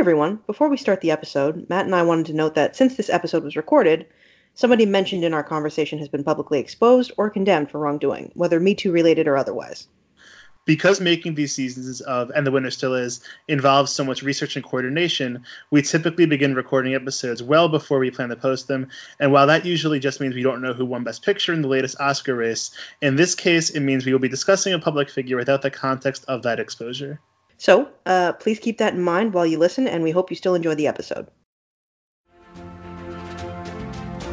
everyone. Before we start the episode, Matt and I wanted to note that since this episode was recorded, somebody mentioned in our conversation has been publicly exposed or condemned for wrongdoing, whether Me Too related or otherwise. Because making these seasons of And the Winner Still Is involves so much research and coordination, we typically begin recording episodes well before we plan to post them. And while that usually just means we don't know who won Best Picture in the latest Oscar race, in this case, it means we will be discussing a public figure without the context of that exposure. So uh, please keep that in mind while you listen, and we hope you still enjoy the episode.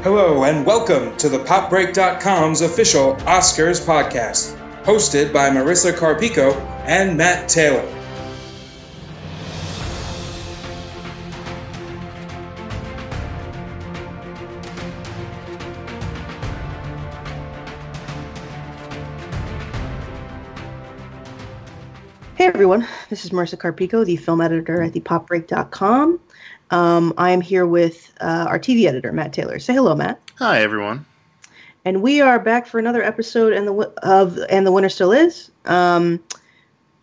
Hello, and welcome to the PopBreak.com's official Oscars podcast, hosted by Marissa Carpico and Matt Taylor. Everyone, this is Marissa Carpico, the film editor at thepopbreak.com. Um, I am here with uh, our TV editor, Matt Taylor. Say hello, Matt. Hi, everyone. And we are back for another episode and the of and the winner still is. Um,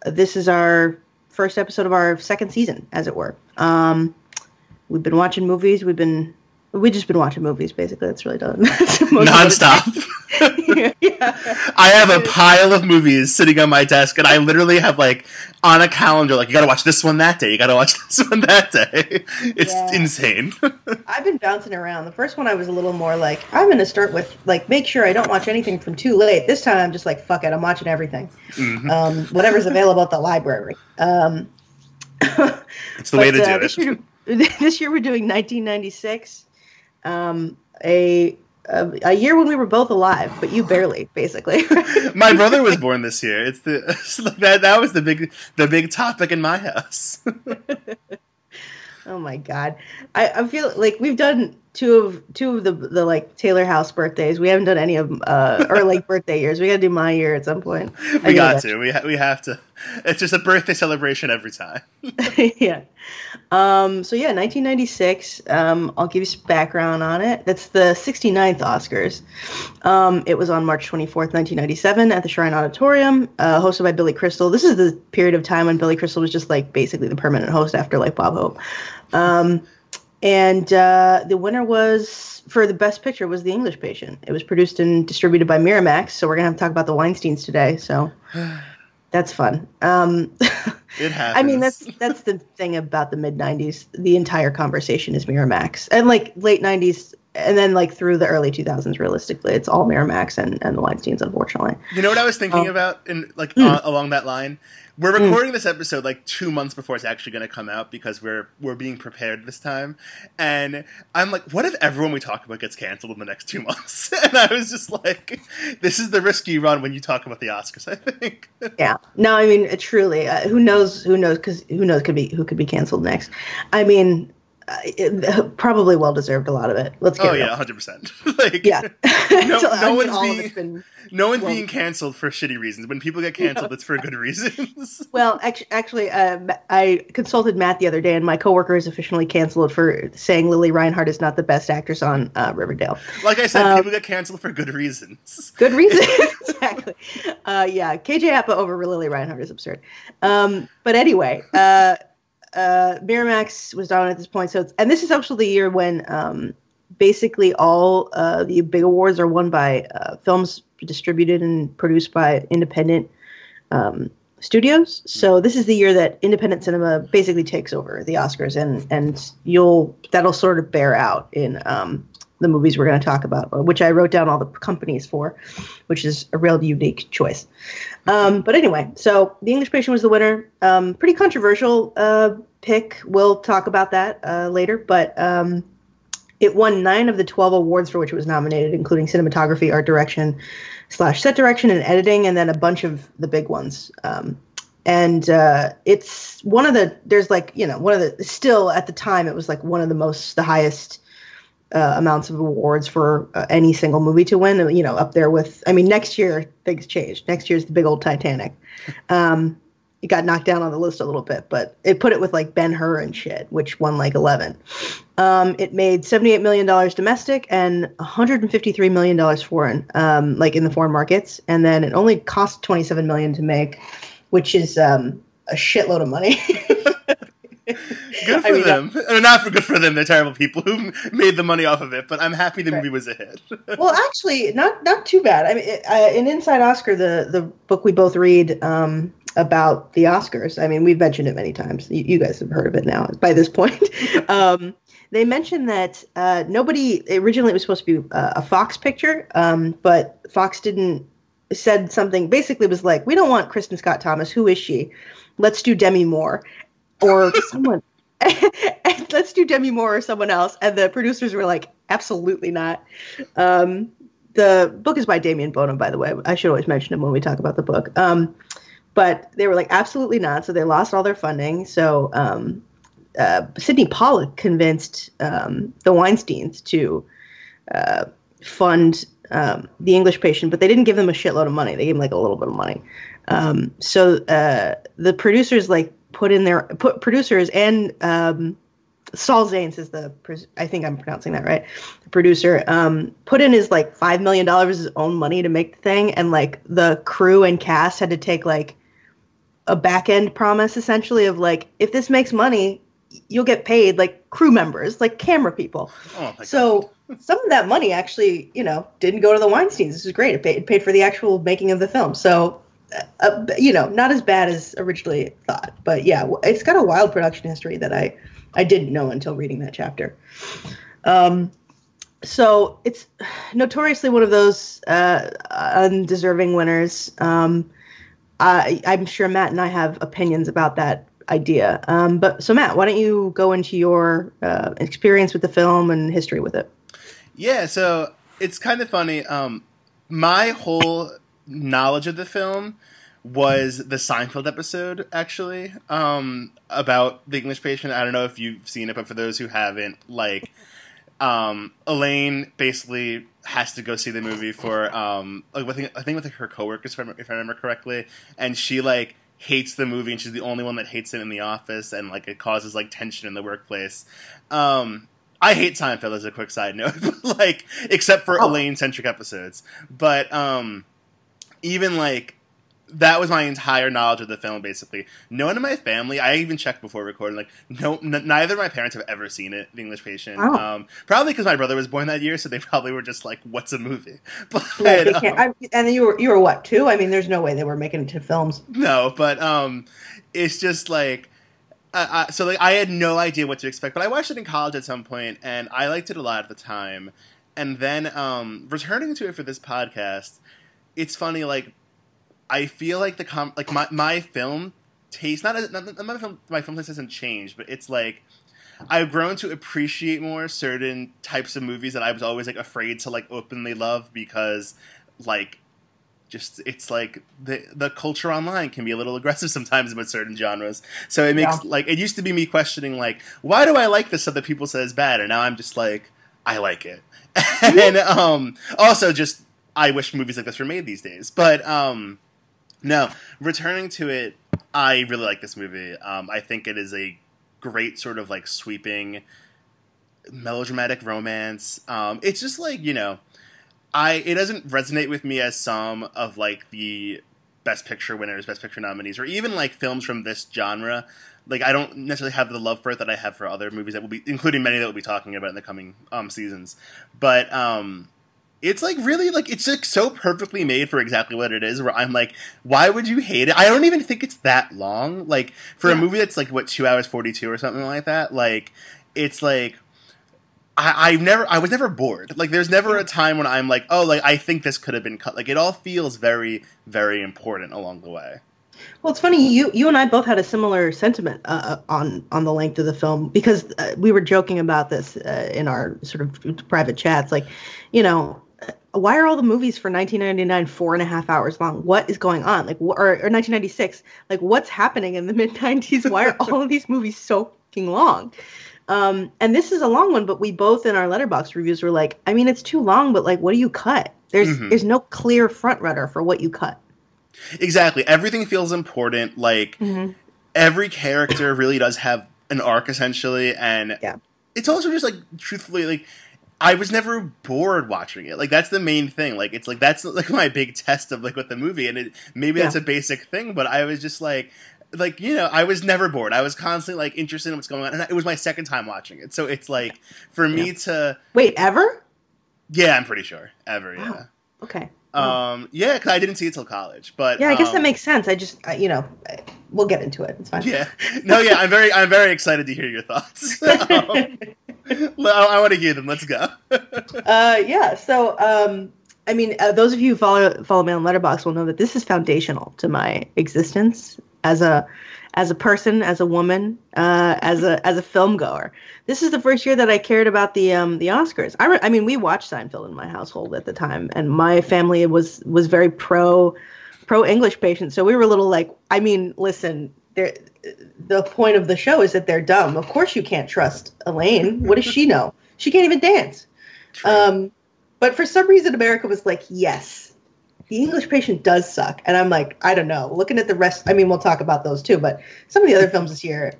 this is our first episode of our second season, as it were. Um, we've been watching movies. We've been we just been watching movies, basically. That's really done. Nonstop. Yeah. I have a pile of movies sitting on my desk, and I literally have like on a calendar, like you got to watch this one that day, you got to watch this one that day. It's yeah. insane. I've been bouncing around. The first one I was a little more like, I'm going to start with like make sure I don't watch anything from too late. This time I'm just like, fuck it, I'm watching everything, mm-hmm. um, whatever's available at the library. Um, it's the but, way to uh, do this it. Year, this year we're doing 1996 um, a, a, a year when we were both alive, but you barely, basically. my brother was born this year. It's the that that was the big the big topic in my house. oh my god, I, I feel like we've done two of two of the the like Taylor House birthdays. We haven't done any of uh or like birthday years. We got to do my year at some point. We got to. We ha- we have to. It's just a birthday celebration every time. yeah. Um so yeah, 1996. Um I'll give you some background on it. That's the 69th Oscars. Um it was on March 24th, 1997 at the Shrine Auditorium, uh, hosted by Billy Crystal. This is the period of time when Billy Crystal was just like basically the permanent host after like Bob Hope. And uh, the winner was for the best picture was The English Patient. It was produced and distributed by Miramax. So we're gonna have to talk about the Weinstein's today. So that's fun. Um, it happens. I mean, that's that's the thing about the mid '90s. The entire conversation is Miramax, and like late '90s, and then like through the early 2000s. Realistically, it's all Miramax and and the Weinstein's. Unfortunately, you know what I was thinking um, about, in like mm. uh, along that line we're hmm. recording mm. this episode like two months before it's actually going to come out because we're we're being prepared this time. And I'm like, what if everyone we talk about gets canceled in the next two months? and I was just like, this is the risk you run when you talk about the Oscars. I think. yeah. No, I mean, truly, uh, who knows? Who knows? Because who knows? Could be who could be canceled next. I mean, it, probably well deserved a lot of it. Let's get. Oh yeah, hundred percent. Like yeah, no, no one's being been, no one's well, being canceled for shitty reasons. When people get canceled, no. it's for good reasons. well, actually, actually uh, I consulted Matt the other day, and my coworker is officially canceled for saying Lili Reinhart is not the best actress on uh, Riverdale. Like I said, um, people get canceled for good reasons. Good reasons, exactly. Uh, yeah, KJ Apa over Lili Reinhart is absurd. Um, but anyway. Uh, uh, Miramax was down at this point. So, and this is also the year when um, basically all uh, the big awards are won by uh, films distributed and produced by independent um, studios. So this is the year that independent cinema basically takes over the Oscars, and and you'll that'll sort of bear out in um, the movies we're going to talk about, which I wrote down all the companies for, which is a real unique choice. Um, but anyway, so The English Patient was the winner. Um, pretty controversial uh, pick. We'll talk about that uh, later, but um, it won nine of the 12 awards for which it was nominated, including cinematography, art direction, slash set direction, and editing, and then a bunch of the big ones um, and uh, it's one of the there's like you know one of the still at the time it was like one of the most the highest uh, amounts of awards for uh, any single movie to win. You know, up there with. I mean, next year things change. Next year's the big old Titanic. Um, it got knocked down on the list a little bit, but it put it with like Ben Hur and shit, which won like 11. Um, it made 78 million dollars domestic and 153 million dollars foreign, um, like in the foreign markets, and then it only cost 27 million to make, which is um, a shitload of money. good for I mean, them. Or not for good for them. They're terrible people who made the money off of it. But I'm happy the Right. movie was a hit. well, actually, not not too bad. I mean, it- uh, in Inside Oscar, the the book we both read um, about the Oscars. I mean, we've mentioned it many times. You, you guys have heard of it now by this point. um, they mentioned that uh, nobody originally it was supposed to be uh, a Fox picture, um, but Fox didn't said something. Basically, was like, we don't want Kristin Scott Thomas. Who is she? Let's do Demi Moore or someone. And let's do Demi Moore or someone else. And the producers were like, absolutely not. Um, the book is by Damien Bona, by the way. I should always mention him when we talk about the book. Um, but they were like, absolutely not. So they lost all their funding. So um, uh, Sydney Pollack convinced um, the Weinsteins to uh, fund um, the English patient, but they didn't give them a shitload of money. They gave them like a little bit of money. Um, so uh, the producers like put in their put producers and um, Saul Zaentz is the I think I'm pronouncing that right. The producer um, put in his like five million dollars his own money to make the thing, and like the crew and cast had to take like a back end promise essentially of like if this makes money, you'll get paid like crew members, like camera people. Oh So some of that money actually, you know, didn't go to the Weinsteins. This is great. It paid, it paid for the actual making of the film. So, uh, you know, not as bad as originally thought. But yeah, it's got a wild production history that I I didn't know until reading that chapter. Um, so it's notoriously one of those uh, undeserving winners. Um, I, I'm sure Matt and I have opinions about that idea. Um, but so Matt, why don't you go into your uh, experience with the film and history with it? Yeah, so it's kind of funny. Um, my whole knowledge of the film was the Seinfeld episode, actually, um, about the English patient. I don't know if you've seen it, but for those who haven't, like, um, Elaine basically has to go see the movie for, um, like, I think, I think with her coworkers, if I, remember- if I remember correctly, and she, like, hates the movie and she's the only one that hates it in the office and like it causes like tension in the workplace um I hate Seinfeld as a quick side note, like except for Oh. Elaine centric episodes. But um even like that was my entire knowledge of the film basically. No one in my family, I even checked before recording, like no n- neither of my parents have ever seen it, The English Patient. Oh. Um probably because my brother was born that year, so they probably were just like what's a movie? But Right, um, I, and you were you were what two? I mean, there's no way they were making it to films. no, but um, it's just like. Uh, uh, so like I had no idea what to expect, but I watched it in college at some point, and I liked it a lot at the time. And then um, returning to it for this podcast, it's funny. Like I feel like the com- like my my film taste not, as, not, not my film my film taste hasn't changed, but it's like I've grown to appreciate more certain types of movies that I was always like afraid to like openly love because like just it's like the the culture online can be a little aggressive sometimes with certain genres. So it makes Yeah. like it used to be me questioning like why do I like this stuff that people say is bad, and now I'm just like I like it. and um, also just I wish movies like this were made these days. But um, no, returning to it, I really like this movie. Um, I think it is a great sort of like sweeping melodramatic romance. Um, it's just like you know, I it doesn't resonate with me as some of like the best picture winners, best picture nominees, or even like films from this genre. Like I don't necessarily have the love for it that I have for other movies that will be, including many that we'll be talking about in the coming um, seasons. But um, it's like really like it's like so perfectly made for exactly what it is. Where I'm like, why would you hate it? I don't even think it's that long. Like for a movie that's like what two hours forty two or something like that. Like it's like I, I've never I was never bored. Like there's never a time when I'm like, oh, like I think this could have been cut. Like it all feels very, very important along the way. Well, it's funny. You you and I both had a similar sentiment uh, on on the length of the film because uh, we were joking about this uh, in our sort of private chats. Like, you know, uh, why are all the movies for 1999 four and a half hours long? What is going on? Like, or, or 1996? Like, what's happening in the mid 90s? Why are all of these movies so fucking long? Um, and this is a long one, but we both in our Letterboxd reviews were like, I mean, it's too long, but like, what do you cut? There's Mhm. there's no clear front runner for what you cut. Exactly. Everything feels important. Like every character really does have an arc essentially, and Yeah. it's also just like truthfully like. I was never bored watching it. Like that's the main thing. Like it's like that's like my big test of like with the movie, and it maybe that's a basic thing, but I was just like like you know, I was never bored. I was constantly like interested in what's going on, and it was my second time watching it. So it's like for me to Wait, ever? yeah, I'm pretty sure ever. Wow. Yeah. Okay. Um, yeah, because I didn't see it till college, but Yeah, I guess um, that makes sense. I just, I, you know, I- we'll get into it. It's fine. Yeah, no, yeah, I'm very, I'm very excited to hear your thoughts. Um, well, I, want to hear them. Let's go. uh, yeah. So, um, I mean, uh, those of you who follow follow me on Letterboxd will know that this is foundational to my existence as a as a person, as a woman, uh, as a as a film goer. This is the first year that I cared about the um, the Oscars. I, re- I mean, we watched Seinfeld in my household at the time, and my family was was very pro pro English patient. So we were a little like, I mean, listen. The point of the show is that they're dumb. Of course, you can't trust Elaine. What does she know? She can't even dance. Um, but for some reason, America was like, yes, the English patient does suck. And I'm like, I don't know. Looking at the rest, I mean, we'll talk about those too, but some of the other films this year,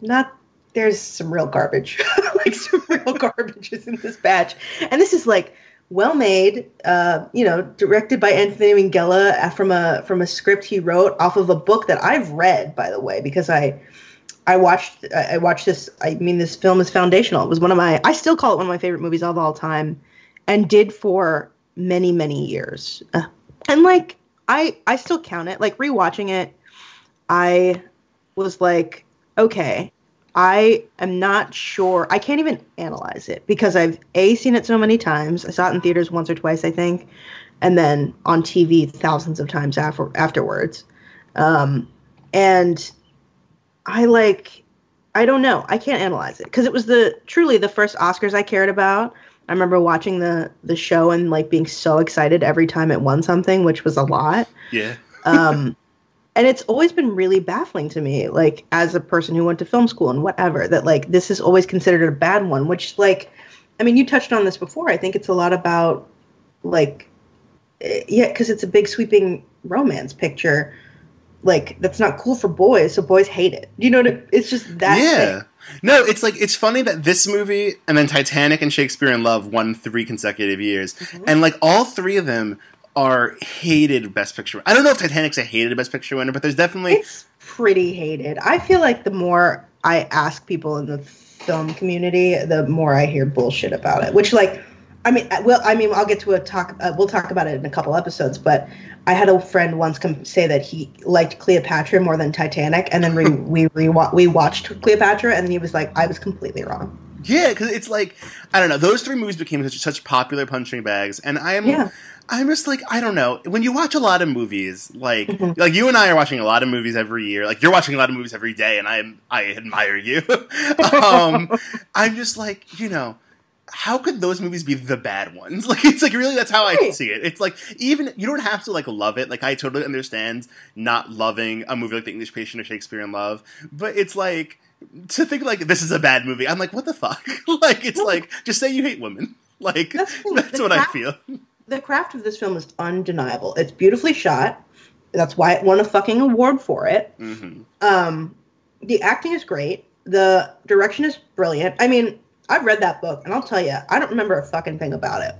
not, there's some real garbage. like some real garbage is in this batch. And this is like, well made, uh, you know, directed by Anthony Minghella uh, from a from a script he wrote off of a book that I've read, by the way, because I I watched I watched this. I mean, this film is foundational. It was one of my I still call it one of my favorite movies of all time, and did for many many years. Uh, and like I I still count it. Like rewatching it, I was like, okay, I am not sure. I can't even analyze it because I've a seen it so many times. I saw it in theaters once or twice, I think, and then on TV thousands of times after afterwards. Um, and I like, I don't know. I can't analyze it because it was the truly the first Oscars I cared about. I remember watching the the show and like being so excited every time it won something, which was a lot. Yeah. Um, and it's always been really baffling to me, like as a person who went to film school and whatever, that like this is always considered a bad one. Which like, I mean, you touched on this before. I think it's a lot about like, eh, yeah, because it's a big sweeping romance picture. Like that's not cool for boys, so boys hate it. You know what? It, it's just that. yeah. thing. No, it's like it's funny that this movie and then Titanic and Shakespeare in Love won three consecutive years, Mm-hmm. and like all three of them are hated Best Picture. I don't know if Titanic's a hated Best Picture winner, but there's definitely It's pretty hated. I feel like the more I ask people in the film community, the more I hear bullshit about it. Which, like, I mean, I- well, I mean, I'll get to a talk. Uh, we'll talk about it in a couple episodes. But I had a friend once come say that he liked Cleopatra more than Titanic, and then we we rewa- we watched Cleopatra, and he was like, I was completely wrong. yeah, because it's like I don't know. Those three movies became such, such popular punching bags, and I'm Yeah. I'm just like I don't know. When you watch a lot of movies, like Mhm. like you and I are watching a lot of movies every year. Like you're watching a lot of movies every day, and I am I admire you. um, I'm just like you know. How could those movies be the bad ones? Like it's like really that's how I see it. It's like even you don't have to like love it. Like I totally understand not loving a movie like The English Patient or Shakespeare in Love, but it's like to think like this is a bad movie. I'm like, what the fuck? like it's like just say you hate women. Like That's that's what I feel. the craft of this film is undeniable. It's beautifully shot. That's why it won a fucking award for it. hmm Um, the acting is great. The direction is brilliant. I mean, I've read that book, and I'll tell you, I don't remember a fucking thing about it.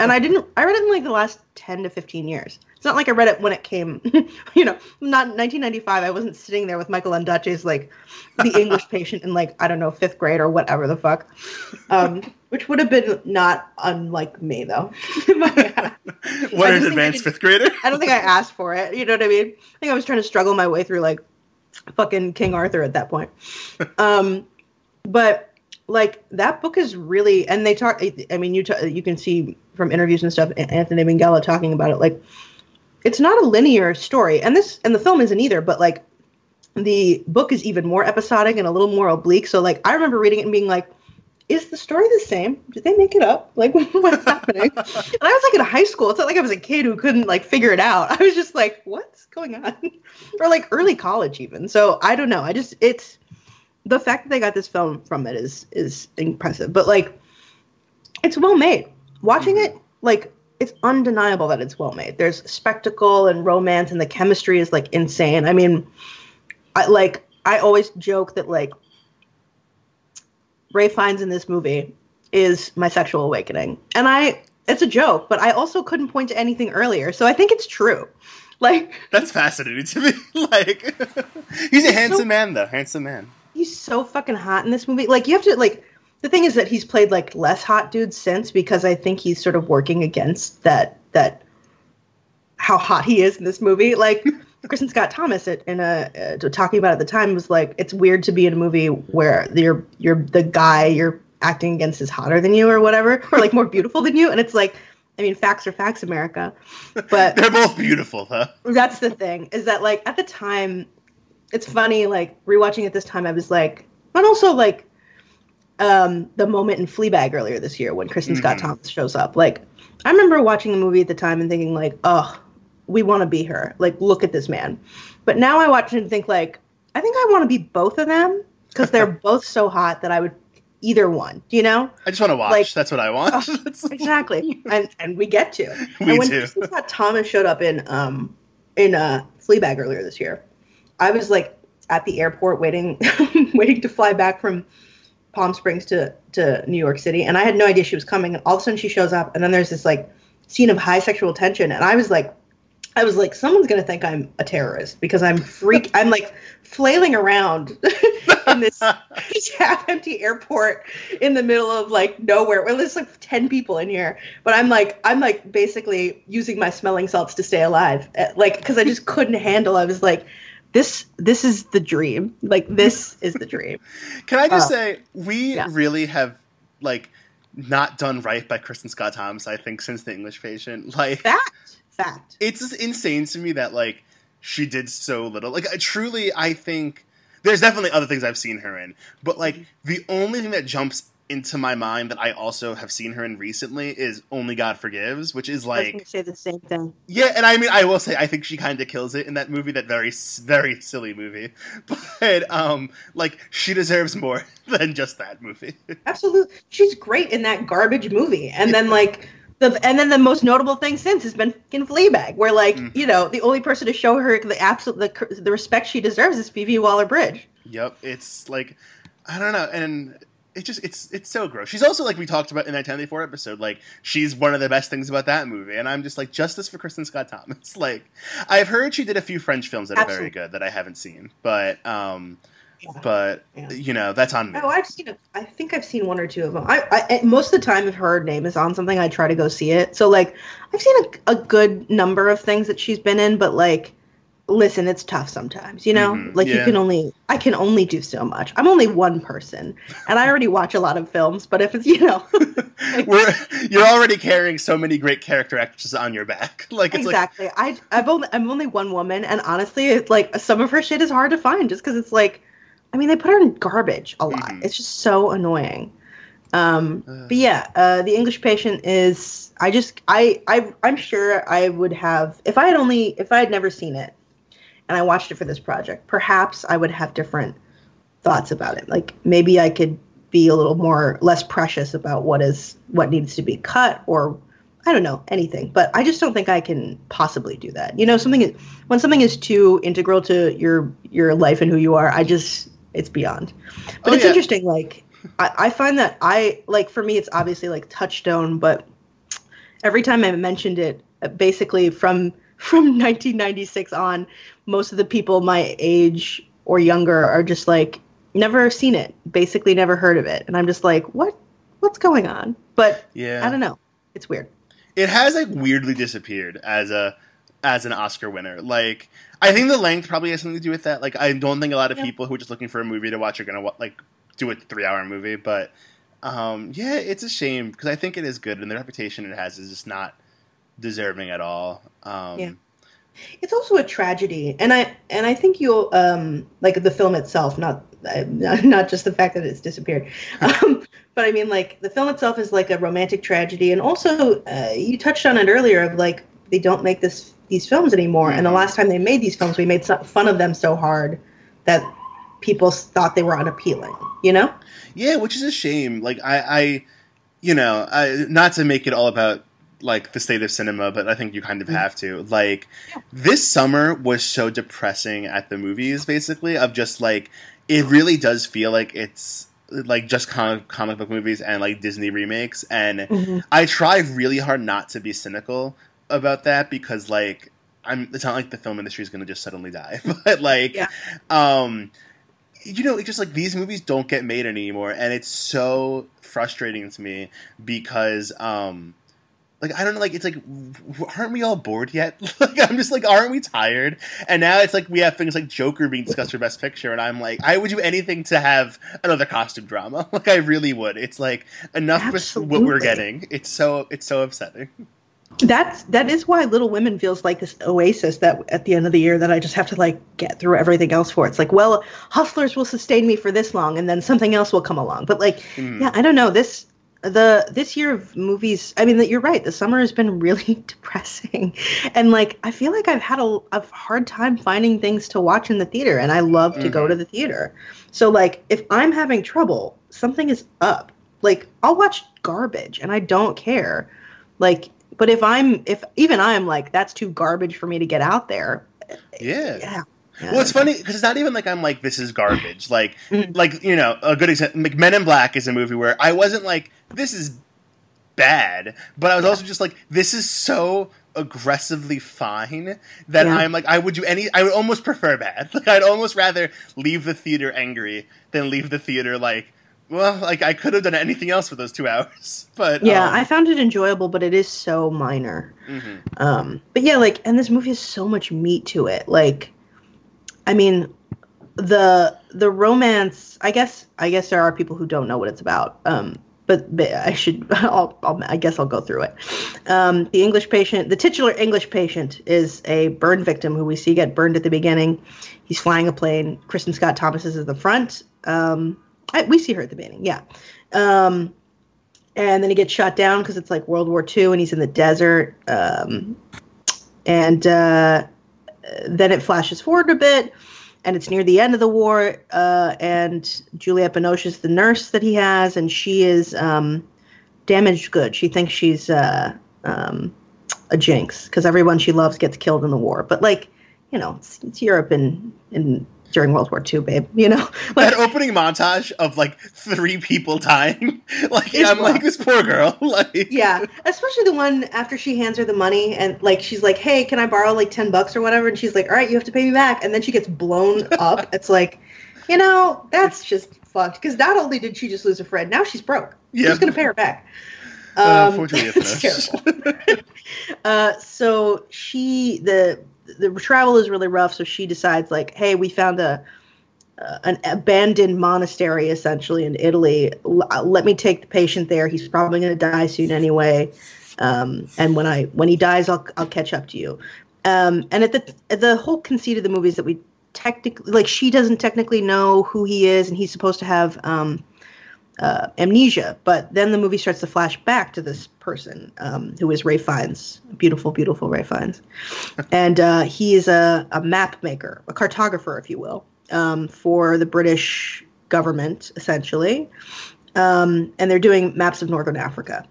and I didn't. I read it in like the last ten to fifteen years. It's not like I read it when it came. you know, not 1995. I wasn't sitting there with Michael Ondaatje's like the English patient in like I don't know fifth grade or whatever the fuck. Um, which would have been not unlike me though. what an just think I advanced fifth grader. I don't think I asked for it. You know what I mean? I think I was trying to struggle my way through like fucking King Arthur at that point. Um, but like that book is really, and they talk. I mean, you ta you can see from interviews and stuff. Anthony Minghella talking about it. Like, it's not a linear story, and this and the film isn't either. But like, the book is even more episodic and a little more oblique. So like, I remember reading it and being like. Is the story the same? Did they make it up? Like, what's happening? And I was like in high school. It's not like I was a kid who couldn't like figure it out. I was just like, what's going on? or like early college even. So I don't know. I just it's the fact that they got this film from it is is impressive. But like it's well made. Watching mm-hmm. it, like it's undeniable that it's well made. There's spectacle and romance and the chemistry is like insane. I mean, I like I always joke that like Ralph Fiennes in this movie is my sexual awakening. And I it's a joke, but I also couldn't point to anything earlier, so I think it's true. Like That's fascinating to me. like, he's a handsome man, though. Handsome man. He's so fucking hot in this movie. Like you have to like the thing is that he's played like less hot dudes since because I think he's sort of working against that that how hot he is in this movie. Like Kristin Scott Thomas at, in a uh, talking about at the time was like it's weird to be in a movie where you're you're the guy you're acting against is hotter than you or whatever or like more beautiful than you and it's like I mean facts are facts America but They're both beautiful, though. that's the thing is that like at the time it's funny like rewatching it this time i was like and also like um the moment in fleabag earlier this year when kristen scott Mhm. thomas shows up like i remember watching the movie at the time and thinking like oh we want to be her like look at this man but now i watch it and think like i think i want to be both of them because they're both so hot that i would either one you know I just want to watch. Like- That's what I want. Oh, exactly and and we get to We and when do. Kristin Scott Thomas showed up in um in uh Fleabag earlier this year, I was like at the airport waiting waiting to fly back from Palm Springs to to New York City, and I had no idea she was coming. And all of a sudden she shows up, and then there's this like scene of high sexual tension, and I was like. I was like, someone's gonna think I'm a terrorist because I'm freak. I'm like flailing around in this half-empty airport in the middle of like nowhere. Well, there's like ten people in here, but I'm like, I'm like basically using my smelling salts to stay alive, eh, like because I just couldn't handle. I was like, this, this is the dream. Like this is the dream. Can I just Uh, say we yeah. really have like not done right by Kristin Scott Thomas? I think since The English Patient, like Fact, fact. it's just insane to me that like she did so little. Like I- truly, I think there's definitely other things I've seen her in, but like the only thing that jumps into my mind that I also have seen her in recently is Only God Forgives, which is like say the same thing. yeah, and I mean, I will say, I think she kind of kills it in that movie, that very, very silly movie. But, um, like, she deserves more than just that movie. Absolutely, she's great in that garbage movie, and then like. The, and then the most notable thing since has been in Fleabag, where like Mhm. you know the only person to show her the absolute the, the respect she deserves is Phoebe Waller-Bridge. yep, it's like, I don't know, and it just, it's, it's so gross. She's also, like we talked about in that 1084 episode, like, she's one of the best things about that movie, and I'm just like, justice for Kristin Scott Thomas. Like, I've heard she did a few French films that are very good that I haven't seen, but, um, Yeah. but, Yeah. you know, that's on me. Oh, I've seen it. I think I've seen one or two of them. I, I most of the time, if her name is on something, I try to go see it. So like, I've seen a, a good number of things that she's been in, but like, listen, it's tough sometimes. You know, Mhm, like you can only I can only do so much. I'm only one person, and I already watch a lot of films. But if it's you know, We're, you're already carrying so many great character actors on your back. Like, it's like, exactly. I I've only I'm only one woman, and honestly, it's like some of her shit is hard to find just because it's like, I mean, they put her in garbage a lot. Mhm. It's just so annoying. Um, Ugh. but yeah, uh, the English Patient is. I just I I I'm sure I would have if I had only if I had never seen it, and I watched it for this project. Perhaps I would have different thoughts about it. Like maybe I could be a little more less precious about what is what needs to be cut or I don't know anything, but I just don't think I can possibly do that. You know, something is, when something is too integral to your your life and who you are, I just it's beyond. But Oh, it's yeah. interesting. Like I, I find that I like for me, it's obviously like Touchstone, but every time I mentioned it, basically from from 1996 on, most of the people my age or younger are just like never seen it, basically never heard of it, and I'm just like, what what's going on? But yeah. I don't know. It's weird. it has like weirdly disappeared as a as an Oscar winner. Like I think the length probably has something to do with that. Like I don't think a lot of Yeah. people who are just looking for a movie to watch are gonna like do a three hour movie. But um, yeah, it's a shame because I think it is good and the reputation it has is just not deserving at all. Um, Yeah. It's also a tragedy, and I and I think you'll um like the film itself, not uh, not just the fact that it's disappeared, um, but I mean like the film itself is like a romantic tragedy, and also uh, you touched on it earlier of like they don't make this these films anymore, and the Mhm. last time they made these films, we made so- fun of them so hard that people thought they were unappealing, you know? Yeah, which is a shame. Like I, I you know, I, not to make it all about like the state of cinema, but I think you kind of have to. Like this summer was so depressing at the movies, basically, of just like it really does feel like it's like just comic comic book movies and like Disney remakes, and Mhm. I try really hard not to be cynical about that because like I'm. It's not like the film industry is going to just suddenly die, but like, Yeah. um, you know, it's just like these movies don't get made anymore, and it's so frustrating to me because um. Like I don't know, like it's like, aren't we all bored yet? like I'm just like, aren't we tired? And now it's like we have things like Joker being discussed for Best Picture, and I'm like, I would do anything to have another costume drama. Like I really would. It's like enough with what we're getting. It's so it's so upsetting. That's that is why Little Women feels like this oasis that at the end of the year that I just have to like get through everything else for. It's like, well, Hustlers will sustain me for this long, and then something else will come along. But like, Hmm. yeah, I don't know this the this year of movies. I mean, that you're right. The summer has been really depressing, and like I feel like I've had a, a hard time finding things to watch in the theater, and I love to go Mhm. to the theater. So like, if I'm having trouble, something is up. Like I'll watch garbage, and I don't care. Like, but if I'm if even I'm like that's too garbage for me to get out there. Yeah. Yeah. yeah. Well, it's funny because it's not even like I'm like this is garbage. Like, Mhm. like you know, a good example. Like Men in Black is a movie where I wasn't like this is bad, but I was also just like this is so aggressively fine that Yeah. I'm like I would do any. I would almost prefer bad. Like I'd almost rather leave the theater angry than leave the theater like. Well, like I could have done anything else for those two hours, but Yeah, um, I found it enjoyable, but it is so minor. mhm. Um, but yeah, like, and this movie has so much meat to it. Like, I mean, the the romance. I guess I guess there are people who don't know what it's about. Um, but, I should. I'll, I'll. I guess I'll go through it. Um, the English patient, the titular English patient, is a burn victim who we see get burned at the beginning. He's flying a plane. Kristin Scott Thomas is in the front. Um, I, we see her at the beginning. Yeah. Um, and then he gets shot down because it's like World War II and he's in the desert. Um, and uh, then it flashes forward a bit, and it's near the end of the war. Uh, and Juliette Binoche is the nurse that he has, and she is um, damaged goods. She thinks she's uh, um, a jinx because everyone she loves gets killed in the war. But like, you know, it's, it's Europe in in during World War II, babe. You know, like, that opening montage of like three people dying, like I'm like this poor girl, like yeah, especially the one after she hands her the money and like she's like, "Hey, can I borrow like 10 bucks or whatever?" and she's like, "All right, you have to pay me back." And then she gets blown up. It's like, you know, that's just fucked cuz not only did she just lose a friend, now she's broke. Yeah. Who's going to pay her back? Uh, Um, it's terrible. uh, so she the the travel is really rough. So she decides like, hey, we found a uh, an abandoned monastery essentially in Italy. L- let me take the patient there. He's probably going to die soon anyway. Um, and when I when he dies, I'll I'll catch up to you. Um, and at the the whole conceit of the movie is that we technically like she doesn't technically know who he is, and he's supposed to have um, uh, amnesia. But then the movie starts to flash back to this person um, who is Ralph Fiennes, beautiful, beautiful Ralph Fiennes, and uh, he is a, a map maker, a cartographer, if you will, um, for the British government, essentially. Um, and they're doing maps of Northern Africa.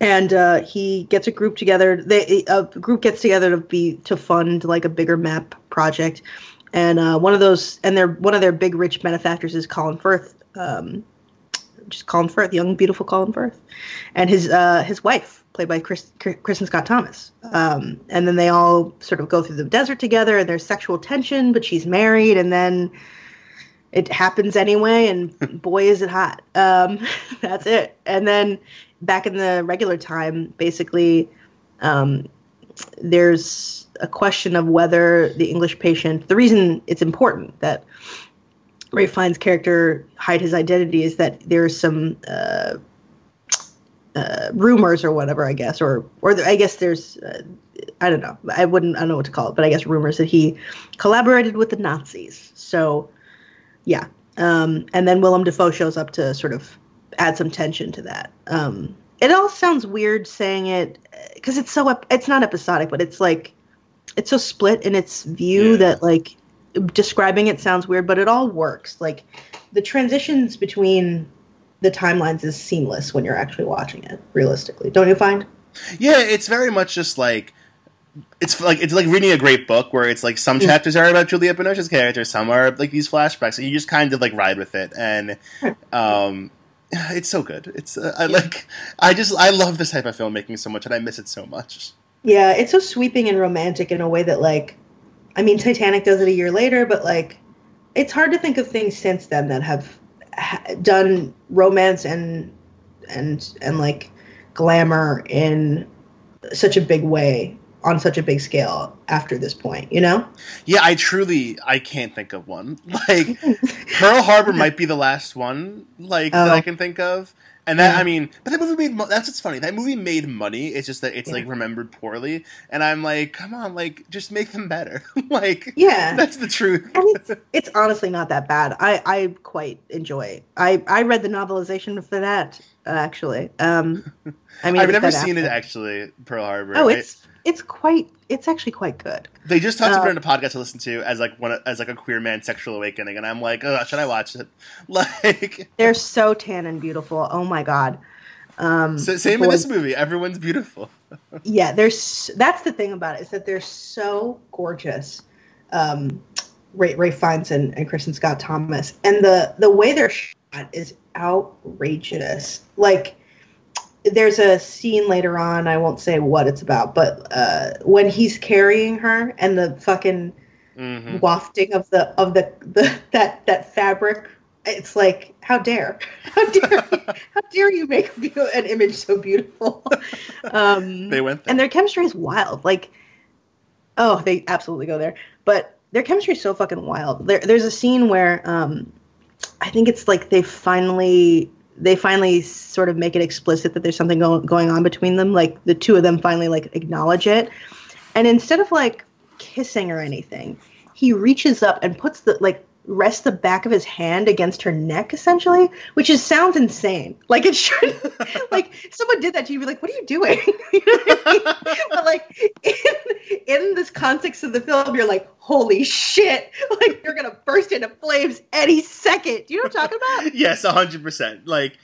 And uh, he gets a group together. They a group gets together to be to fund like a bigger map project, and uh, one of those and their one of their big rich benefactors is Colin Firth, um, just Colin Firth, young beautiful Colin Firth, and his uh, his wife, played by Chris, Kristin Scott Thomas. Um, and then they all sort of go through the desert together, and there's sexual tension, but she's married, and then it happens anyway, and boy is it hot. Um, that's it. And then back in the regular time, basically, um, there's a question of whether the English patient. The reason it's important that Ralph Fiennes' character hide his identity is that there's some uh, uh, rumors or whatever, I guess, or or I guess there's uh, I don't know, I wouldn't I don't know what to call it, but I guess rumors that he collaborated with the Nazis. So yeah, um, and then Willem Dafoe shows up to sort of add some tension to that. Um, it all sounds weird saying it because it's so ep- it's not episodic, but it's like it's so split in its view Yeah. that like describing it sounds weird, but it all works. Like the transitions between the timelines is seamless when you're actually watching it. Realistically, don't you find? Yeah, it's very much just like it's like it's like reading a great book where it's like some Mm. chapters are about Julia Binoche's character, some are like these flashbacks, and you just kind of like ride with it, and um, it's so good. It's uh, I like I just I love this type of filmmaking so much, and I miss it so much. Yeah, it's so sweeping and romantic in a way that like I mean Titanic does it a year later, but like it's hard to think of things since then that have ha- done romance and and and like glamour in such a big way on such a big scale after this point, you know? Yeah, I truly I can't think of one. Like Pearl Harbor might be the last one like that Oh. I can think of. And that Yeah. I mean, but that movie made mo- that's what's funny. That movie made money. It's just that it's Yeah. like remembered poorly, and I'm like, come on, like just make them better. like Yeah. that's the truth. and it's, it's honestly not that bad. I, I quite enjoy. it. I I read the novelization for that uh, actually. Um, I mean, I've never seen it actually. Pearl Harbor. Oh, it's it's quite it's actually quite good. they just talked about it in a podcast to listen to as like one as like a queer man sexual awakening, and I'm like, oh, should I watch it? Like, They're so tan and beautiful. Oh my god. Um, so, same in this movie. Everyone's beautiful. Yeah, there's that's the thing about it is that they're so gorgeous. Um, Ray, Ralph Fiennes and, and Kristin Scott Thomas, and the the way they're shot is outrageous. Like, there's a scene later on. I won't say what it's about, but uh, when he's carrying her and the fucking hmm wafting of the of the, the that that fabric it's like how dare how dare how dare you make an image so beautiful um They went there. and their chemistry is wild like oh they absolutely go there but their chemistry is so fucking wild there, there's a scene where um i think it's like they finally they finally sort of make it explicit that there's something go- going on between them like the two of them finally like acknowledge it. And instead of like kissing or anything he reaches up and puts the like rests the back of his hand against her neck essentially which is sounds insane. Like it should like someone did that to you be like what are you doing? You know what I mean? but like in, in this context of the film you're like holy shit. Like you're gonna burst into flames any second. Do you know what i'm talking about? Yes, hundred percent. Like,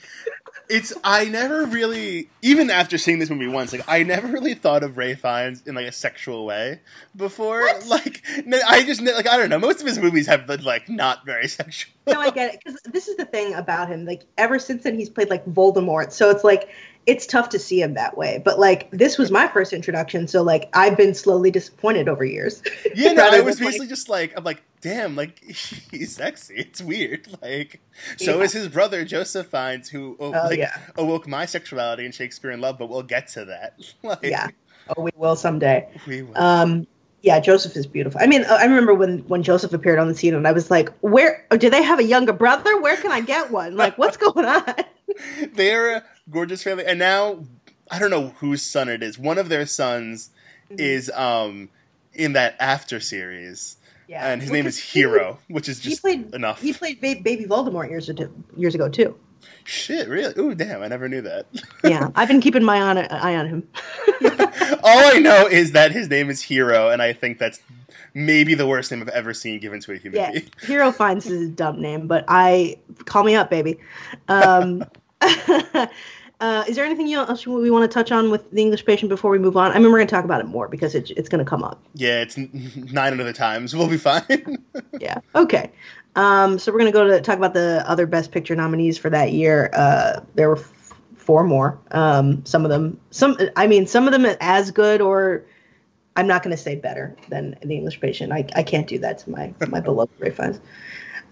it's I never really, even after seeing this movie once, like I never really thought of Ralph Fiennes in like a sexual way before. What? Like, I just like I don't know. Most of his movies have been like not very sexual. no, I get it because this is the thing about him. Like ever since then, he's played like Voldemort, so it's like it's tough to see him that way. But like this was my first introduction, so like I've been slowly disappointed over years. Yeah, no, I was than, like- basically just like, I'm like, damn, like he's sexy. It's weird. Like, so Yeah. is his brother Joseph Fiennes, who oh, Oh like yeah, awoke my sexuality in Shakespeare in Love. But we'll get to that. Like, yeah. Oh, we will someday. we will. Um, yeah, Joseph is beautiful. I mean, I remember when when Joseph appeared on the scene, and I was like, "Where oh, do they have a younger brother? Where can I get one? Like, what's going on?" They're gorgeous family, and now I don't know whose son it is. One of their sons Mm-hmm. is um in that after series, Yeah, and his name is Hero, which is He played enough. he played ba- Baby Voldemort years ago, years ago too. Shit, really? Ooh, damn! I never knew that. Yeah, I've been keeping my on, eye on him. All I know is that his name is Hero, and I think that's maybe the worst name I've ever seen given to a human Yeah, being. Hero Fiennes is a dumb name, but I call me up, baby. Um, uh, is there anything else we want to touch on with the English patient before we move on? I mean, we're going to talk about it more because it, it's going to come up. Yeah, it's nine other times. We'll be fine. Yeah. Okay. Um, so we're going to go to talk about the other Best Picture nominees for that year. Uh, there were f- four more. Um, some of them, some, I mean, some of them as good or. I'm not going to say better than the English patient. I, I can't do that to my my beloved Ralph Fiennes.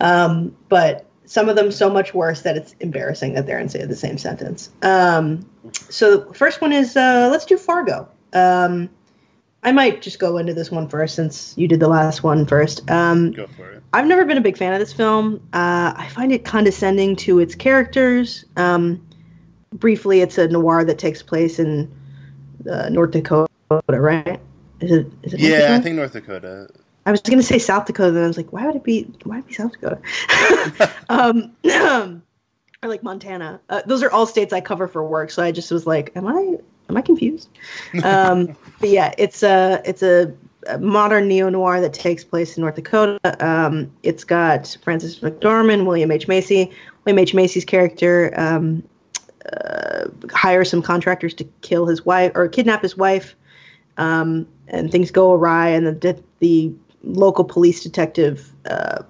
Um, but some of them so much worse that it's embarrassing that they're in say the same sentence. Um, so the first one is uh, let's do Fargo. Um, I might just go into this one first since you did the last one first. Um, Go for it. I've never been a big fan of this film. Uh, I find it condescending to its characters. Um, briefly, it's a noir that takes place in uh, North Dakota, right? Is it? Is it? North Yeah, I think North Dakota. I was going to say South Dakota, then I was like, why would it be? Why would it be South Dakota? um, or like Montana. Uh, those are all states I cover for work, so I just was like, am I? Am I confused? Um, but yeah, it's a it's a, a modern neo noir that takes place in North Dakota. Um, it's got Frances McDormand, William H Macy. William H Macy's character um, uh, hires some contractors to kill his wife or kidnap his wife. Um, and things go awry, and the the local police detective uh,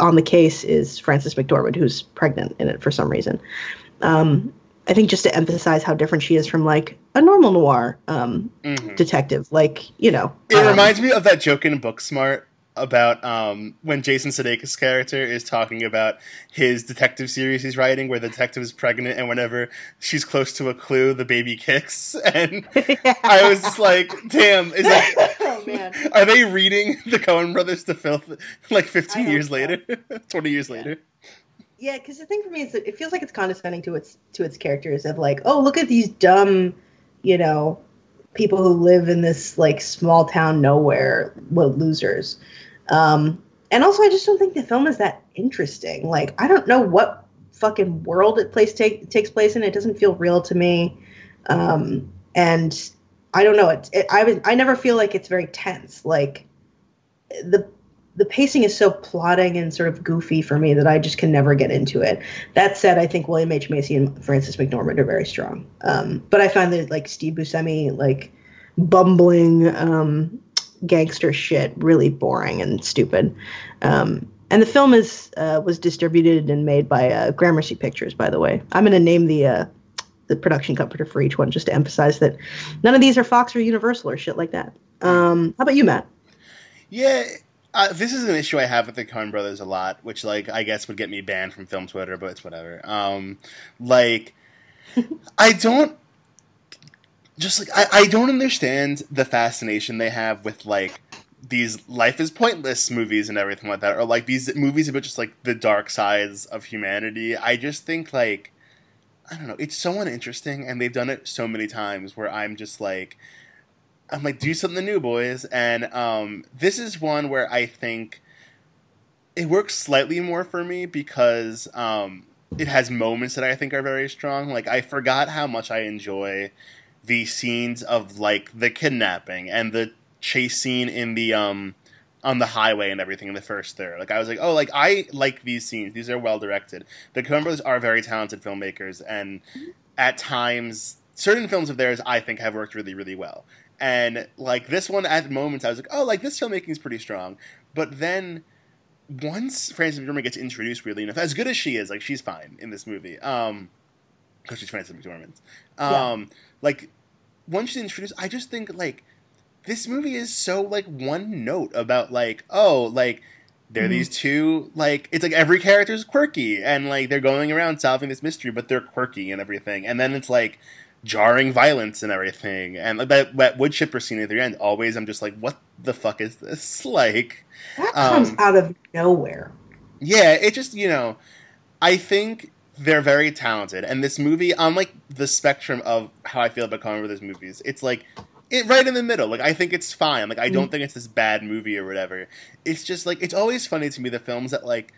on the case is Frances McDormand, who's pregnant in it for some reason. Um, I think just to emphasize how different she is from like a normal noir um, Mhm. detective, like you know. It um, reminds me of that joke in Booksmart about um, when Jason Sudeikis' character is talking about his detective series he's writing, where the detective is pregnant, and whenever she's close to a clue, the baby kicks. And I was just like, "Damn, is that? Oh, man. Are they reading the Coen Brothers to filth like 15 years so. later, 20 years Yeah. later?" Yeah, because the thing for me is that it feels like it's condescending to its to its characters of like, oh, look at these dumb, you know, people who live in this like small town nowhere, well, losers. Um, and also, I just don't think the film is that interesting. Like, I don't know what fucking world it place take, takes place in. It doesn't feel real to me, um, and I don't know. It, it I was I never feel like it's very tense. Like the the pacing is so plotting and sort of goofy for me that I just can never get into it. That said, I think William H Macy and Frances McDormand are very strong. Um, but I find that like Steve Buscemi, like bumbling um, gangster shit, really boring and stupid. Um, and the film is uh, was distributed and made by uh, Gramercy Pictures, by the way. I'm going to name the uh, the production company for each one just to emphasize that none of these are Fox or Universal or shit like that. Um, how about you, Matt? Yeah, uh, this is an issue I have with the Coen Brothers a lot, which like I guess would get me banned from film Twitter, but it's whatever. Um, like, I don't just like I, I don't understand the fascination they have with like these life is pointless movies and everything like that, or like these movies about just like the dark sides of humanity. I just think like I don't know, it's so uninteresting, and they've done it so many times where I'm just like. I'm like, do something new, boys. And um, this is one where I think it works slightly more for me because um, it has moments that I think are very strong. Like, I forgot how much I enjoy the scenes of like the kidnapping and the chase scene in the um on the highway and everything in the first third. Like I was like, oh, like I like these scenes. These are well directed. The Coen Brothers are very talented filmmakers, and at times, certain films of theirs I think have worked really, really well. And like this one, at moments, I was like, oh, like this filmmaking is pretty strong. But then once Frances McDormand gets introduced, weirdly enough, as good as she is, like she's fine in this movie, um, because she's Frances McDormand. Um, like once she's introduced, I just think like this movie is so like one note about like oh like there are Mhm. these two like it's like every character is quirky and like they're going around solving this mystery, but they're quirky and everything, and then it's like jarring violence and everything, and like, that that wood chipper scene at the end. Always, I'm just like, what the fuck is this? Like, That comes Um, out of nowhere. yeah, it just you know, I think they're very talented, and this movie on like the spectrum of how I feel about Coen Brothers movies, it's like it right in the middle. Like I think it's fine. Like I don't mm. think it's this bad movie or whatever. It's just like it's always funny to me the films that like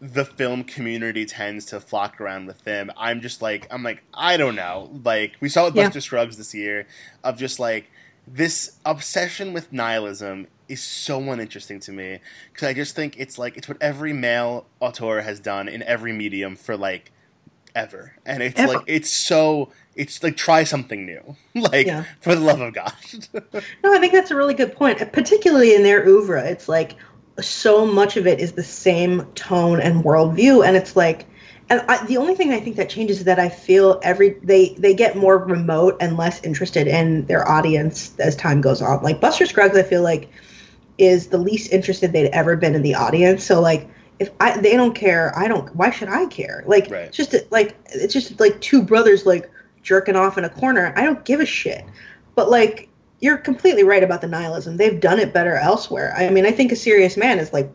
the film community tends to flock around with them. I'm just like I'm like I don't know. Like we saw with Yeah. Buster Scruggs this year of just like this obsession with nihilism is so uninteresting to me because I just think it's like it's what every male auteur has done in every medium for like ever, and it's Ever. like it's so it's like try something new, like Yeah. for the love of God. No, I think that's a really good point. Particularly in their oeuvre, it's like so much of it is the same tone and worldview, and it's like, and I, the only thing I think that changes is that I feel every they they get more remote and less interested in their audience as time goes on. Like Buster Scruggs, I feel like is the least interested they'd ever been in the audience. So like. If I, they don't care, I don't. Why should I care? Like, Right. it's just like it's just like two brothers like jerking off in a corner. I don't give a shit. But like, you're completely right about the nihilism. They've done it better elsewhere. I mean, I think A Serious Man is like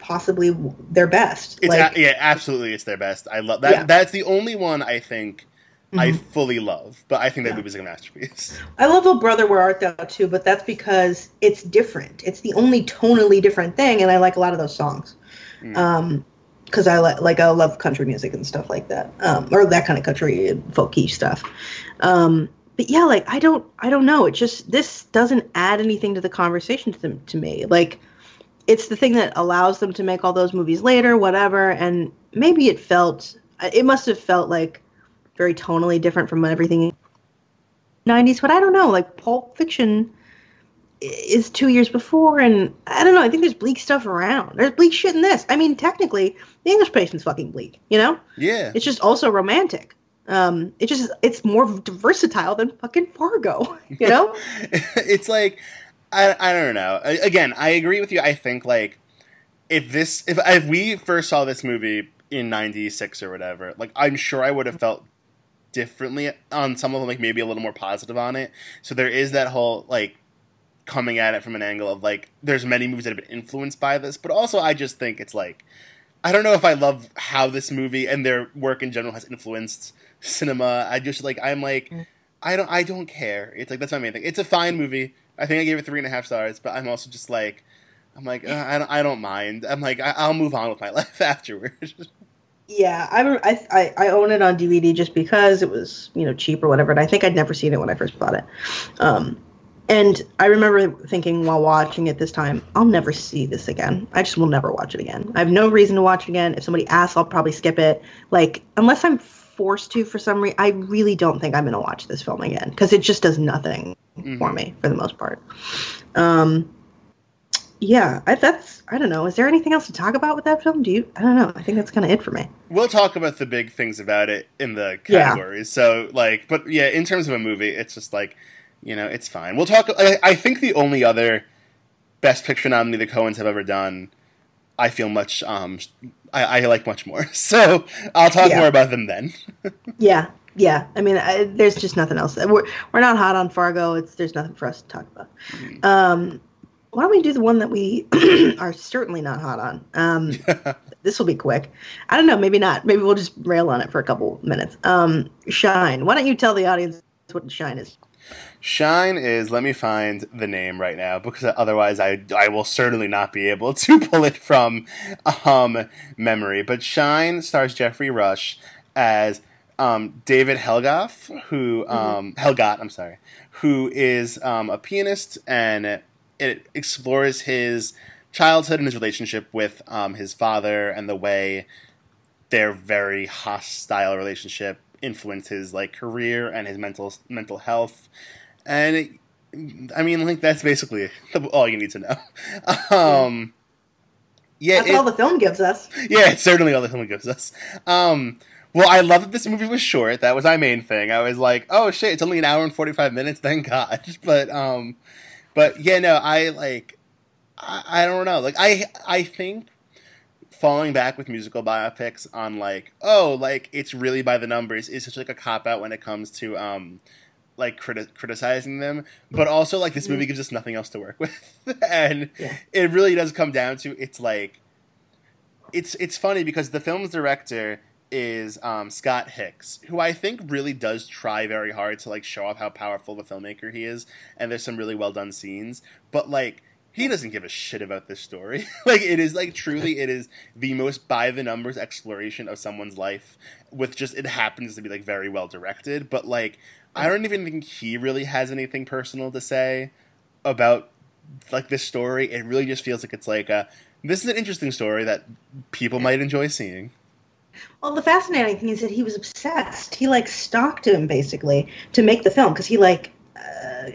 possibly their best. It's like, a, yeah, absolutely, it's their best. I love that. Yeah. That's the only one I think I Mhm. fully love. But I think that Yeah. movie's like a masterpiece. I love Oh Brother Where Art Thou too, but that's because it's different. It's the only tonally different thing, and I like a lot of those songs. Mm. Um, because I like like I love country music and stuff like that, um, or that kind of country and folky stuff. Um, but yeah, like I don't I don't know. It just this doesn't add anything to the conversation to them to me. Like it's the thing that allows them to make all those movies later, whatever. And maybe it felt it must have felt like very tonally different from everything 90s but i don't know like pulp fiction is two years before, and I don't know. I think there's bleak stuff around. There's bleak shit in this. I mean, technically, the English Patient's fucking bleak. You know, Yeah. it's just also romantic. Um, it just it's more versatile than fucking Fargo. You know? it's like I, I don't know. Again, I agree with you. I think like if this if if we first saw this movie in 96 or whatever, like I'm sure I would have felt differently on some of them like maybe a little more positive on it. So there is that whole like coming at it from an angle of like there's many movies that have been influenced by this, but also I just think it's like I don't know if I love how this movie and their work in general has influenced cinema. I just like I'm like I don't I don't care. It's like that's my main thing. It's a fine movie. I think I gave it three and a half stars, but I'm also just like I'm like uh, I don't I don't mind. I'm like I, I'll move on with my life afterwards. Yeah, I, I I I own it on DVD just because it was you know cheap or whatever. And I think I'd never seen it when I first bought it. Um, and I remember thinking while watching it this time, I'll never see this again. I just will never watch it again. I have no reason to watch it again. If somebody asks, I'll probably skip it. Like unless I'm forced to for some reason, I really don't think I'm gonna watch this film again because it just does nothing for Mhm. me for the most part. Um, yeah, I, that's I don't know. Is there anything else to talk about with that film? Do you? I don't know. I think that's kind of it for me. We'll talk about the big things about it in the Yeah. categories. So like, but yeah, in terms of a movie, it's just like, you know, it's fine. We'll talk. I, I think the only other best picture nominee the Coens have ever done, I feel much. Um, I, I like much more. So I'll talk Yeah. more about them then. Yeah, yeah. I mean, I, there's just nothing else. We're we're not hot on Fargo. It's there's nothing for us to talk about. Um, why don't we do the one that we are certainly not hot on? Um, this will be quick. I don't know. Maybe not. Maybe we'll just rail on it for a couple minutes. Um, Shine. Why don't you tell the audience what Shine is? Shine is. Let me find the name right now because otherwise, I I will certainly not be able to pull it from um memory. But Shine stars Geoffrey Rush as um, David Helgoff, who um, Helfgott. I'm sorry, who is um, a pianist, and it explores his childhood and his relationship with um, his father and the way their very hostile relationship influenced his like career and his mental mental health and it, I mean, like that's basically all you need to know. Um, yeah, That's it- all the film gives us. yeah, it's certainly all the film gives us. Um, well, I love that this movie was short. That was my main thing. I was like, oh shit, it's only an hour and forty five minutes. Thank God. But um, but yeah, no, I like, I, I don't know. Like I I think falling back with musical biopics on like oh like it's really by the numbers is such like a cop out when it comes to um like criti- criticizing them but also like this movie gives us nothing else to work with and Yeah. it really does come down to it's like it's it's funny because the film's director is um, Scott Hicks, who I think really does try very hard to like show off how powerful the filmmaker he is, and there's some really well done scenes. But like he doesn't give a shit about this story. like it is like truly it is the most by the numbers exploration of someone's life with just it happens to be like very well directed, but like I don't even think he really has anything personal to say about like this story. It really just feels like it's like a this is an interesting story that people might enjoy seeing. Well, the fascinating thing is that he was obsessed. He like stalked him basically to make the film because he like uh,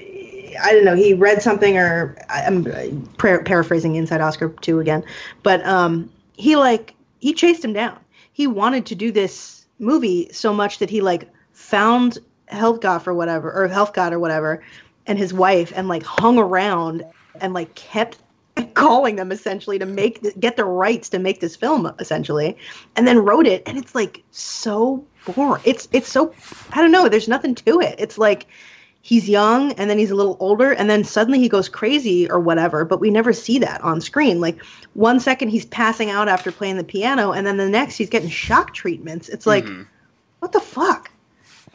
I don't know. He read something or I'm par- paraphrasing Inside Oscar two again, but um, he like he chased him down. He wanted to do this movie so much that he like found Helfgott or whatever or Helfgott or whatever and his wife and like hung around and like kept calling them essentially to make th- get the rights to make this film essentially and then wrote it and it's like so boring. It's it's so i don't know there's nothing to it. It's like he's young and then he's a little older and then suddenly he goes crazy or whatever but we never see that on screen. Like one second he's passing out after playing the piano and then the next he's getting shock treatments. It's like Mhm. what the fuck?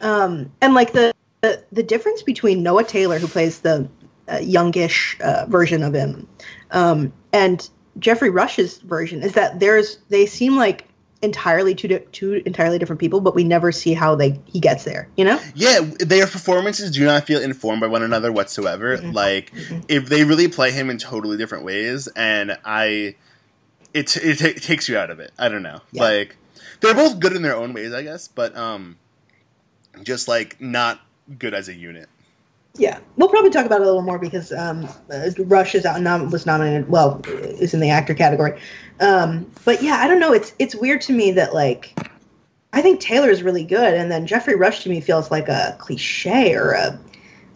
Um and like the the, the difference between noah taylor who plays the uh, youngish uh, version of him um and geoffrey rush's version is that there's they seem like entirely two two entirely different people but we never see how they he gets there you know Yeah, their performances do not feel informed by one another whatsoever. Mhm. Like if they really play him in totally different ways, and I, it it, ta takes you out of it. I don't know. Yeah. Like they're both good in their own ways, I guess, but um, just like not good as a unit. Yeah, we'll probably talk about it a little more because um, uh, Rush is out, nom- was nominated. Well, is in the actor category. Um, but yeah, I don't know. It's it's weird to me that like I think Taylor is really good, and then Geoffrey Rush to me feels like a cliche or a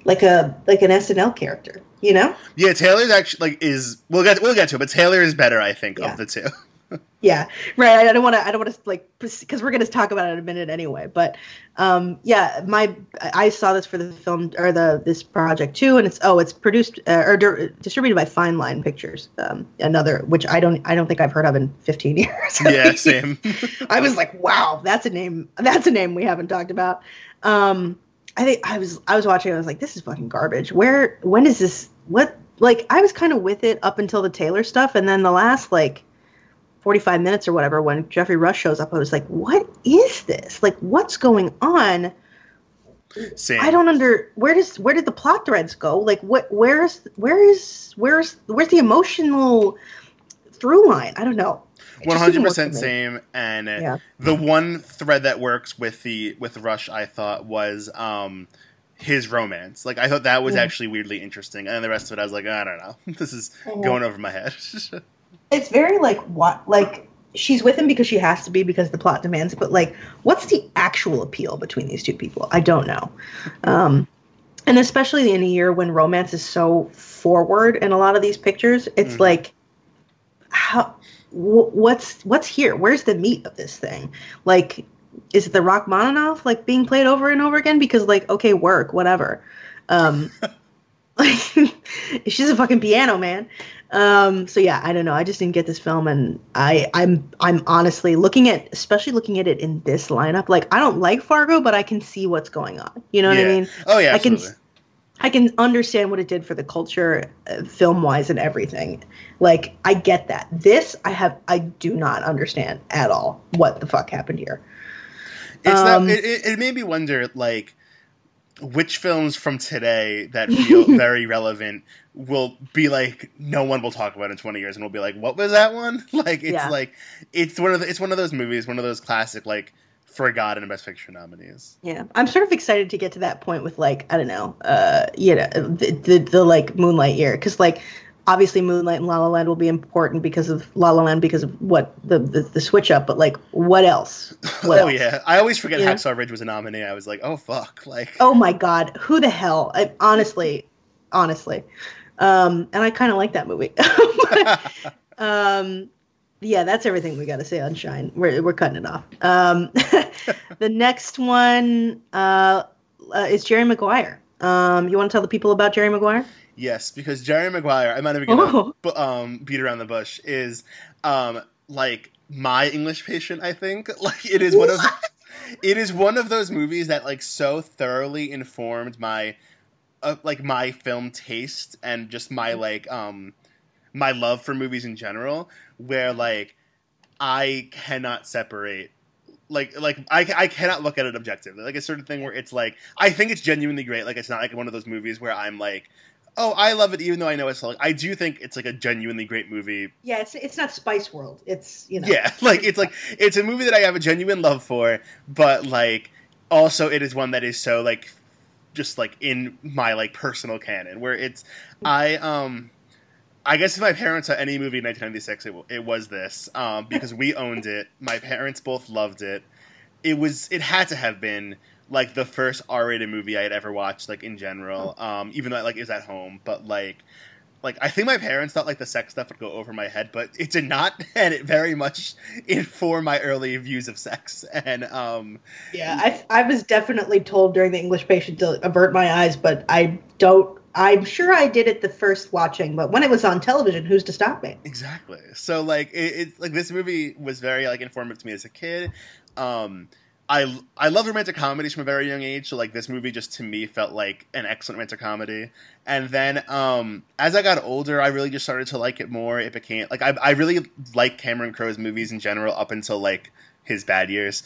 like a like an SNL character. You know? Yeah, Taylor's actually like is we'll get we'll get to it, but Taylor is better, I think, Yeah. of the two. Yeah, right. I don't want to. I don't want to like because we're going to talk about it in a minute anyway. But um, yeah, my I saw this for the film or the this project too, and it's oh, it's produced uh, or di- distributed by Fine Line Pictures. Um, another which I don't I don't think I've heard of in 15 years. yeah, same. I was like, wow, that's a name. That's a name we haven't talked about. Um, I think I was I was watching. I was like, this is fucking garbage. Where when is this? What like I was kind of with it up until the Taylor stuff, and then the last like 45 minutes or whatever when Geoffrey Rush shows up, I was like, what is this? Like, what's going on? Same. I don't under where does where did the plot threads go? Like, what where's where is where's where's the emotional through line? I don't know. One hundred percent same. And Yeah. the one thread that works with the with Rush, I thought was um his romance. Like I thought that was Yeah. actually weirdly interesting, and then the rest of it, I was like, I don't know, this is Mhm. going over my head. it's very like what like she's with him because she has to be because the plot demands it, but like what's the actual appeal between these two people? I don't know. Um and especially in a year when romance is so forward in a lot of these pictures it's Mhm. like how wh- what's what's here? Where's the meat of this thing? Like is it the Rachmaninoff like being played over and over again? Because like okay work whatever. Um like she's a fucking piano man um so yeah i don't know i just didn't get this film and i i'm i'm honestly looking at especially looking at it in this lineup like i don't like fargo but i can see what's going on you know what i mean oh yeah, I can- absolutely. I can understand what it did for the culture, uh, film wise, and everything. Like, I get that. This, I have, I do not understand at all what the fuck happened here. It's Um, not, it, it, it made me wonder, like, which films from today that feel very relevant will be like no one will talk about in 20 years and we'll be like what was that one? Like it's Yeah. like it's one of the, it's one of those movies one of those classic like forgotten best picture nominees. Yeah, I'm sort of excited to get to that point with like I don't know, uh, you know, the the, the like Moonlight year. Because like obviously Moonlight and La La Land will be important because of La La Land because of what the the, the switch up, but like what else? What oh else? yeah i always forget Yeah. hacksaw ridge was a nominee i was like oh fuck like Oh my God, who the hell? I, honestly, honestly, um, and I kind of like that movie. um, yeah, that's everything we got to say on Shine. We're we're cutting it off. Um, the next one uh, uh, is Jerry Maguire. Um, you want to tell the people about Jerry Maguire? Yes, because Jerry Maguire, I'm not even gonna Oh. um, beat around the bush, is um, like my English patient. I think like it is one of it is one of those movies that like so thoroughly informed my uh, like my film taste and just my like um my love for movies in general. Where like I cannot separate like like I, I cannot look at it objectively. Like a certain thing where it's like I think it's genuinely great. Like it's not like one of those movies where I'm like, oh, I love it even though I know it's like I do think it's like a genuinely great movie. Yeah, it's it's not Spice World. It's you know. Yeah, like it's like it's a movie that I have a genuine love for, but like also it is one that is so like just like in my like personal canon where it's I um I guess if my parents saw any movie in 1996, it, it was this um, because we owned it. My parents both loved it. It was it had to have been like the first R-rated movie I had ever watched, like in general. Um, even though I, like is at home, but like like I think my parents thought like the sex stuff would go over my head, but it did not, and it very much informed my early views of sex. And um, Yeah, I, I was definitely told during the English patient to avert my eyes, but I don't. I'm sure I did it the first watching, but when it was on television, who's to stop me? Exactly. So like it, it's like this movie was very like informative to me as a kid. Um, I I love romantic comedies from a very young age. So like this movie just to me felt like an excellent romantic comedy. And then um, as I got older, I really just started to like it more. It became like I I really like Cameron Crowe's movies in general up until like his bad years.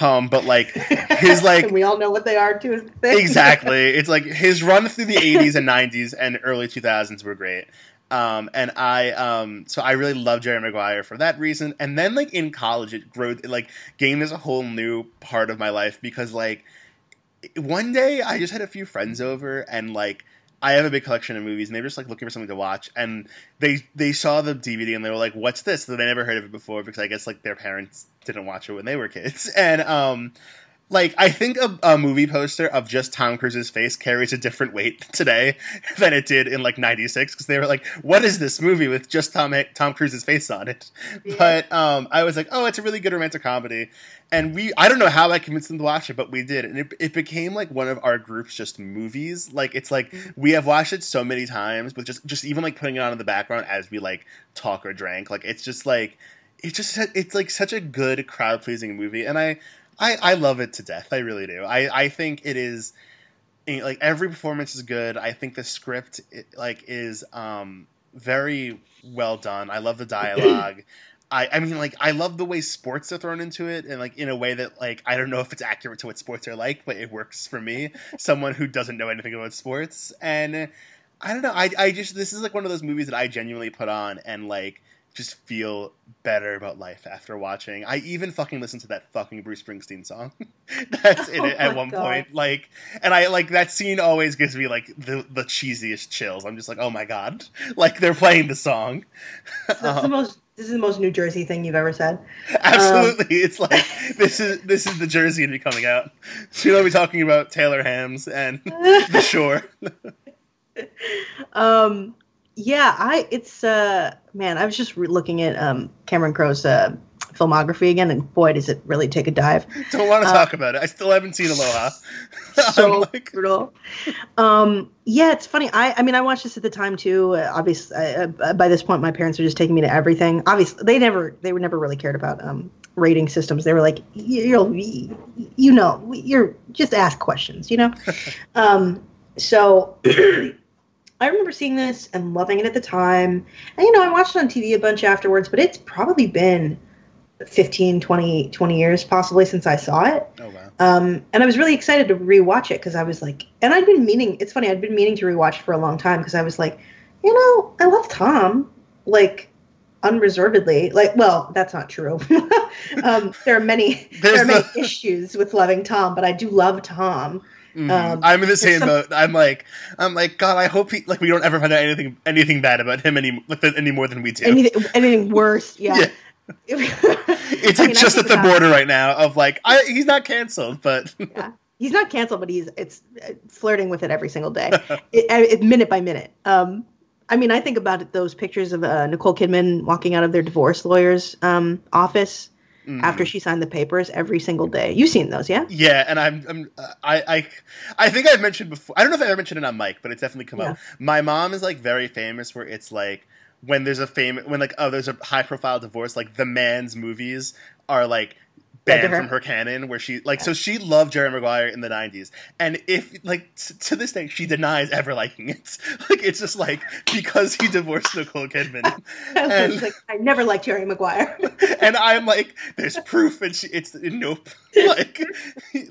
Um, but like his like we all know what they are too. exactly. It's like his run through the 80s and 90s and early 2000s were great. Um, and I, um, so I really love Jerry Maguire for that reason. And then, like in college, it grew, it, like gained this a whole new part of my life because, like, one day I just had a few friends over and like I have a big collection of movies and they were just like looking for something to watch and they they saw the DVD and they were like, "What's this?" So they never heard of it before because I guess like their parents didn't watch it when they were kids. And um like I think a, a, movie poster of just Tom Cruise's face carries a different weight today than it did in like '96 because they were like, "What is this movie with just Tom Tom Cruise's face on it?" Yeah. But um, I was like, "Oh, it's a really good romantic comedy," and we I don't know how I convinced them to watch it, but we did, and it, it became like one of our group's just movies. Like it's like mm-hmm. we have watched it so many times, but just just even like putting it on in the background as we like talk or drank, like it's just like it's just it's like such a good crowd pleasing movie, and I I, I love it to death. I really do. I, I think it is like every performance is good. I think the script like is um, very well done. I love the dialogue. I, I mean like I love the way sports are thrown into it and like in a way that like I don't know if it's accurate to what sports are like, but it works for me, someone who doesn't know anything about sports. And I don't know, I I just this is like one of those movies that I genuinely put on and like just feel better about life after watching. I even fucking listened to that fucking Bruce Springsteen song that's in oh it at one God. point. Like, and I like that scene always gives me like the the cheesiest chills. I'm just like, oh my God, like they're playing the song. That's um, the most. This is the most New Jersey thing you've ever said. Absolutely, um, it's like this is this is the Jersey to be coming out. So you'll be talking about Taylor Hams and the shore. um, yeah, I it's uh man, I was just re- looking at um Cameron Crowe's uh filmography again, and boy, does it really take a dive. Don't want to uh, talk about it. I still haven't seen Aloha. so like... brutal. Um, yeah, it's funny. I, I mean, I watched this at the time too. Uh, obviously, uh, by this point, my parents were just taking me to everything. Obviously, they never, they were never really cared about um, rating systems. They were like, you'll, you know, you're just ask questions, you know. um, so. I remember seeing this and loving it at the time. And, you know, I watched it on TV a bunch afterwards, but it's probably been 15, 20, 20 years possibly since I saw it. Oh, wow. Um, and I was really excited to rewatch it because I was like, and I'd been meaning, it's funny, I'd been meaning to rewatch it for a long time because I was like, you know, I love Tom. Like, unreservedly like well that's not true um, there are many there are many issues with loving tom but i do love tom Mm-hmm. Um, I'm in the same some... boat. I'm like, I'm like, God, I hope he like we don't ever find out anything anything bad about him any like, any more than we do. Anything, anything worse, yeah. yeah. it's I mean, just at the border right now of like, I, he's not canceled, but yeah. he's not canceled, but he's it's uh, flirting with it every single day, it, it, minute by minute. Um, I mean, I think about it, those pictures of uh, Nicole Kidman walking out of their divorce lawyer's um, office mm. after she signed the papers every single day. You've seen those, yeah? Yeah, and I'm, I'm I, I, I think I've mentioned before. I don't know if I ever mentioned it on mic, but it's definitely come yeah. up. My mom is like very famous, where it's like when there's a famous when like oh there's a high profile divorce, like the man's movies are like banned from her canon where she like so she loved Jerry Maguire in the 90s and if like t- to this day she denies ever liking it. Like it's just like because he divorced Nicole Kidman. And like, I never liked Jerry Maguire. And I'm like there's proof and she, it's nope like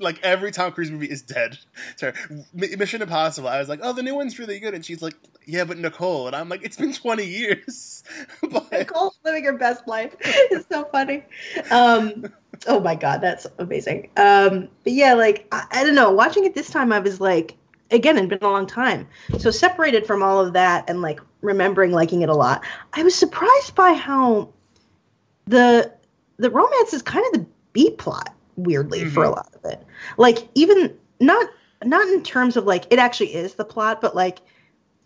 like every Tom Cruise movie is dead sorry Mission Impossible I was like oh the new one's really good and she's like yeah but Nicole and I'm like it's been 20 years but Nicole's living her best life it's so funny um oh my god, that's amazing. Um, but yeah, like I, I, don't know. Watching it this time, I was like, again, it'd been a long time, so separated from all of that and like remembering liking it a lot. I was surprised by how the the romance is kind of the B plot, weirdly, mm-hmm. for a lot of it. Like even not not in terms of like it actually is the plot, but like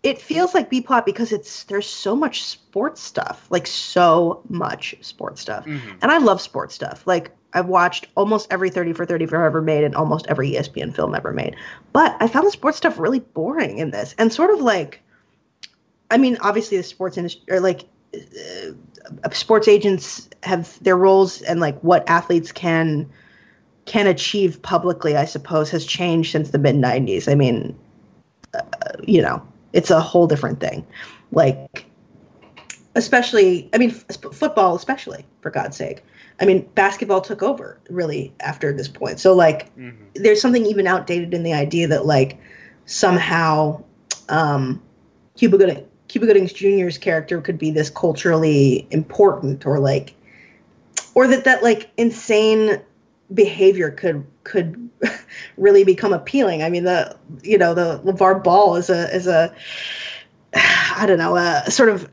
it feels like B plot because it's there's so much sports stuff, like so much sports stuff, mm-hmm. and I love sports stuff. Like I've watched almost every 30 for 34 ever made and almost every ESPN film ever made. But I found the sports stuff really boring in this and sort of like, I mean, obviously the sports industry, or like uh, sports agents have their roles and like what athletes can can achieve publicly, I suppose, has changed since the mid 90s. I mean, uh, you know, it's a whole different thing. Like, especially, I mean, f- football, especially, for God's sake. I mean, basketball took over really after this point. So like, mm-hmm. there's something even outdated in the idea that like somehow um, Cuba Gooding, Cuba Gooding's Jr.'s character could be this culturally important or like, or that that like insane behavior could could really become appealing. I mean, the you know the LaVar Ball is a is a I don't know a sort of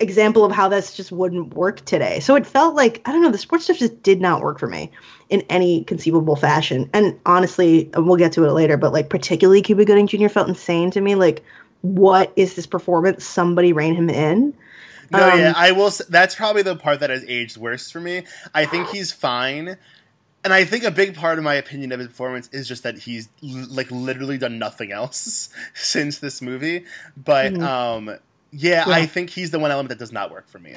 example of how this just wouldn't work today. So it felt like I don't know the sports stuff just did not work for me in any conceivable fashion. And honestly, we'll get to it later, but like particularly Cuba Gooding Jr. felt insane to me. Like, what is this performance? Somebody rein him in. No, um, yeah, I will. That's probably the part that has aged worst for me. I think he's fine, and I think a big part of my opinion of his performance is just that he's like literally done nothing else since this movie. But mm-hmm. um, yeah, yeah, I think he's the one element that does not work for me.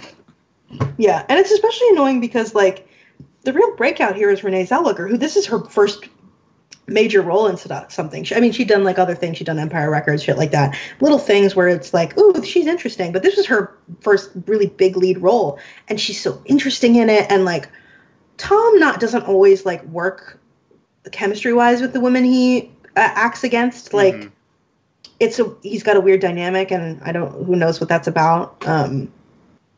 Yeah, and it's especially annoying because like the real breakout here is Renee Zellweger, who this is her first major role in something. I mean, she'd done like other things. She'd done Empire Records, shit like that. Little things where it's like, ooh, she's interesting. But this was her first really big lead role, and she's so interesting in it. And like, Tom not doesn't always like work chemistry wise with the women he uh, acts against. Like, mm-hmm. it's a he's got a weird dynamic, and I don't who knows what that's about. Um,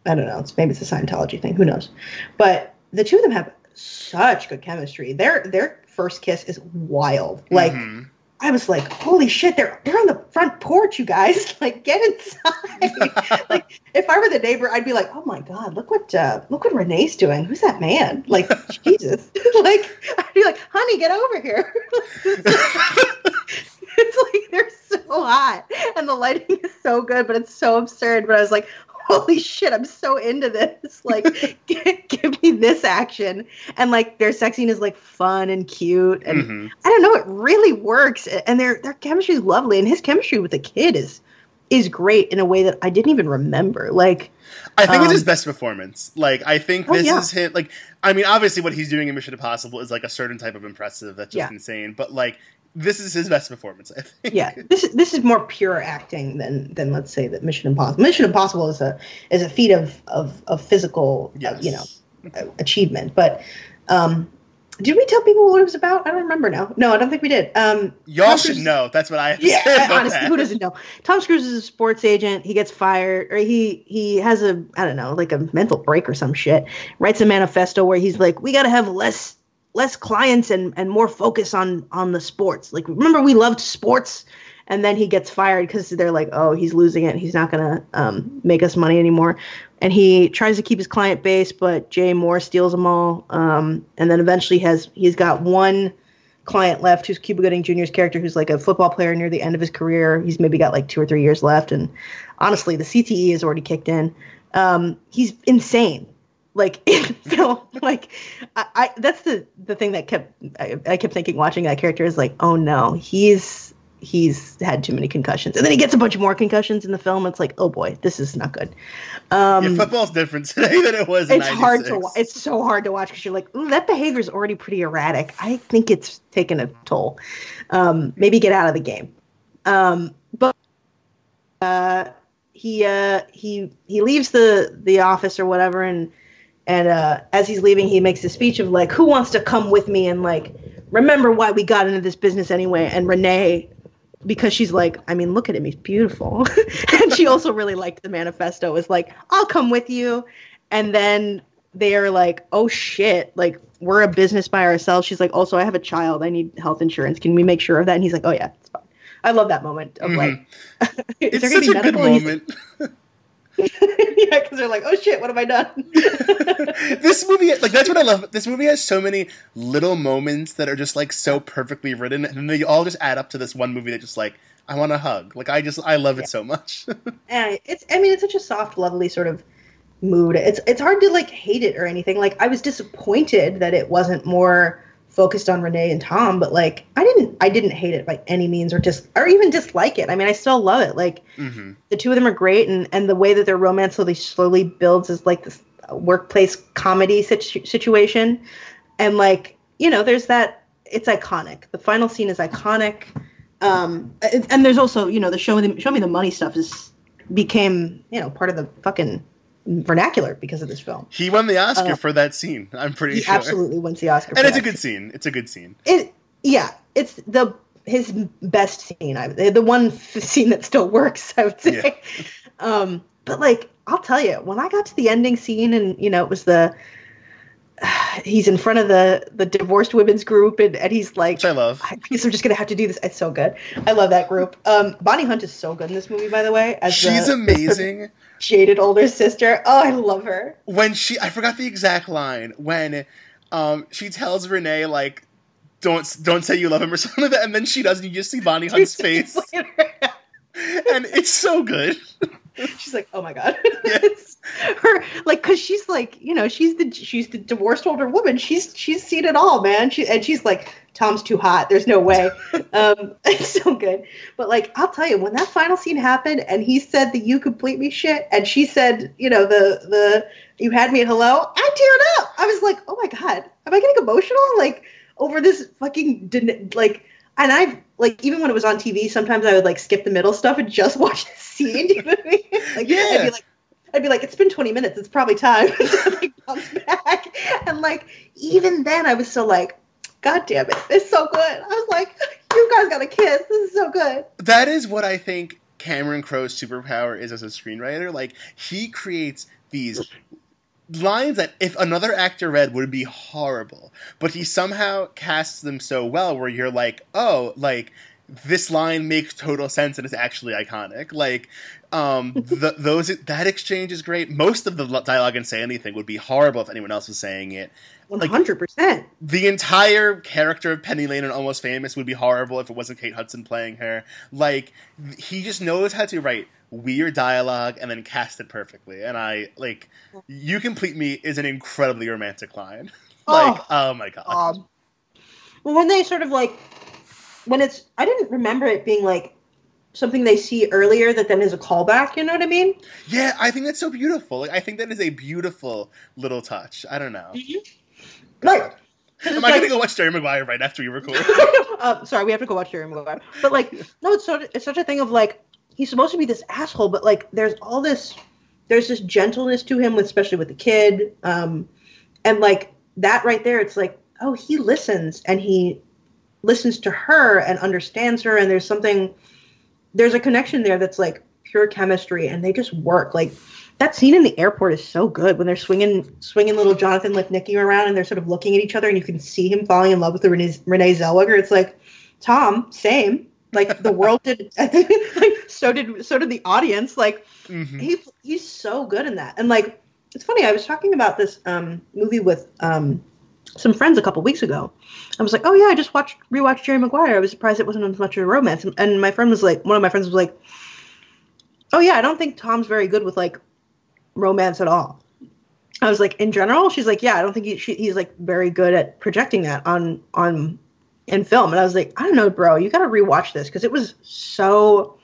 I don't know. It's maybe it's a Scientology thing. Who knows? But the two of them have such good chemistry. Their their first kiss is wild. Like mm-hmm. I was like, holy shit, they're they're on the front porch, you guys. Like, get inside. like, if I were the neighbor, I'd be like, oh my god, look what uh, look what Renee's doing. Who's that man? Like, Jesus. like, I'd be like, honey, get over here. it's like they're so hot, and the lighting is so good, but it's so absurd. But I was like, holy shit, I'm so into this. Like, give me this action. And like their sexiness is like fun and cute. And mm-hmm. I don't know, it really works. And their their chemistry is lovely. And his chemistry with the kid is is great in a way that I didn't even remember. Like I think um, it's his um, best performance. Like I think oh, this oh, yeah. is him like I mean obviously what he's doing in Mission Impossible is like a certain type of impressive that's just yeah. insane. But like this is his best performance. I think. Yeah, this is this is more pure acting than than let's say that Mission Impossible. Mission Impossible is a is a feat of of, of physical, yes. uh, you know, achievement. But um, did we tell people what it was about? I don't remember now. No, I don't think we did. Um, Y'all Tom should Cruise, know. That's what I. yeah, honestly, that. who doesn't know? Tom Cruise is a sports agent. He gets fired, or he he has a I don't know, like a mental break or some shit. Writes a manifesto where he's like, we got to have less less clients and and more focus on on the sports. Like remember we loved sports and then he gets fired because they're like, oh, he's losing it. He's not gonna um, make us money anymore. And he tries to keep his client base, but Jay Mohr steals them all. Um, and then eventually has he's got one client left, who's Cuba Gooding Jr.'s character, who's like a football player near the end of his career. He's maybe got like two or three years left, and honestly, the CTE has already kicked in. Um, he's insane like so like I, I, that's the the thing that kept I, I, kept thinking watching that character is like oh no he's he's had too many concussions. And then he gets a bunch of more concussions in the film. It's like oh boy this is not good. Um yeah, football's different today than it was it's hard to it's so hard to watch because you're like that behavior is already pretty erratic. I think it's taken a toll. Um maybe get out of the game. Um but uh he uh he he leaves the the office or whatever and and uh, as he's leaving, he makes a speech of like, "Who wants to come with me and like remember why we got into this business anyway?" And Renee, because she's like, I mean, look at him, he's beautiful, and she also really liked the manifesto. Was like, "I'll come with you," and then they are like, "Oh shit!" Like we're a business by ourselves. She's like, "Also, I have a child. I need health insurance. Can we make sure of that?" And he's like, "Oh yeah, it's fine." I love that moment of mm-hmm. like, it's such a good moment. yeah, because they're like, oh shit, what have I done? this movie, like, that's what I love. This movie has so many little moments that are just like so perfectly written, and they all just add up to this one movie that just like I want to hug. Like, I just I love it so much. and it's, I mean, it's such a soft, lovely sort of mood. It's it's hard to like hate it or anything. Like, I was disappointed that it wasn't more focused on Renee and Tom, but like I didn't I didn't hate it by any means or just or even dislike it. I mean, I still love it. Like mm-hmm. the two of them are great, and and the way that their romance slowly slowly builds is like this workplace comedy situ- situation, and like you know, there's that. It's iconic. The final scene is iconic. Um, and, and there's also you know the show me the, show me the money stuff is became you know part of the fucking vernacular because of this film. He won the Oscar uh, for that scene. I'm pretty he sure. Absolutely wins the Oscar. And it's a good scene. It's a good scene. It yeah, it's the his best scene. I the one scene that still works. I would say. Yeah. Um, but like I'll tell you, when I got to the ending scene and you know it was the he's in front of the the divorced women's group and, and he's like Which I love. I guess we're just gonna have to do this. It's so good. I love that group. Um, Bonnie Hunt is so good in this movie, by the way. As She's the amazing. jaded older sister. Oh, I love her. when she I forgot the exact line when um she tells Renee like don't don't say you love him or something like that and then she does and you just see Bonnie Hunt's face and it's so good. she's like, oh my god. It's her like, cause she's like, you know, she's the she's the divorced older woman. She's she's seen it all, man. She and she's like, Tom's too hot. There's no way. um, it's so good. But like, I'll tell you, when that final scene happened, and he said the "you complete me" shit, and she said, you know, the the you had me at hello. I teared up. I was like, oh my god, am I getting emotional? Like over this fucking like. And I've like even when it was on TV, sometimes I would like skip the middle stuff and just watch the scene. You know what I mean? Like, Yeah. I'd be like, I'd be like, it's been 20 minutes. It's probably time. like, comes back, and like even then, I was still like, God damn it, it's so good. I was like, you guys got a kiss. This is so good. That is what I think Cameron Crowe's superpower is as a screenwriter. Like he creates these lines that if another actor read would be horrible, but he somehow casts them so well where you're like, oh, like this line makes total sense and it's actually iconic. Like um, the, those that exchange is great. Most of the dialogue in Say Anything would be horrible if anyone else was saying it. 100%. The entire character of Penny Lane and Almost Famous would be horrible if it wasn't Kate Hudson playing her. Like he just knows how to write weird dialogue and then cast it perfectly. And I like "You Complete Me" is an incredibly romantic line. like oh, my god. Um, well, when they sort of like, when it's, I didn't remember it being like something they see earlier that then is a callback. You know what I mean? yeah, I think that's so beautiful. Like I think that is a beautiful little touch. I don't know. Right. 'Cause Am I like- gonna go watch Jerry Maguire right after you record? uh, sorry, we have to go watch Jerry Maguire. But like, no, it's sort of, it's such a thing of like he's supposed to be this asshole, but like there's all this there's this gentleness to him, especially with the kid, um, and like that right there, it's like oh he listens and he listens to her and understands her, and there's something there's a connection there that's like pure chemistry, and they just work like. That scene in the airport is so good when they're swinging, swinging little Jonathan like Lipnicki around, and they're sort of looking at each other, and you can see him falling in love with the Renee, Renee Zellweger. It's like, Tom, same. Like the world did. like so did so did the audience. Like Mhm. he he's so good in that. And like it's funny. I was talking about this um, movie with um, some friends a couple weeks ago. I was like, oh yeah, I just watched rewatched Jerry Maguire. I was surprised it wasn't as much of a romance. And, my friend was like, one of my friends was like, oh yeah, I don't think Tom's very good with like romance at all. I was like, in general, she's like, yeah, I don't think he, she, he's like very good at projecting that on on in film. And I was like, I don't know, bro, you got to rewatch this because it was so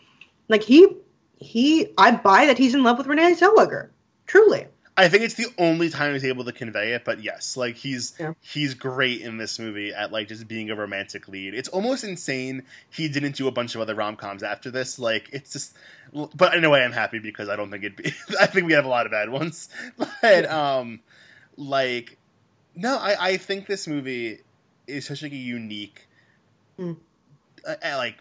like he he I buy that he's in love with Renee Zellweger, truly. I think it's the only time he's able to convey it, but yes, like he's Yeah. he's great in this movie at like just being a romantic lead. It's almost insane he didn't do a bunch of other rom coms after this. Like it's just, but in a way, I'm happy because I don't think it'd be. I think we have a lot of bad ones, but um, like no, I I think this movie is such like a unique, Mm. uh, uh, like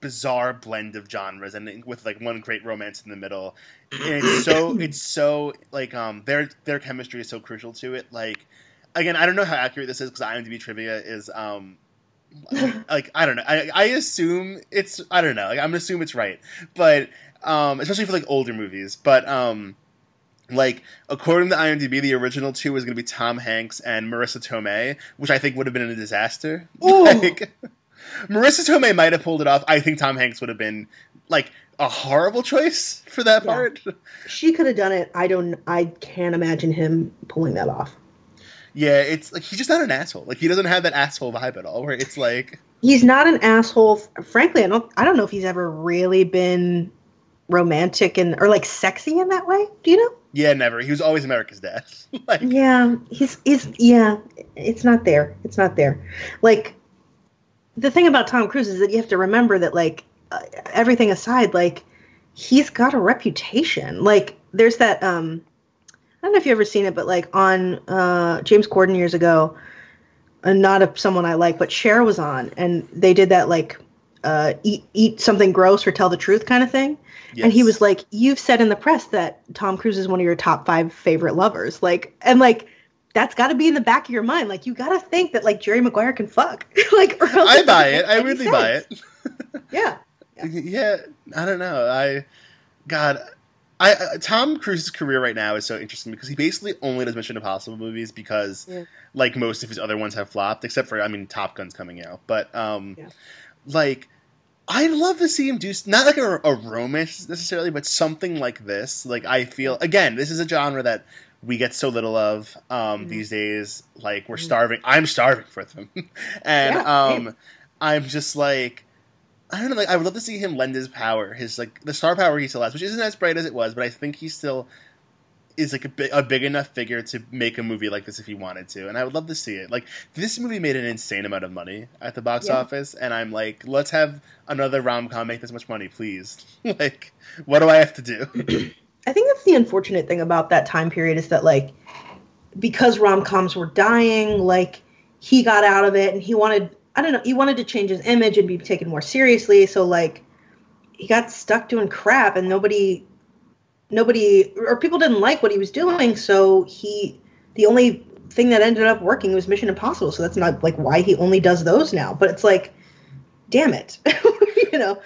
bizarre blend of genres and with like one great romance in the middle. And it's so it's so like um their their chemistry is so crucial to it. Like again i don't know how accurate this is because imdb trivia is um like i don't know. I, I assume it's i don't know. Like, i'm gonna assume it's right. But um especially for like older movies. But um like according to imdb the original two was gonna be tom hanks and marisa tomei which i think would have been a disaster. Ooh. like marisa tomei might have pulled it off i think tom hanks would have been like a horrible choice for that Yeah. part She could have done it. I don't. I can't imagine him pulling that off. Yeah, it's like he's just not an asshole. Like he doesn't have that asshole vibe at all. Where it's like, He's not an asshole. Frankly, I don't. I don't know if he's ever really been romantic and or like sexy in that way. Do you know? yeah, never. He was always America's dad. like, Yeah, he's he's yeah. It's not there. It's not there. Like the thing about Tom Cruise is that you have to remember that like uh, everything aside, like he's got a reputation. Like there's that um I don't know if you've ever seen it, but like on uh James Corden years ago, and not a, someone I like, but Cher was on, and they did that like uh eat eat something gross or tell the truth kind of thing. And he was like, "You've said in the press that Tom Cruise is one of your top five favorite lovers." Like, and like that's got to be in the back of your mind. Like you got to think that like Jerry Maguire can fuck. like I buy it. I really any buy it. sense. Yeah. yeah i don't know i god I, I tom cruise's career right now is so interesting because he basically only does mission impossible movies because Yeah. like most of his other ones have flopped except for i mean top gun's coming out but um Yeah. like I'd love to see him do not like a, a romance necessarily, but something like this. Like I feel again, this is a genre that we get so little of um, Mhm. these days. Like we're Mhm. starving. I'm starving for them, and Yeah, um, I'm just like I don't know. Like I would love to see him lend his power, his like the star power he still has, which isn't as bright as it was, but I think he still is like a big, a big enough figure to make a movie like this if he wanted to, and I would love to see it. Like this movie made an insane amount of money at the box Yeah. office, and I'm like, let's have another rom com make this much money, please. like, what do I have to do? I think that's the unfortunate thing about that time period is that like because rom coms were dying, like he got out of it and he wanted I don't know, he wanted to change his image and be taken more seriously. So like he got stuck doing crap and nobody nobody or people didn't like what he was doing, so he the only thing that ended up working was Mission Impossible. So that's not like why he only does those now. But it's like, damn it. you know,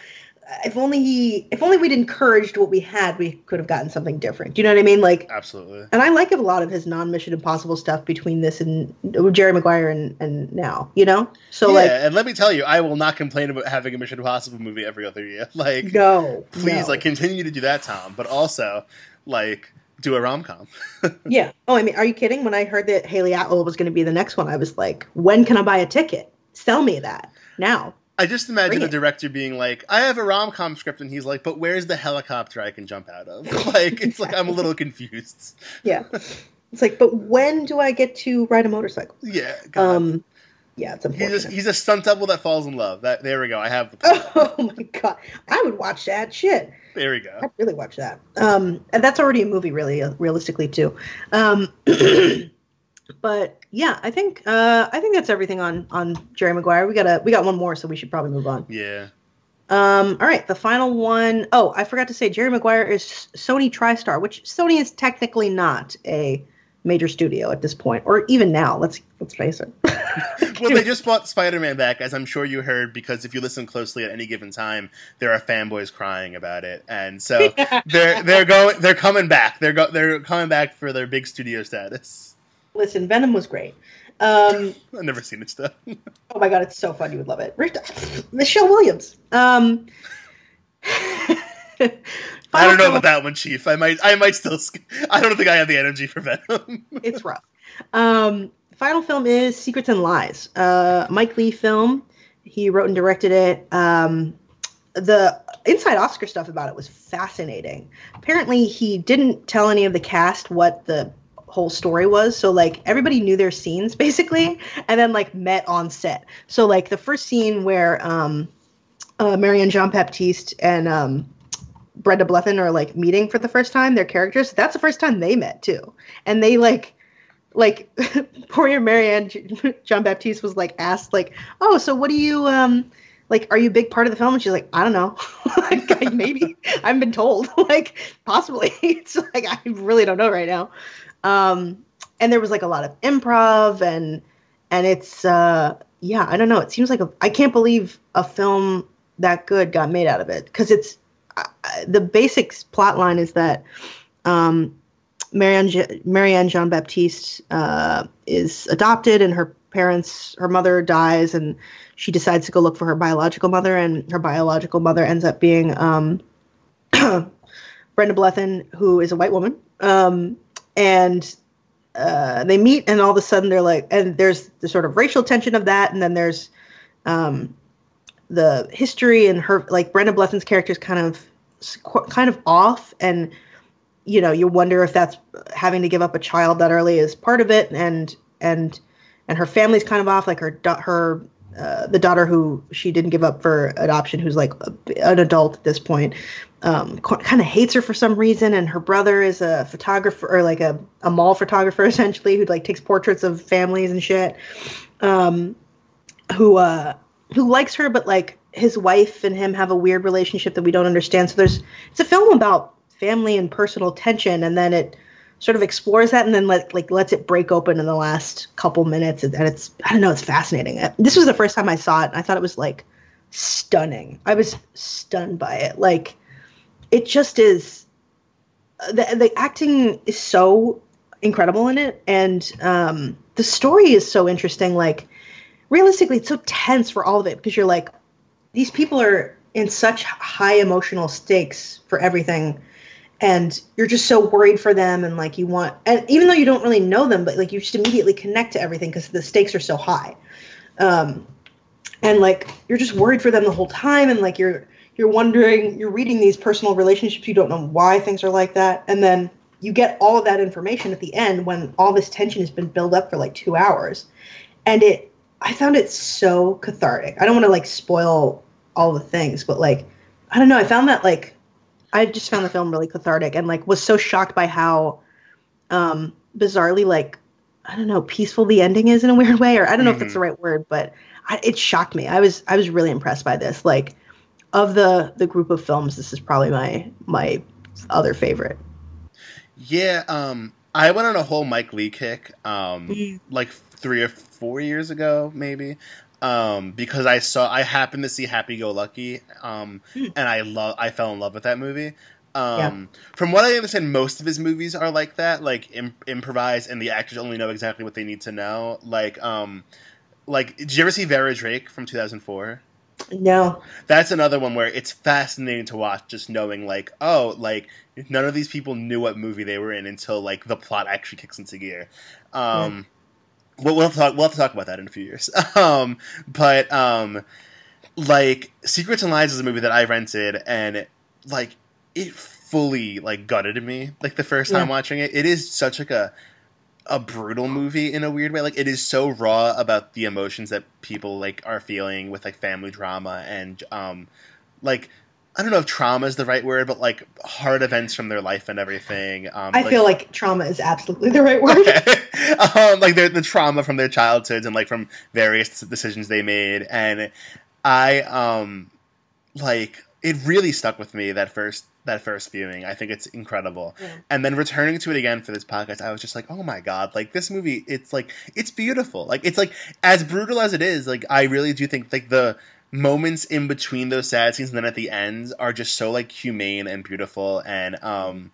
if only he if only we'd encouraged what we had, we could have gotten something different. Do you know what I mean? Like Absolutely. and I like a lot of his non-Mission Impossible stuff between this and Jerry Maguire and, and now, you know? So yeah, like and let me tell you, I will not complain about having a Mission Impossible movie every other year. Like, no. please, no. like, continue to do that, Tom. But also, like, do a rom com. Yeah. Oh, I mean, are you kidding? When I heard that Hayley Atwell was going to be the next one, I was like, when can I buy a ticket? Sell me that now. I just imagine a director being like, "I have a rom com script," and he's like, "But where's the helicopter I can jump out of?" Like, it's like I'm a little confused. Yeah. it's like, but when do I get to ride a motorcycle? Yeah, God. Um, yeah, it's he's a, he's a stunt double that falls in love. That there we go. I have the point. oh my god, I would watch that shit. There we go. I'd really watch that. Um, and that's already a movie, really, uh, realistically too. Um, but yeah, I think uh, I think that's everything on on Jerry Maguire. We got a we got one more, so we should probably move on. Yeah. Um, all right, the final one oh I forgot to say, Jerry Maguire is Sony TriStar, which Sony is technically not a major studio at this point, or even now. Let's let's face it. Well, they just bought Spider-Man back, as I'm sure you heard, because if you listen closely at any given time, there are fanboys crying about it, and so they're they're going they're coming back. They're go, they're coming back for their big studio status. Listen, Venom was great. Um, I've never seen it stuff. Oh my god, it's so fun. You would love it. Michelle Williams. Um, I don't know about that one, Chief. I might I might still. I don't think I have the energy for Venom. It's rough. Um, final film is Secrets and Lies. Uh, Mike Leigh film. He wrote and directed it. Um, the inside Oscar stuff about it was fascinating. Apparently, he didn't tell any of the cast what the whole story was. So like everybody knew their scenes basically, and then like met on set. So like the first scene where um, uh, Marianne Jean Baptiste and um, Brenda Blethyn are like meeting for the first time, their characters. That's the first time they met too, and they like. Like poor Marianne John Baptiste was like asked like, "Oh, so what do you um like are you a big part of the film?" And she's like, "I don't know. like, maybe. I haven't been told. like possibly." it's like I really don't know right now. Um and there was like a lot of improv and and it's uh yeah, I don't know. It seems like a, I can't believe a film that good got made out of it because it's uh, the basic plot line is that um, Marianne, Marianne Jean Baptiste uh, is adopted, and her parents, her mother dies, and she decides to go look for her biological mother, and her biological mother ends up being um, Brenda Blethyn, who is a white woman, um, and uh, they meet, and all of a sudden they're like, and there's the sort of racial tension of that, and then there's um, the history and her like Brenda Blethyn's character is kind of kind of off. And you know you wonder if that's having to give up a child that early is part of it. And and and her family's kind of off like her her uh, the daughter who she didn't give up for adoption who's like a, an adult at this point um, kind of hates her for some reason and her brother is a photographer or like a, a mall photographer essentially who like takes portraits of families and shit um, who uh who likes her but like his wife and him have a weird relationship that we don't understand so there's it's a film about family and personal tension and then it sort of explores that and then let like lets it break open in the last couple minutes and, and it's I don't know it's fascinating. This was the first time I saw it and I thought it was like stunning. I was stunned by it. Like it just is the the acting is so incredible in it and um the story is so interesting like realistically it's so tense for all of it because you're like these people are in such high emotional stakes for everything and you're just so worried for them and like you want and even though you don't really know them but like you just immediately connect to everything because the stakes are so high. Um and like you're just worried for them the whole time and like you're you're wondering you're reading these personal relationships you don't know why things are like that. And then you get all of that information at the end when all this tension has been built up for like two hours. And it i found it so cathartic. I don't want to like spoil all the things but like i don't know i found that like i just found the film really cathartic and like was so shocked by how um bizarrely like i don't know peaceful the ending is in a weird way or i don't know mm-hmm. if that's the right word but I, it shocked me. I was i was really impressed by this. Like of the the group of films this is probably my my other favorite yeah, um, I went on a whole Mike Leigh kick, um, mm. like three or four years ago, maybe, um, because I saw I happened to see Happy Go Lucky, um, mm. and I love I fell in love with that movie. Um, yeah. From what I understand, most of his movies are like that, like imp- improvised, and the actors only know exactly what they need to know. Like, um, like, did you ever see Vera Drake from two thousand four? No. That's another one where it's fascinating to watch, just knowing like, oh, like none of these people knew what movie they were in until like the plot actually kicks into gear. Um, yeah. we'll, we'll, have to talk. We'll have to talk about that in a few years. um, but um, like Secrets and Lies is a movie that I rented, and like it fully like gutted me like the first time yeah. watching it. It is such like a a brutal movie in a weird way. Like it is so raw about the emotions that people like are feeling with like family drama and um like I don't know if trauma is the right word, but like hard events from their life and everything. Um, I like, feel like trauma is absolutely the right word. Okay. um, like the trauma from their childhoods and like from various decisions they made, and I um like it really stuck with me that first that first viewing. I think it's incredible. Yeah. And then returning to it again for this podcast, I was just like, oh my god, like this movie, it's like it's beautiful. Like it's like as brutal as it is, like I really do think like the moments in between those sad scenes and then at the end are just so like humane and beautiful and um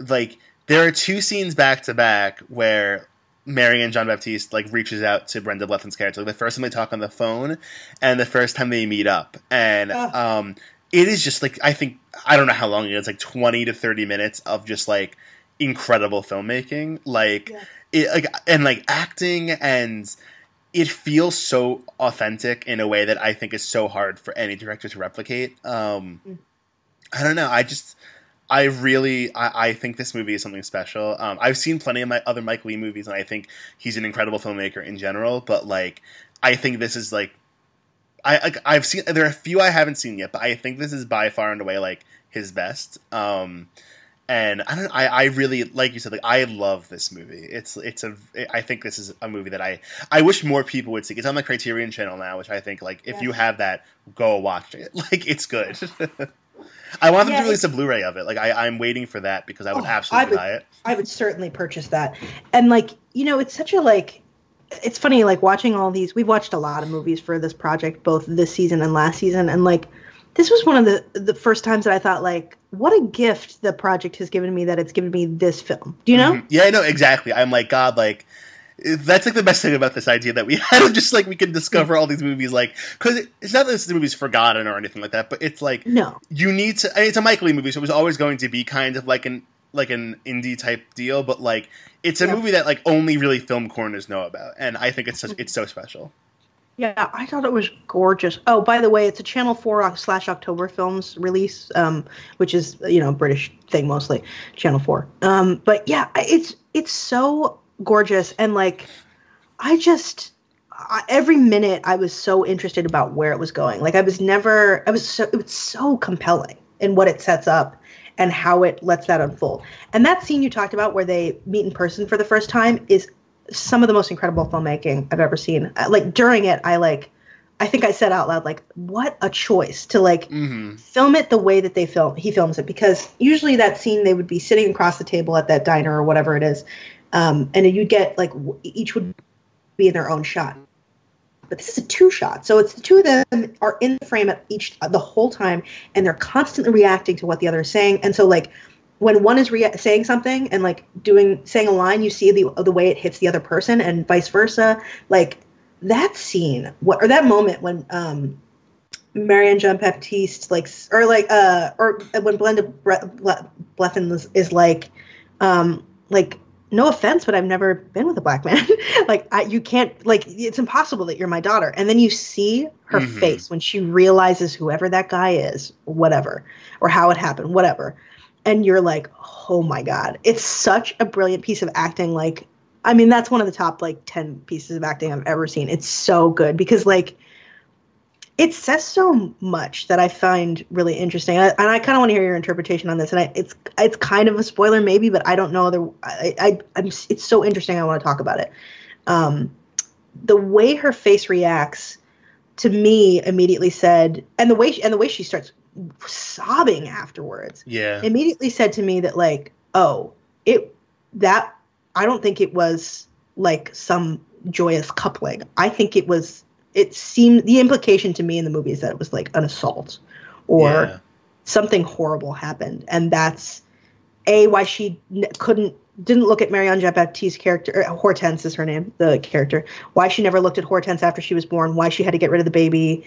like there are two scenes back to back where Marianne Jean-Baptiste like reaches out to Brenda Blethyn's character. Like, the first time they talk on the phone, and the first time they meet up, and um, it is just like I think I don't know how long it is, like twenty to thirty minutes of just like incredible filmmaking, like yeah. it like and like acting and it feels so authentic in a way that I think is so hard for any director to replicate. Um, mm. I don't know. I just I really I, I, think this movie is something special. Um, I've seen plenty of my other Mike Leigh movies, and I think he's an incredible filmmaker in general. But like, I think this is like I, I have seen there are a few I haven't seen yet, but I think this is by far and away like his best. Um, and I don't. I, I really like you said. Like I love this movie. It's it's a. I think this is a movie that I I wish more people would see. It's on the Criterion Channel now, which I think like if you have that, go watch it. Like it's good. I want them yeah, to release a Blu-ray of it. Like I, I'm waiting for that because I would oh, absolutely I would, buy it. I would certainly purchase that. And like you know, it's such a like it's funny like watching all these we've watched a lot of movies for this project both this season and last season and like this was one of the the first times that I thought like what a gift the project has given me that it's given me this film. Do you know? Mm-hmm. Yeah, I know exactly. I'm like god like that's like the best thing about this idea that we had just like we can discover all these movies like because it's not that this movie's forgotten or anything like that but it's like no you need to it's a Michael Leigh movie so it was always going to be kind of like an like an indie type deal but like it's a yeah. movie that like only really film corners know about, and I think it's such, it's so special. Yeah, I thought it was gorgeous. Oh, by the way, it's a Channel Four slash October Films release, um, which is you know British thing mostly, Channel Four. Um, but yeah, it's it's so gorgeous, and like I just I, every minute I was so interested about where it was going. Like I was never, I was so it was so compelling in what it sets up and how it lets that unfold. And that scene you talked about where they meet in person for the first time is some of the most incredible filmmaking I've ever seen. Uh, like during it, I like I think I said out loud like, "What a choice to like hmm film it the way that they film he films it because usually that scene they would be sitting across the table at that diner or whatever it is um, and you'd get like each would be in their own shot but this is a two shot. So it's the two of them are in the frame at each the whole time and they're constantly reacting to what the other is saying. And so like when one is rea- saying something and like doing saying a line you see the the way it hits the other person and vice versa. Like that scene what or that moment when um Marianne Jean Baptiste, like, or like, uh, or when Blenda Bre- Ble- Blethyn is, is like, um, like, no offense, but I've never been with a black man. like, I, you can't, like, it's impossible that you're my daughter. And then you see her Mhm. face when she realizes whoever that guy is, whatever, or how it happened, whatever. And you're like, oh my God. It's such a brilliant piece of acting. Like, I mean, that's one of the top, like, 10 pieces of acting I've ever seen. It's so good because, like, it says so much that I find really interesting, and I, I kind of want to hear your interpretation on this. And I, it's it's kind of a spoiler, maybe, but I don't know. The I, I I'm it's so interesting. I want to talk about it. Um, the way her face reacts to me immediately said, and the way she, and the way she starts sobbing afterwards Yeah. immediately said to me that like oh it that i don't think it was like some joyous coupling i think it was it seemed the implication to me in the movie is that it was like an assault or Yeah. something horrible happened. And that's a why she n- couldn't didn't look at Marianne Jean Baptiste's character Hortense is her name the character. Why she never looked at Hortense after she was born why she had to get rid of the baby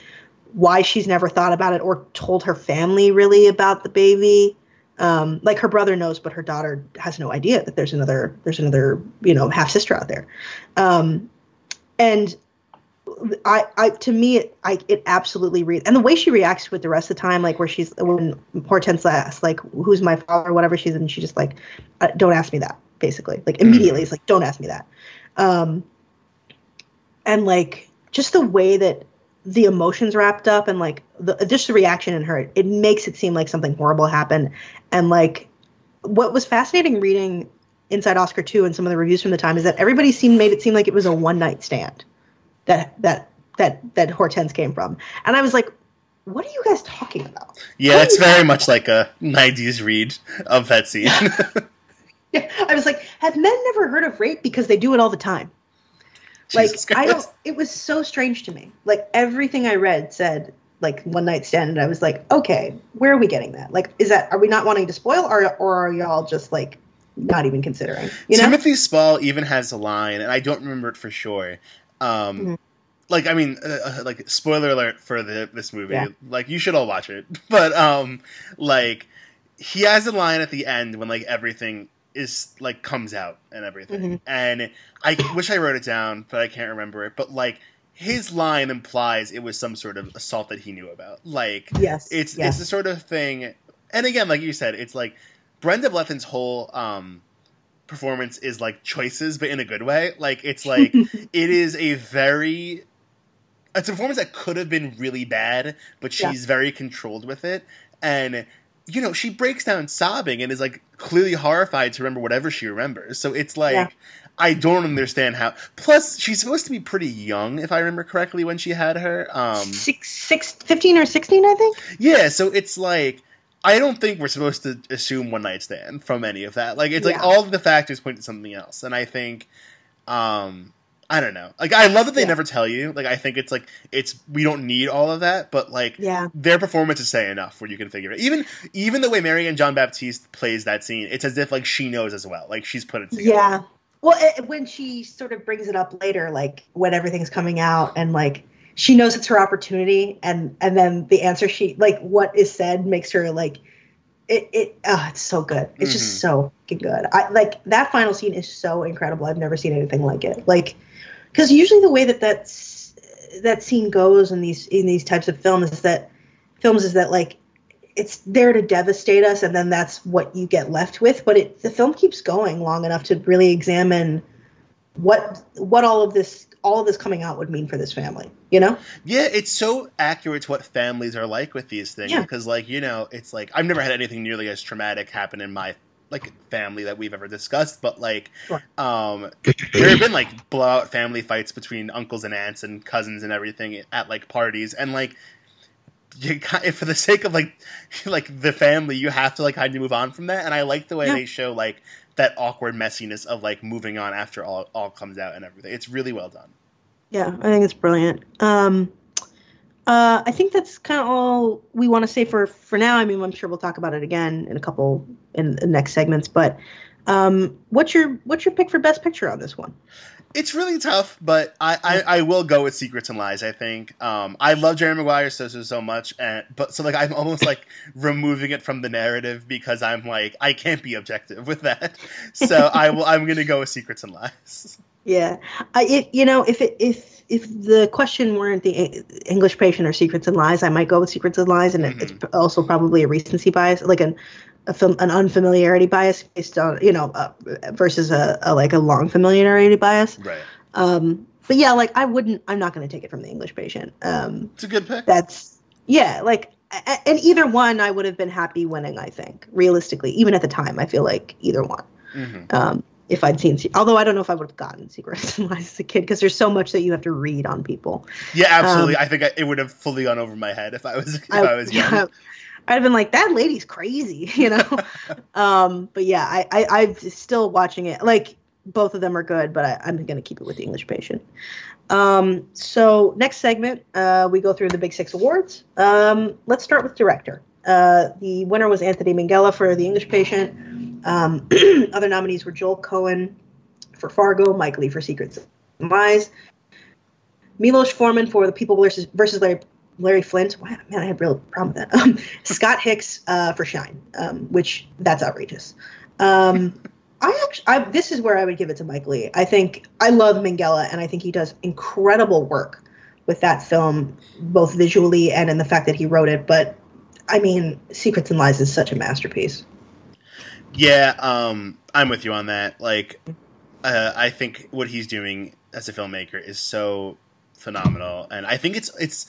why she's never thought about it or told her family really about the baby. Um, like her brother knows but her daughter has no idea that there's another there's another you know half sister out there. Um, and I, I to me it, I it absolutely reads and the way she reacts with the rest of the time like where she's when Hortense asks like who's my father? or whatever she's and she's just like uh, don't ask me that basically. Like immediately it's like don't ask me that. Um and like just the way that the emotions wrapped up and like the just the reaction in her it makes it seem like something horrible happened. And like what was fascinating reading inside oscar 2 and some of the reviews from the time is that everybody seemed made it seem like it was a one night stand that that that that hortense came from and i was like what are you guys talking about Yeah, it's very much like a '90s read of that scene. yeah i was like have men never heard of rape because they do it all the time like Jesus I don't. It was so strange to me. Like everything I read said like one night stand, and I was like, okay, where are we getting that? Like, is that are we not wanting to spoil, or or are y'all just like not even considering? You know? Timothy Spall even has a line, and I don't remember it for sure. Um, Mhm. Like, I mean, uh, uh, like spoiler alert for the, this movie. Yeah. Like, you should all watch it. But um, like, he has a line at the end when like everything is like comes out and everything, Mhm. and I wish I wrote it down, but I can't remember it. But like, his line implies it was some sort of assault that he knew about. Like, yes, it's it's the sort of thing and again like you said it's like brenda blethyn's whole um performance is like choices but in a good way like it's like it is a very it's a performance that could have been really bad but Yeah. she's very controlled with it and you know she breaks down sobbing and is like clearly horrified to remember whatever she remembers so it's like Yeah. I don't understand how. Plus, she's supposed to be pretty young, if I remember correctly, when she had her. Um, six, six, 15 or sixteen, I think. yeah, so it's like I don't think we're supposed to assume one night stand from any of that. Like it's like all of the factors point to something else, and I think, um, I don't know. Like I love that they Yeah. never tell you. Like I think it's like it's we don't need all of that, but like Yeah, their performances say enough where you can figure it. Even even the way Marianne John Baptiste plays that scene, it's as if like she knows as well. Like she's put it together. yeah. Well, it, when she sort of brings it up later, like when everything's coming out, and like she knows it's her opportunity, and and then the answer she like what is said makes her like it it oh, it's so good. It's just mm-hmm. so fucking good. I like that final scene is so incredible. I've never seen anything like it. Like because usually the way that that's that scene goes in these in these types of films is that films is that like it's there to devastate us and then that's what you get left with but it the film keeps going long enough to really examine what what all of this all of this coming out would mean for this family you know Yeah, it's so accurate to what families are like with these things Yeah. because, like, you know, it's like I've never had anything nearly as traumatic happen in my like family that we've ever discussed, but like Sure. um there have been like blowout family fights between uncles and aunts and cousins and everything at like parties and like you for the sake of like like the family you have to like kind of move on from that and I like the way Yeah. they show like that awkward messiness of like moving on after all all comes out and everything. It's really well done. Yeah, I think it's brilliant. Um, uh, I think that's kind of all we want to say for for now. I mean, I'm sure we'll talk about it again in a couple in the next segments. But um, what's your what's your pick for best picture on this one? It's really tough, but I, I, I will go with Secrets and Lies. I think um, I love Jerry Maguire so so so much, and but so like I'm almost like removing it from the narrative because I'm like I can't be objective with that. So I will I'm gonna go with Secrets and Lies. Yeah, I it you know if it if if the question weren't the English Patient or Secrets and Lies, I might go with Secrets and Lies, and it, it's also probably a recency bias, like an a film an unfamiliarity bias based on you know uh, versus a, a like a long familiarity bias. Right. Um, but yeah, like I wouldn't. I'm not going to take it from the English Patient. Um, It's a good pick. that's yeah, like and either one, I would have been happy winning. I think realistically, even at the time, I feel like either one hmm um, if I'd seen. Although I don't know if I would have gotten Secrets and Lies as a kid because there's so much that you have to read on people. Yeah, absolutely. Um, I think I, it would have fully gone over my head if I was if I, was young. yeah, I'd have been like, that lady's crazy, you know. um, but yeah, I, I I'm still watching it. Like both of them are good, but I, I'm gonna keep it with the English Patient. Um, so next segment, uh, we go through the Big Six awards. Um, let's start with director. Uh, the winner was Anthony Minghella for The English Patient. Um, other nominees were Joel Coen for Fargo, Mike Leigh for Secrets and Lies, Milos Forman for The People versus, versus Larry, Larry Flynt. Wow, man, I had a real problem with that. Um, Scott Hicks uh, for Shine, um, which that's outrageous. Um, I actually, I, this is where I would give it to Mike Leigh. I think I love Minghella, and I think he does incredible work with that film, both visually and in the fact that he wrote it. But I mean, Secrets and Lies is such a masterpiece. Yeah, um, I'm with you on that. Like, uh, I think what he's doing as a filmmaker is so phenomenal, and I think it's it's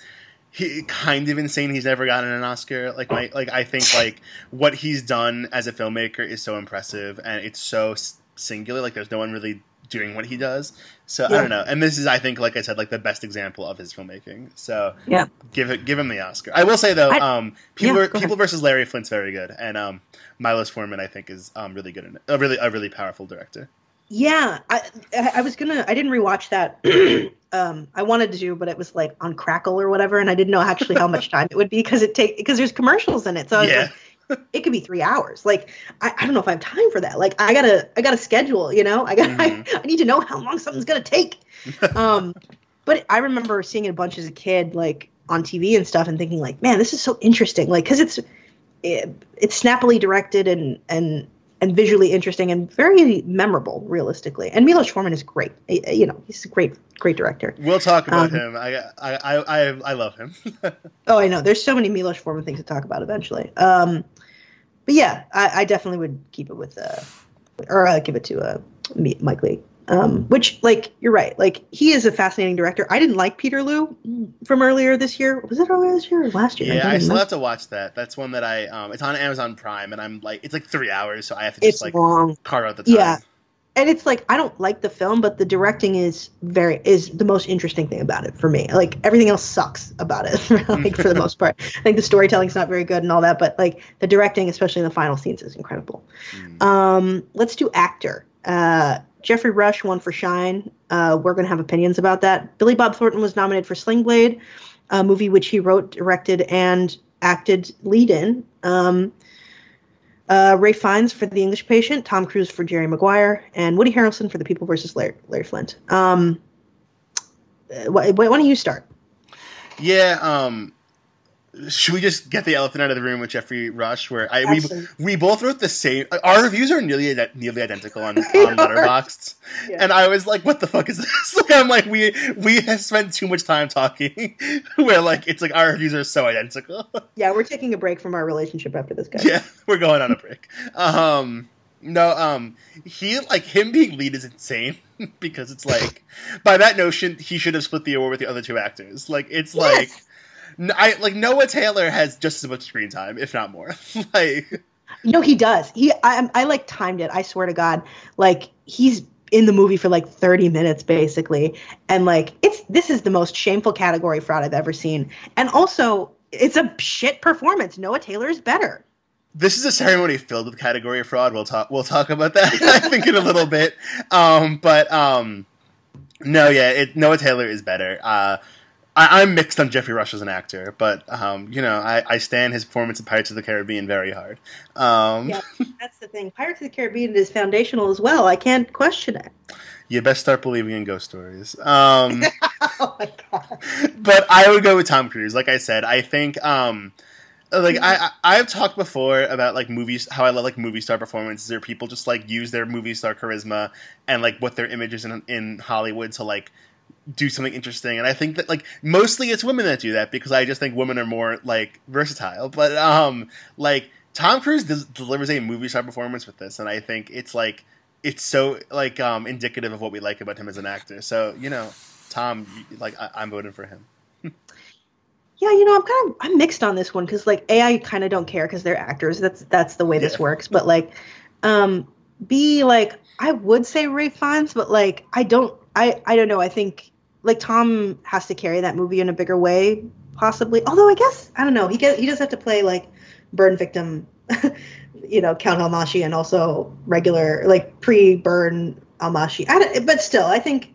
he, kind of insane he's never gotten an Oscar. Like, my, like I think like what he's done as a filmmaker is so impressive, and it's so singular. Like, there's no one really doing what he does. So I don't know. And this is, I think, like I said, like the best example of his filmmaking. So Yeah. give it, give him the Oscar. I will say though, I- um, people, Yeah, people versus Larry Flynt's very good, and um, Milos Forman, I think, is um, really good in it. A really, a really powerful director. Yeah, I, I was gonna. I didn't rewatch that. um, I wanted to, but it was like on Crackle or whatever, and I didn't know actually how much time it would be because it take because there's commercials in it. So I was Yeah. like, it could be three hours. Like I, I don't know if I have time for that. Like I gotta I gotta schedule. You know, I got Mhm. I, I need to know how long something's gonna take. um, but I remember seeing it a bunch as a kid, like on TV and stuff, and thinking like, man, this is so interesting. Like because it's it, it's snappily directed and and and visually interesting and very memorable, realistically. And Milos Forman is great. You know, he's a great, great director. We'll talk about Um, him. I, I, I, I, love him. Oh, I know. There's so many Milos Forman things to talk about eventually. Um, but yeah, I, I definitely would keep it with, uh, or uh, give it to uh, Mi- Mike Leigh. Um, which, like, you're right. Like, he is a fascinating director. I didn't like Peterloo from earlier this year. Was it earlier this year or last year? yeah, don't I still have to watch that. That's one that I. Um, it's on Amazon Prime, and I'm like, it's like three hours, so I have to just It's like long. carve out the time. Yeah. and it's like I don't like the film, but the directing is very is the most interesting thing about it for me. Like everything else sucks about it, like for the most part. I think the storytelling's not very good and all that, but like the directing, especially in the final scenes, is incredible. Mm. Um, let's do actor. Uh, Geoffrey Rush won for Shine. Uh, we're gonna have opinions about that. Billy Bob Thornton was nominated for Sling Blade, a movie which he wrote, directed, and acted lead in. Um, uh, Ralph Fiennes for The English Patient, Tom Cruise for Jerry Maguire, and Woody Harrelson for The People versus Larry, Larry Flynt. Um, uh, why, why don't you start? Yeah. Um, should we just get the elephant out of the room with Geoffrey Rush? Where I we, we both wrote the same. Our reviews are nearly nearly identical on, on. Letterboxd, Yeah. and I was like, "What the fuck is this?" Like, I'm like, we we have spent too much time talking. where like it's like our reviews are so identical. Yeah, we're taking a break from our relationship after this guy. yeah, we're going on a break. Um, no, um, he like him being lead is insane because it's like by that notion he should have split the award with the other two actors. Like it's like Yes. n- I like Noah Taylor has just as much screen time, if not more. like No, he does. He, I, I like timed it. I swear to God, like he's in the movie for like 30 minutes basically, and like it's this is the most shameful category fraud I've ever seen, and also it's a shit performance. Noah Taylor is better. This is a ceremony filled with category fraud. We'll talk. We'll talk about that. I think in a little bit. Um, but um, no, yeah, it, Noah Taylor is better. Uh, I, am mixed on Geoffrey Rush as an actor, but um, you know, I, I stand his performance in Pirates of the Caribbean very hard. Um, yeah, that's the thing. Pirates of the Caribbean is foundational as well. I can't question it. You best start believing in ghost stories. Um, oh my god! But I would go with Tom Cruise. Like I said, I think. Um, like I, I have talked before about like movies how I love like movie star performances or people just like use their movie star charisma and like what their images in in Hollywood to like do something interesting. And i think that like mostly it's women that do that because i just think women are more like versatile. But um like tom cruise does, delivers a movie star performance with this and i think it's like it's so like um indicative of what we like about him as an actor. So you know tom like I, i'm voting for him. Yeah you know i'm kind of i'm mixed on this one because like a i kind of don't care because they're actors. That's that's the way this works. But like um b like i would say Ralph Fiennes but like i don't i i don't know. I think like Tom has to carry that movie in a bigger way, possibly. Although I guess I don't know. He get, he does have to play like burn victim, you know, Count Almásy, and also regular like pre-burn Almásy. but still, I think.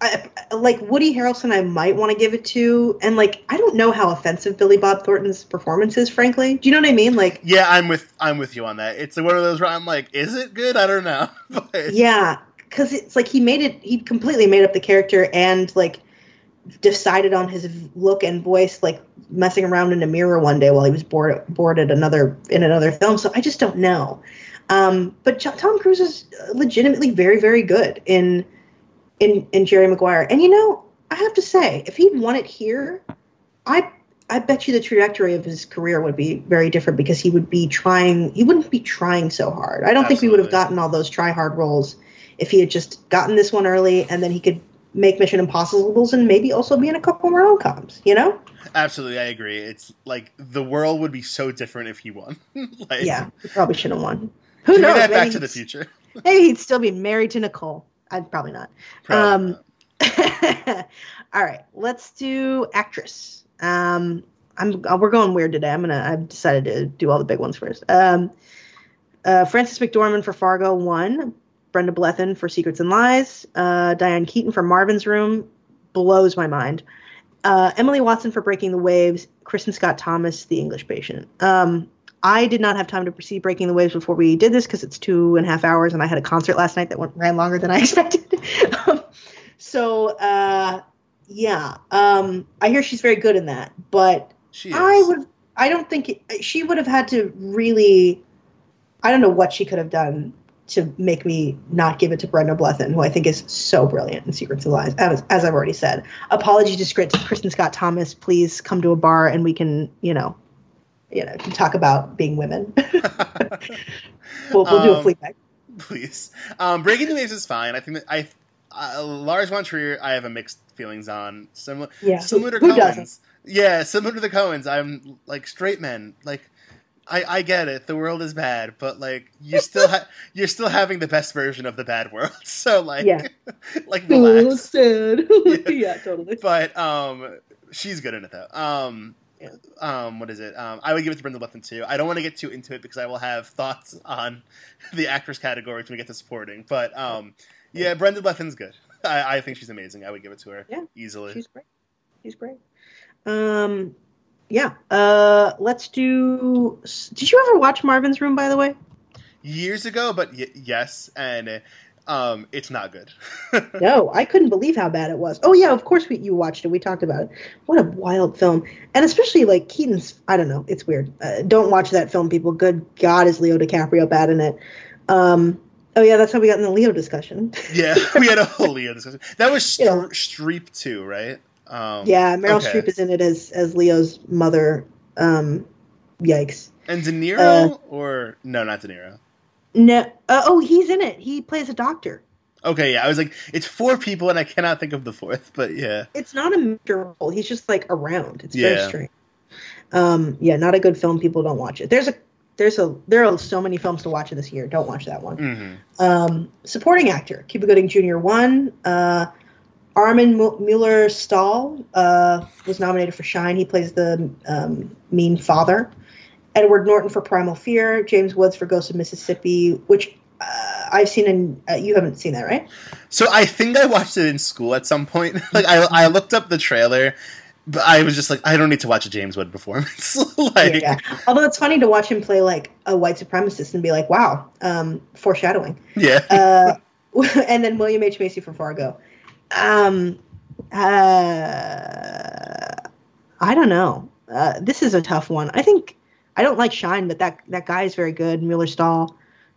I, like Woody Harrelson, I might want to give it to, and like I don't know how offensive Billy Bob Thornton's performance is. Frankly, do you know what I mean? Like, yeah, I'm with I'm with you on that. It's one of those where I'm like, is it good? I don't know. but... Yeah, because it's like he made it he completely made up the character and like decided on his look and voice like messing around in a mirror one day while he was bored bored at another in another film so i just don't know um, but tom cruise is legitimately very very good in in in jerry maguire and you know i have to say if he'd won it here i I bet you the trajectory of his career would be very different because he would be trying. He wouldn't be trying so hard. I don't Absolutely. think we would have gotten all those try hard roles if he had just gotten this one early and then he could make Mission Impossibles and maybe also be in a couple more rom coms, you know? Absolutely, I agree. It's like the world would be so different if he won. like, yeah, he probably shouldn't have won. Who knows? That Back to the Future. maybe he'd still be married to Nicole. I'd probably not. Probably um, not. all right, let's do actress. Um, I'm we're going weird today. I'm gonna. I've decided to do all the big ones first. Um, uh, Frances McDormand for Fargo won. Brenda Blethyn for Secrets and Lies, uh, Diane Keaton for Marvin's Room, blows my mind. Uh, Emily Watson for Breaking the Waves, Kristin Scott Thomas, The English Patient. Um, I did not have time to see Breaking the Waves before we did this because it's two and a half hours, and I had a concert last night that went, ran longer than I expected. so, uh, yeah, um, I hear she's very good in that, but I would, I don't think it, she would have had to really. I don't know what she could have done to make me not give it to Brenda Blethyn, who I think is so brilliant in Secrets of Lies, as, as I've already said. Apology to Kristin Scott Thomas. Please come to a bar and we can, you know, you know, talk about being women. we'll, we'll um, do a Fleabag. Please. Um, Breaking the Waves is fine. I think that I, uh, Lars von Trier, I have a mixed feelings on. Similar, yeah. similar to who, Coens. Yeah, similar to the Coens. I'm like straight men. Like I, I get it. The world is bad, but like you still ha- you're still having the best version of the bad world. So like yeah. like relax. Yeah. yeah, totally. But um she's good in it though. Um yeah. um what is it? Um I would give it to Brenda Blethyn too. I don't want to get too into it because I will have thoughts on the actress category when we get to supporting. But um yeah, Brenda Blethyn's good. I, I think she's amazing. I would give it to her yeah, easily. She's great. She's great. Um yeah. Uh, let's do. Did you ever watch Marvin's Room, by the way? Years ago, but y- yes, and um, it's not good. no, I couldn't believe how bad it was. Oh yeah, of course we you watched it. We talked about it. What a wild film, and especially like Keaton's. I don't know. It's weird. Uh, don't watch that film, people. Good God, is Leo DiCaprio bad in it? Um, oh yeah, that's how we got in the Leo discussion. yeah, we had a whole Leo discussion. That was St- you know, Streep too, right? Um, yeah, Meryl okay. Streep is in it as as Leo's mother. Um, yikes. And De Niro uh, or no, not De Niro. No. Uh, oh, he's in it. He plays a doctor. Okay, yeah. I was like, it's four people, and I cannot think of the fourth, but yeah. It's not a major role. He's just like around. It's yeah. very strange. Um, yeah, not a good film. People don't watch it. There's a there's a there are so many films to watch this year. Don't watch that one. hmm Um, supporting actor, Cuba Gooding Jr. won. Uh, Armin Mueller Stahl uh, was nominated for Shine. He plays the um, mean father. Edward Norton for Primal Fear. James Woods for Ghost of Mississippi, which uh, I've seen in. Uh, you haven't seen that, right? So I think I watched it in school at some point. like I, I looked up the trailer, but I was just like, I don't need to watch a James Wood performance. like, yeah. Although it's funny to watch him play like a white supremacist and be like, "Wow, um, foreshadowing." yeah. uh, and then William H Macy for Fargo. Um, uh, I don't know. Uh, this is a tough one. I think I don't like Shine, but that that guy is very good. Mueller Stahl.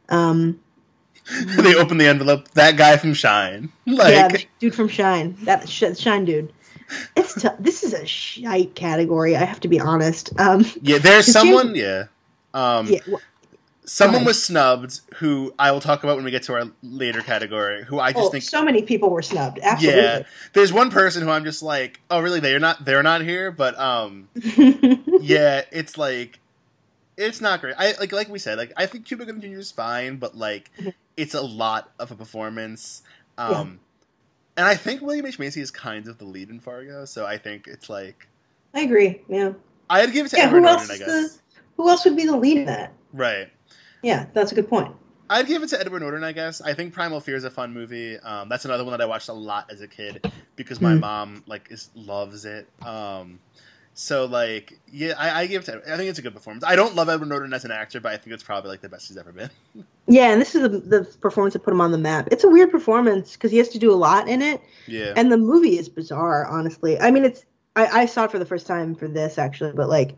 Um, they open the envelope. That guy from Shine. Like, yeah, dude from Shine. That sh- Shine dude. It's t- this is a shite category. I have to be honest. Um, yeah, there's someone. Yeah. Um, yeah, wh- someone was snubbed who I will talk about when we get to our later category. Who I just oh, think so many people were snubbed. Absolutely. Yeah, there's one person who I'm just like, oh, really? They're not. They're not here. But um, yeah, it's like, it's not great. I like, like we said, like I think Cuba Gooding Jr. is fine, but like, Mhm. it's a lot of a performance. Um, Yeah. and I think William H Macy is kind of the lead in Fargo, so I think it's like I agree. Yeah. I'd give it to Yeah. Edward Who else? Norton, I guess. the, who else would be the lead in that? Right. Yeah, that's a good point. I'd give it to Edward Norton, I guess. I think Primal Fear is a fun movie. Um, that's another one that I watched a lot as a kid because my Mm. mom like is loves it. Um, so like, yeah, I, I give it to. I think it's a good performance. I don't love Edward Norton as an actor, but I think it's probably like the best he's ever been. Yeah, and this is the, the performance that put him on the map. It's a weird performance because he has to do a lot in it, Yeah. and the movie is bizarre. Honestly, I mean, it's I, I saw it for the first time for this actually, but like,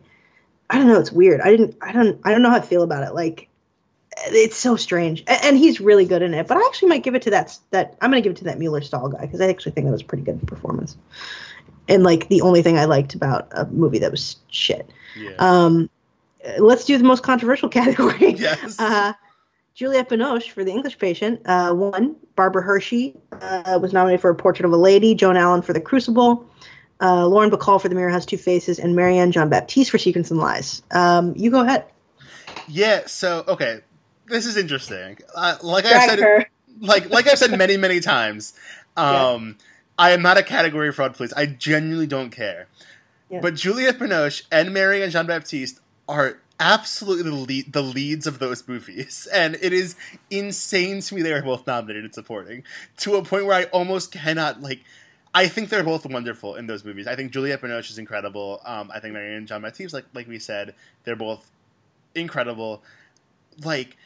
I don't know, it's weird. I didn't, I don't, I don't know how I feel about it. Like, it's so strange, and, and he's really good in it. But I actually might give it to that that I'm gonna give it to that Mueller Stahl guy because I actually think that was a pretty good performance. And like the only thing I liked about a movie that was shit. yeah. Um, let's do the most controversial category. yes. Uh, Juliette Binoche for The English Patient uh, won. Barbara Hershey uh, was nominated for A Portrait of a Lady. Joan Allen for The Crucible. Uh, Lauren Bacall for The Mirror Has Two Faces. And Marianne John Baptiste for Secrets and Lies. Um, you go ahead. yeah. So okay, this is interesting. Uh, like I Drag said, her. like like I've said many many times, um, I am not a category fraud police. I genuinely don't care. Yeah. But Juliette Binoche and Marianne Jean Baptiste are absolutely the lead, the leads of those movies, and it is insane to me they are both nominated and supporting to a point where I almost cannot like. I think they're both wonderful in those movies. I think Juliette Binoche is incredible. Um, I think Marianne John Baptiste, like like we said, they're both incredible. Like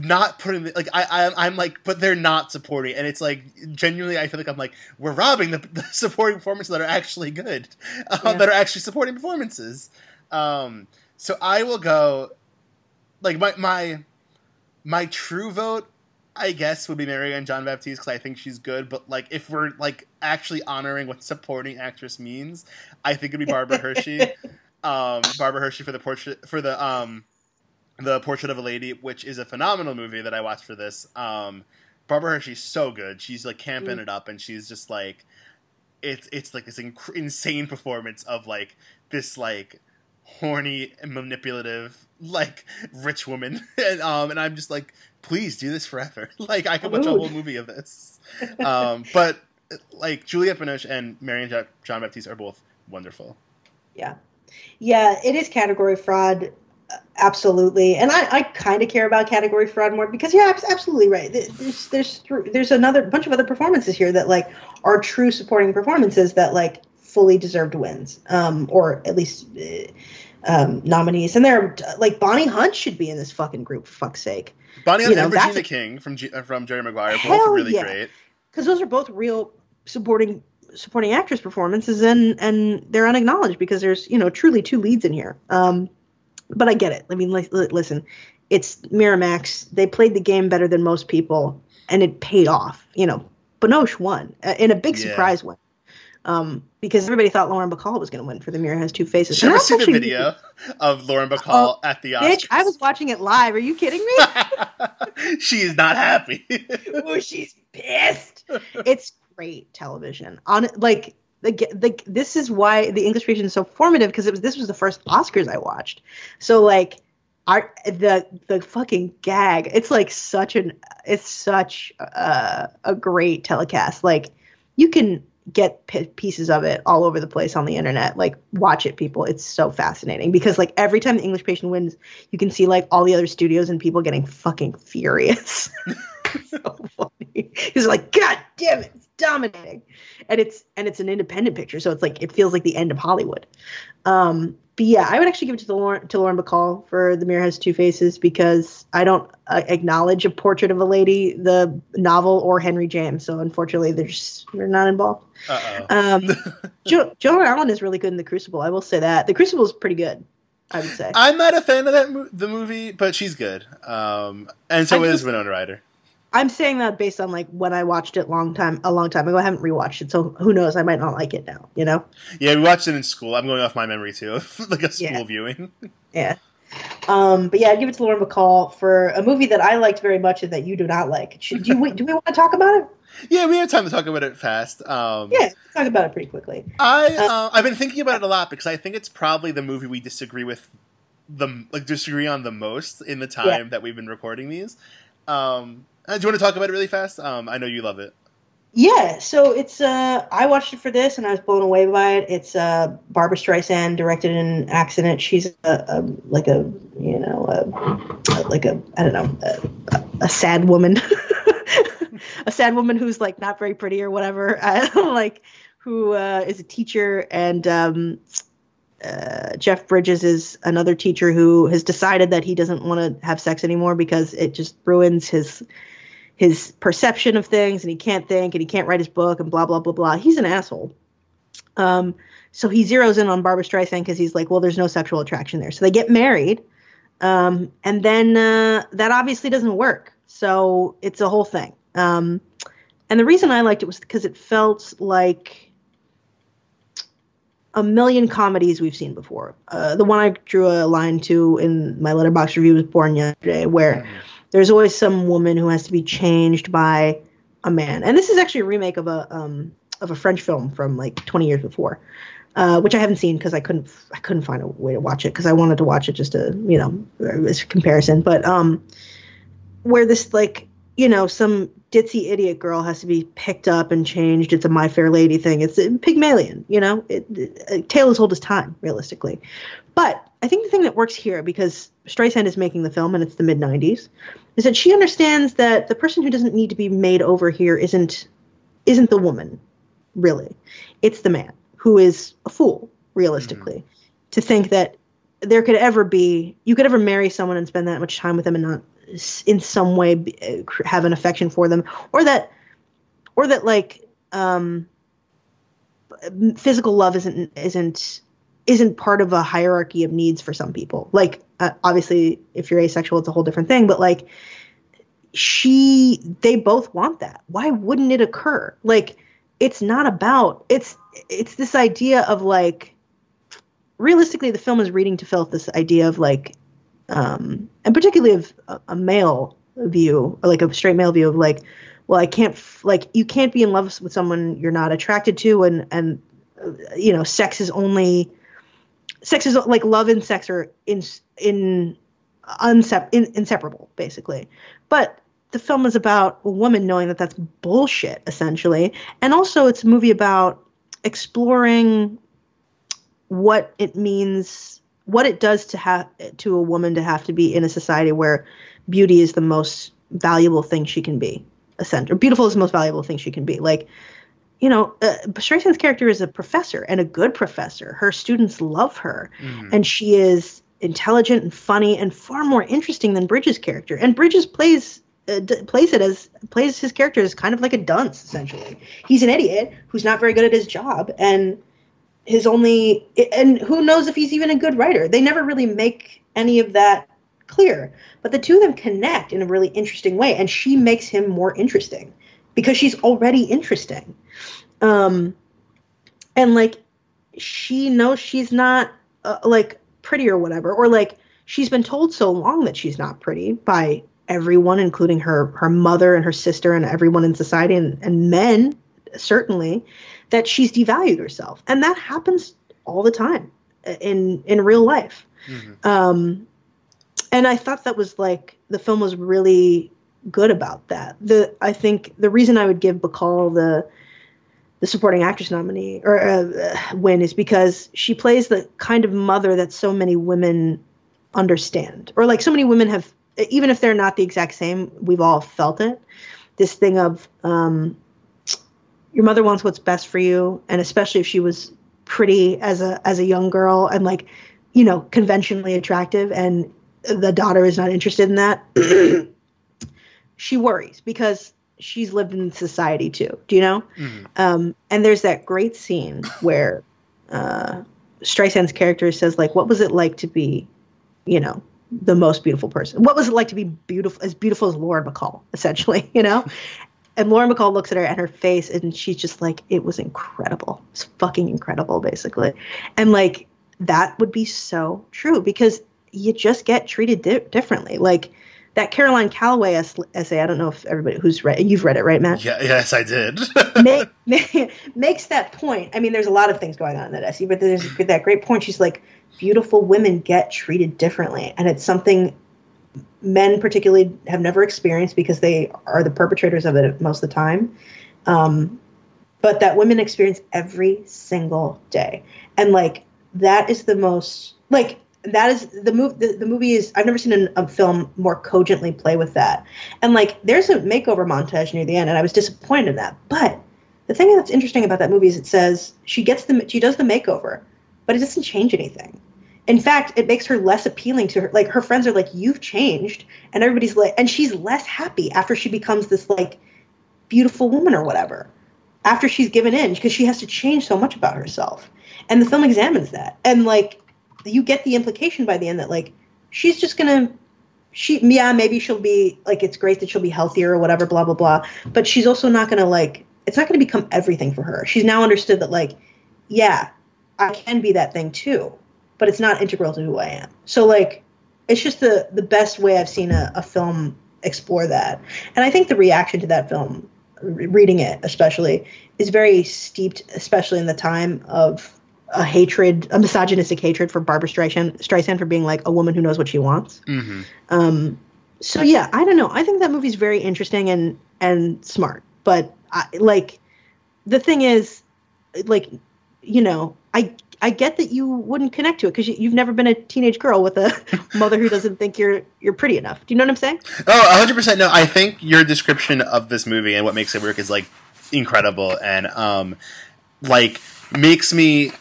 not putting like I, I I'm like, but they're not supporting, and it's like genuinely, I feel like I'm like we're robbing the, the supporting performances that are actually good, uh, Yeah. that are actually supporting performances. Um, so I will go, like my my my true vote, I guess, would be Marianne John Baptiste because I think she's good. But like, if we're like actually honoring what supporting actress means, I think it'd be Barbara Hershey. Um, Barbara Hershey for the portrait for the um the Portrait of a Lady, which is a phenomenal movie that I watched for this. Um, Barbara Hershey's so good. She's like camping Mm. it up, and she's just like, it's it's like this inc- insane performance of like this like horny manipulative like rich woman, and um, and I'm just like, please do this forever. like I could watch a whole movie of this. Um, but like Juliette Binoche and Marianne Jo- John Baptiste are both wonderful. Yeah. Yeah, it is category fraud. Uh, Absolutely, and I, I kind of care about category fraud more because yeah, abs- absolutely right. There's there's there's another bunch of other performances here that like are true supporting performances that like fully deserved wins, um, or at least uh, um, nominees. And they're like Bonnie Hunt should be in this fucking group for fuck's sake, Bonnie You Hunt know, and Regina a- King from G- uh, from Jerry Maguire, both really yeah. great. because those are both real supporting supporting actress performances and and they're unacknowledged because there's you know truly two leads in here um but i get it i mean li- li- listen it's miramax they played the game better than most people and it paid off you know binoche won uh, in a big Yeah. surprise win um because everybody thought lauren bacall was going to win for the mirror has two faces Did you ever see the video of Lauren Bacall at the Oscars? bitch i was watching it live are you kidding me she is not happy. oh, she's pissed. It's great television. On like the this is why the English patient is so formative because it was this was the first Oscars I watched. So like I the the fucking gag. It's like such an it's such a, a great telecast. Like you can get p- pieces of it all over the place on the internet. Like watch it, people. It's so fascinating because like every time the English Patient wins, you can see like all the other studios and people getting fucking furious. so funny. He's like, God damn it, dominating, and it's and it's an independent picture, so it's like it feels like the end of Hollywood. Um, but yeah, I would actually give it to the Lauren, to Lauren Bacall for The Mirror Has Two Faces because I don't uh, acknowledge a Portrait of a Lady, the novel, or Henry James. So unfortunately, they're just they're not involved. Uh-oh. Um, jo- Joan Allen is really good in The Crucible. I will say that The Crucible is pretty good. I would say. I'm not a fan of that mo- the movie, but she's good. Um, and so I is Winona Ryder. I'm saying that based on like when I watched it long time a long time ago. I haven't rewatched it, so who knows? I might not like it now. You know? Yeah, we watched it in school. I'm going off my memory too, like a school Yeah. viewing. Yeah. Um, but yeah, I'd give it to Lauren Bacall for a movie that I liked very much and that you do not like. Should, do, we, do we want to talk about it? Yeah, we have time to talk about it fast. Um, Yeah, let's talk about it pretty quickly. I uh, I've been thinking about it a lot because I think it's probably the movie we disagree with the like disagree on the most in the time Yeah. that we've been recording these. Um, uh, do you want to talk about it really fast? Um, I know you love it. Yeah, so it's uh I watched it for this and I was blown away by it. It's uh Barbra Streisand directed an accident. She's a, a like a you know a, like a I don't know a, a sad woman, a sad woman who's like not very pretty or whatever. Like who uh, is a teacher and um, uh, Jeff Bridges is another teacher who has decided that he doesn't want to have sex anymore because it just ruins his his perception of things and he can't think and he can't write his book and blah blah blah blah. He's an asshole. Um, so he zeroes in on Barbra Streisand because he's like, well, there's no sexual attraction there. So they get married, um, and then uh, that obviously doesn't work. So it's a whole thing. Um, and the reason I liked it was because it felt like a million comedies we've seen before. Uh, the one I drew a line to in my Letterboxd review was Born Yesterday, where there's always some woman who has to be changed by a man. And this is actually a remake of a um, of a French film from like 20 years before, uh, which I haven't seen because I couldn't I couldn't find a way to watch it because I wanted to watch it just to you know as comparison. But um, where this like you know some ditzy idiot girl has to be picked up and changed. It's a My Fair Lady thing. It's a Pygmalion, you know. It, it, tale as old as time, realistically. But I think the thing that works here, because Streisand is making the film and it's the mid '90s, is that she understands that the person who doesn't need to be made over here isn't isn't the woman, really. It's the man who is a fool, realistically, to think that there could ever be you could ever marry someone and spend that much time with them and not in some way uh, have an affection for them. Or that or that like um physical love isn't isn't isn't part of a hierarchy of needs for some people. Like uh, obviously if you're asexual it's a whole different thing but like she they both want that. Why wouldn't it occur? Like it's not about it's it's this idea of like realistically the film is reading to filth this idea of like um and particularly of a, a male view or like a straight male view of like well i can't f- like you can't be in love with someone you're not attracted to and and uh, you know sex is only sex is like love and sex are in in, unsep- in inseparable basically. But the film is about a woman knowing that that's bullshit essentially. And also it's a movie about exploring what it means what it does to have to a woman to have to be in a society where beauty is the most valuable thing she can be a center beautiful is the most valuable thing she can be. Like you know uh, Streisand's character is a professor and a good professor her students love her Mhm. and she is intelligent and funny and far more interesting than Bridges' character. And Bridges plays uh, d- plays it as plays his character as kind of like a dunce essentially. He's an idiot who's not very good at his job and his only and who knows if he's even a good writer. They never really make any of that clear. But the two of them connect in a really interesting way and she makes him more interesting because she's already interesting. Um and like she knows she's not uh, like pretty or whatever or like she's been told so long that she's not pretty by everyone including her her mother and her sister and everyone in society and, and men certainly that she's devalued herself and that happens all the time in in real life Mhm. um and I thought that was like the film was really good about that. The I think the reason I would give Bacall the the supporting actress nominee or uh, win is because she plays the kind of mother that so many women understand, or like so many women have, even if they're not the exact same, we've all felt it. This thing of um, your mother wants what's best for you, and especially if she was pretty as a as a young girl and like you know conventionally attractive, and the daughter is not interested in that. she worries because she's lived in society too. Do you know? Mm-hmm. Um, and there's that great scene where uh, Streisand's character says, like, "What was it like to be, you know, the most beautiful person? What was it like to be beautiful, as beautiful as Lauren Bacall, essentially? You know?" and Lauren Bacall looks at her and her face, and she's just like, "It was incredible. It's fucking incredible, basically." And like that would be so true because you just get treated di- differently. Like that Caroline Calloway essay, I don't know if everybody who's read you've read it, right, Matt? Yeah, yes, I did. make, make, makes that point. I mean, there's a lot of things going on in that essay, but there's that great point. She's like, beautiful women get treated differently, and it's something men particularly have never experienced because they are the perpetrators of it most of the time. Um, but that women experience every single day, and like that is the most like that is the movie the, the, movie is i've never seen a, a, film more cogently play with that. And like there's a makeover montage near the end and i was disappointed in that. But the thing that's interesting about that movie is it says she gets the she does the makeover but it doesn't change anything. In fact it makes her less appealing to her like her friends are like you've changed and everybody's like and she's less happy after she becomes this like beautiful woman or whatever after she's given in because she has to change so much about herself. And the film examines that. And like you get the implication by the end that like she's just gonna she yeah maybe she'll be like it's great that she'll be healthier or whatever blah blah blah. But she's also not gonna like it's not gonna become everything for her. She's now understood that like yeah i can be that thing too but it's not integral to who i am. So like it's just the the best way i've seen a, a film explore that. And i think the reaction to that film reading it especially is very steeped especially in the time of a hatred, a misogynistic hatred for Barbra Streisand, Streisand for being like a woman who knows what she wants. Mm-hmm. Um, so yeah, I don't know. I think that movie's very interesting and and smart, but I, like the thing is, like you know, I I get that you wouldn't connect to it because you, have never been a teenage girl with a mother who doesn't think you're you're pretty enough. Do you know what I'm saying? Oh, 100 percent. No, I think your description of this movie and what makes it work is like incredible and um like makes me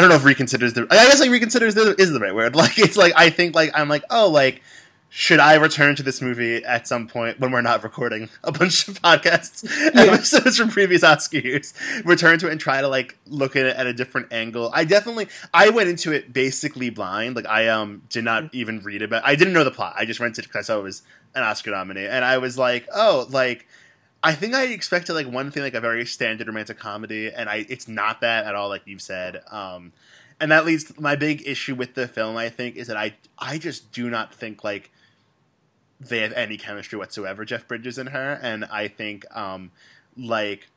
I don't know if reconsiders the. I guess like reconsiders the, is the right word. Like it's like I think like I'm like oh like should I return to this movie at some point when we're not recording a bunch of podcasts yeah. episodes from previous Oscar years? Return to it and try to like look at it at a different angle. I definitely I went into it basically blind. Like I um did not mm-hmm. even read about. I didn't know the plot. I just rented it because I saw it was an Oscar nominee, and I was like, oh, like I think I expected like one thing like a very standard romantic comedy, and I it's not that at all, like you've said. Um, and that leads to my big issue with the film. I think is that I I just do not think like they have any chemistry whatsoever. Jeff Bridges and her, and I think um, like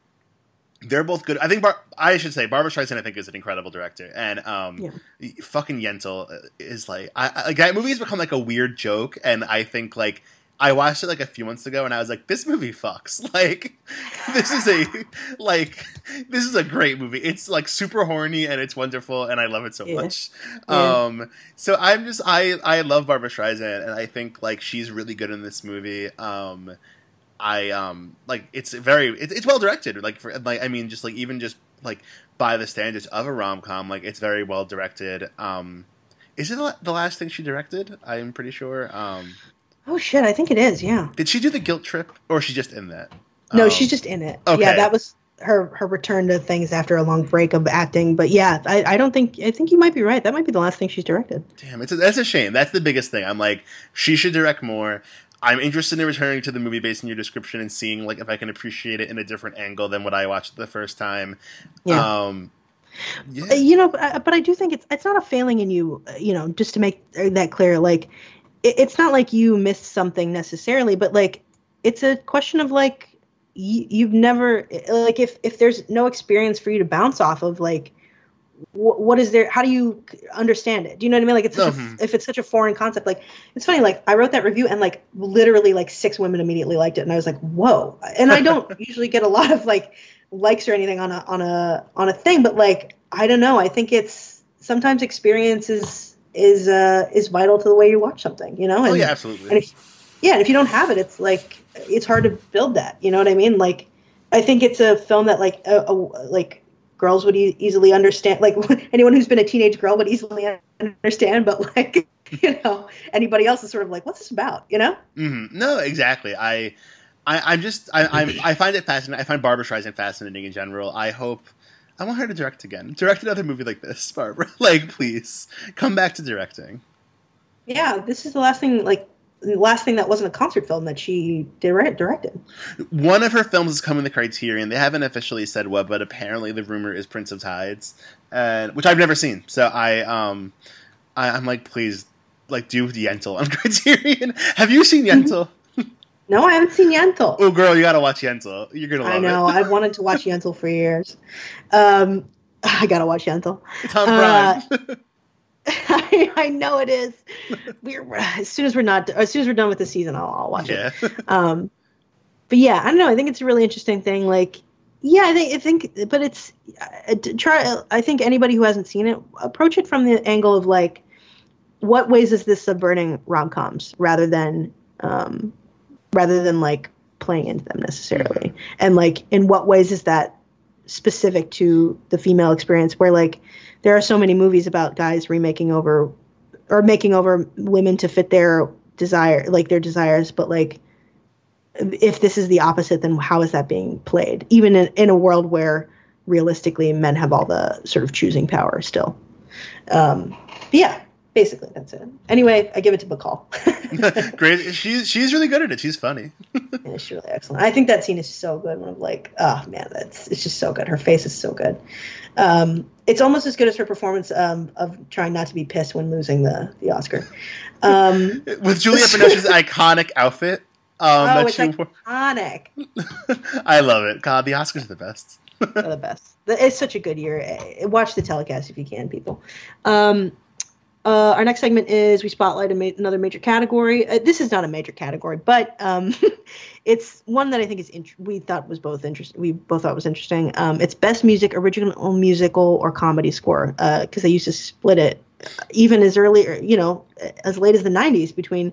they're both good. I think Bar- I should say Barbra Streisand. I think is an incredible director, and um, yeah. fucking Yentl is like I, I like that movie has become like a weird joke, and I think like I watched it like a few months ago and I was like, this movie fucks. Like, this is a like this is a great movie. It's like super horny and it's wonderful and I love it so yeah. much. Yeah. Um, so I'm just I I love Barbra Streisand and I think like she's really good in this movie. Um, I um like it's very it, it's well directed. Like for like I mean just like even just like by the standards of a rom com, like it's very well directed. Um, is it the last thing she directed? I'm pretty sure. Um, Oh shit, I think it is. Yeah. Did she do the guilt trip, or is she just in that? No, um, she's just in it. Okay. Yeah, that was her her return to things after a long break of acting. But yeah, I, I don't think I think you might be right. That might be the last thing she's directed. Damn, it's a, that's a shame. That's the biggest thing. I'm like, she should direct more. I'm interested in returning to the movie based on your description and seeing like if I can appreciate it in a different angle than what I watched the first time. Yeah. Um, yeah. You know, but, but I do think it's it's not a failing in you. You know, just to make that clear, like it, it's not like you missed something necessarily, but like it's a question of like you, you've never like if if there's no experience for you to bounce off of like wh- what is there? How do you understand it? Do you know what I mean? Like it's such Mhm. a, if it's such a foreign concept. Like it's funny. Like I wrote that review and like literally like six women immediately liked it, and I was like, whoa. And I don't usually get a lot of like likes or anything on a on a on a thing, but like I don't know. I think it's sometimes experience is uh is vital to the way you watch something. You know? Oh yeah, absolutely. and if yeah, and if you don't have it, it's like it's hard to build that. You know what I mean? Like I think it's a film that like a, a, like girls would e- easily understand. Like anyone who's been a teenage girl would easily understand. But like you know anybody else is sort of like, what's this about? You know? hmm No, exactly. I, I, I'm just, I, I'm, I find it fascinating. I find Barbra Streisand fascinating in general. I hope, I want her to direct again. Direct another movie like this, Barbara. like, please come back to directing. Yeah, this is the last thing like the last thing that wasn't a concert film that she direct, directed. One of her films is coming to Criterion. They haven't officially said what, but apparently the rumor is Prince of Tides, and which I've never seen. So I, um, I, I'm like, please, like, do Yentl on Criterion. Have you seen Yentl? No, I haven't seen Yentl. oh, girl, you gotta watch Yentl. You're gonna love it. I know. I've wanted to watch Yentl for years. Um, I gotta watch Yentl. On Uh. I, I know it is. We're as soon as we're not as soon as we're done with the season, I'll, I'll watch it. Um, but yeah, I don't know. I think it's a really interesting thing. Like, yeah, I think I think, but it's uh, try. I think anybody who hasn't seen it approach it from the angle of like, what ways is this subverting rom coms rather than um, rather than like playing into them necessarily, and like in what ways is that specific to the female experience where like there are so many movies about guys remaking over or making over women to fit their desire like their desires but like if this is the opposite then how is that being played? Even in, in a world where realistically men have all the sort of choosing power still. Um yeah basically that's it anyway i give it to bacall Great. She's she's really good at it. She's funny. Yeah, she's really excellent. I think that scene is so good. When I'm like, oh man, that's it's just so good. Her face is so good. Um, it's almost as good as her performance um, of trying not to be pissed when losing the the Oscar. Um, With Juliette Binoche's iconic outfit. Um, oh, it's she like wore. iconic. I love it. God, the Oscars are the best. They're the best. It's such a good year. Watch the telecast if you can, people. Um, uh, our next segment is we spotlight ma- another major category. Uh, this is not a major category, but um, it's one that I think is int- we thought was both interesting. We both thought was interesting. Um, it's best music, original musical, or comedy score because they used to split it uh, even as early, you know, as late as the '90s between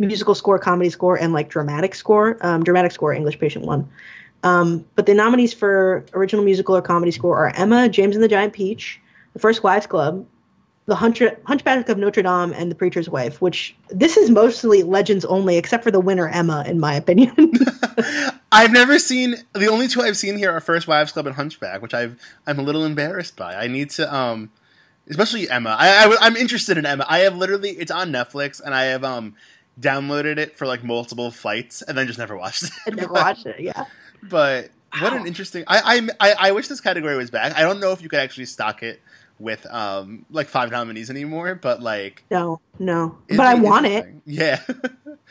musical score, comedy score, and like dramatic score. Um, dramatic score, English Patient won. Um, but the nominees for original musical or comedy score are Emma, James and the Giant Peach, The First Wives Club, The Hunch- Hunchback of Notre Dame, and The Preacher's Wife. Which this is mostly legends only, except for the winner Emma, in my opinion. I've never seen the only two I've seen here are First Wives Club and Hunchback, which I've I'm a little embarrassed by. I need to um, especially Emma. I, I am interested in Emma. I have literally it's on Netflix and I have um downloaded it for like multiple flights and then just never watched it. I never watched it. Yeah. But what an interesting. I I I wish this category was back. I don't know if you could actually stock it with um like five nominees anymore, but like. No, no. But I want it. Yeah.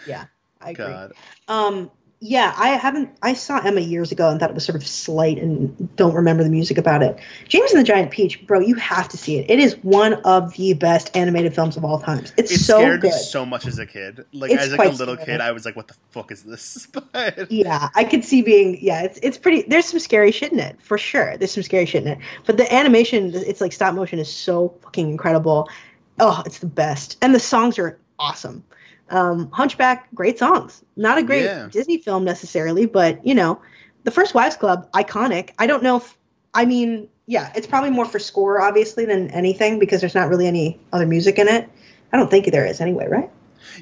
Yeah, I agree. God. Um, yeah, I haven't. I saw Emma years ago and thought it was sort of slight and don't remember the music about it. James and the Giant Peach, bro, you have to see it. It is one of the best animated films of all times. It's It so scared good. me so much as a kid. Like It's as like a little scary. kid, I was like, "What the fuck is this?" But yeah, I could see being. Yeah, it's it's pretty. There's some scary shit in it for sure. There's some scary shit in it, but the animation, it's like stop motion, is so fucking incredible. Oh, it's the best, and the songs are awesome. Um, Hunchback, great songs. Not a great Yeah. Disney film necessarily, but you know, the First Wives Club, iconic. I don't know if I mean, yeah, it's probably more for score obviously than anything because there's not really any other music in it. I don't think there is anyway, right?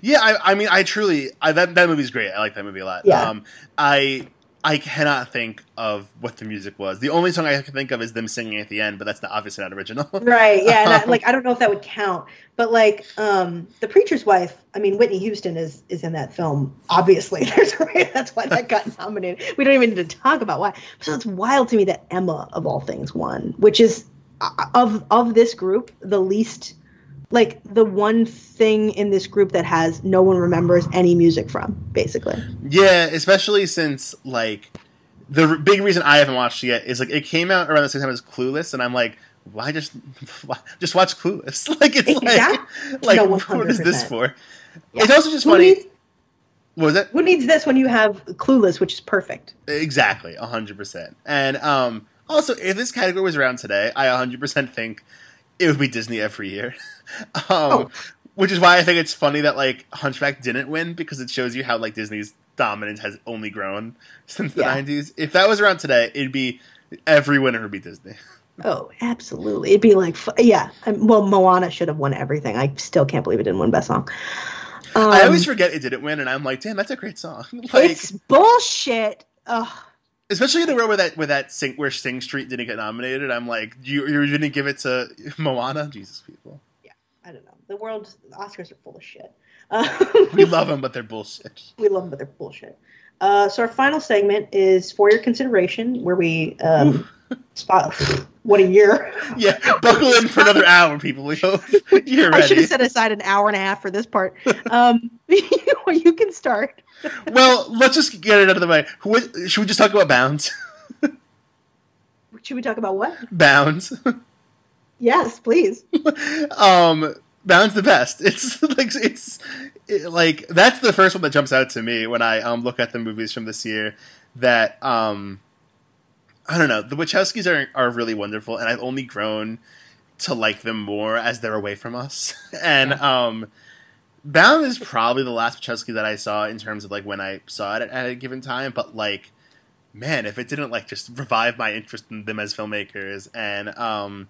yeah, I, I mean, I truly I, that that movie's great. I like that movie a lot. Yeah. Um, I I cannot think of what the music was. The only song I can think of is them singing at the end, but that's not obviously not original. Right. Yeah. And I, Um, like I don't know if that would count, but like um the preacher's wife. I mean, Whitney Houston is is in that film. Obviously, there's a reason that's why that got nominated. We don't even need to talk about why. So it's wild to me that Emma of all things won, which is uh, of of this group the least. Like the one thing in this group that has no one remembers any music from, basically. Yeah, especially since like the r- big reason I haven't watched it yet is like it came out around the same time as Clueless, and I'm like, why just why, just watch Clueless? Like it's like like No, what is this for? Yeah. It's also just Who funny. needs, what was it? who needs this when you have Clueless, which is perfect? Exactly, hundred percent. And um, also, if this category was around today, I hundred percent think it would be Disney every year. um, Oh. Which is why I think it's funny that like Hunchback didn't win because it shows you how like Disney's dominance has only grown since the Yeah. nineties. If that was around today, it'd be every winner would be Disney. Oh, absolutely. It'd be like, yeah. um, Well, Moana should have won everything. I still can't believe it didn't win Best Song. Um, I always forget it didn't win, and I'm like, damn, that's a great song. like, it's bullshit. Ugh. especially in the world where that where that Sing, where Sing Street didn't get nominated. I'm like, you you didn't give it to Moana, Jesus people. I don't know. The world, the Oscars are full of shit. Uh, We love them, but they're bullshit. we love them, but they're bullshit. Uh, so our final segment is for your consideration, where we um, spot what a year. Yeah, buckle in for another hour, people. We hope you're I should have set aside an hour and a half for this part. Um, you can start. Well, let's just get it out of the way. Should we just talk about Bounds? Should we talk about what? Bounds. Yes, please. um, Bounds the best. It's like it's it, like that's the first one that jumps out to me when I um look at the movies from this year. That um, I don't know. The Wachowskis are are really wonderful, and I've only grown to like them more as they're away from us. and um, Bound is probably the last Wachowski that I saw in terms of like when I saw it at, at a given time. But like, man, if it didn't like just revive my interest in them as filmmakers, and um,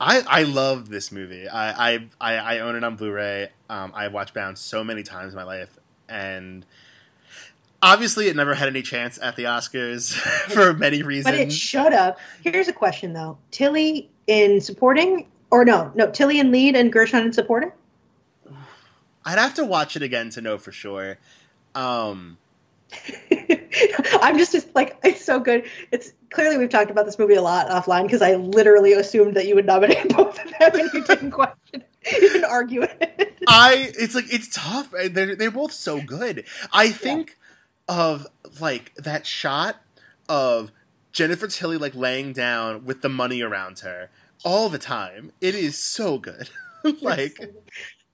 I I love this movie. I I I, own it on Blu-ray. Um, I've watched Bound so many times in my life, and obviously it never had any chance at the Oscars for many reasons. But it should have. Here's a question though: Tilly in supporting, or no, no, Tilly in lead and Gershon in supporting. I'd have to watch it again to know for sure. Um, I'm just, just like it's so good. It's clearly we've talked about this movie a lot offline because I literally assumed that you would nominate both of them and you didn't question, you didn't argue it. I it's like it's tough. They're they're both so good. I think of like that shot of Jennifer Tilly like laying down with the money around her all the time. It is so good. like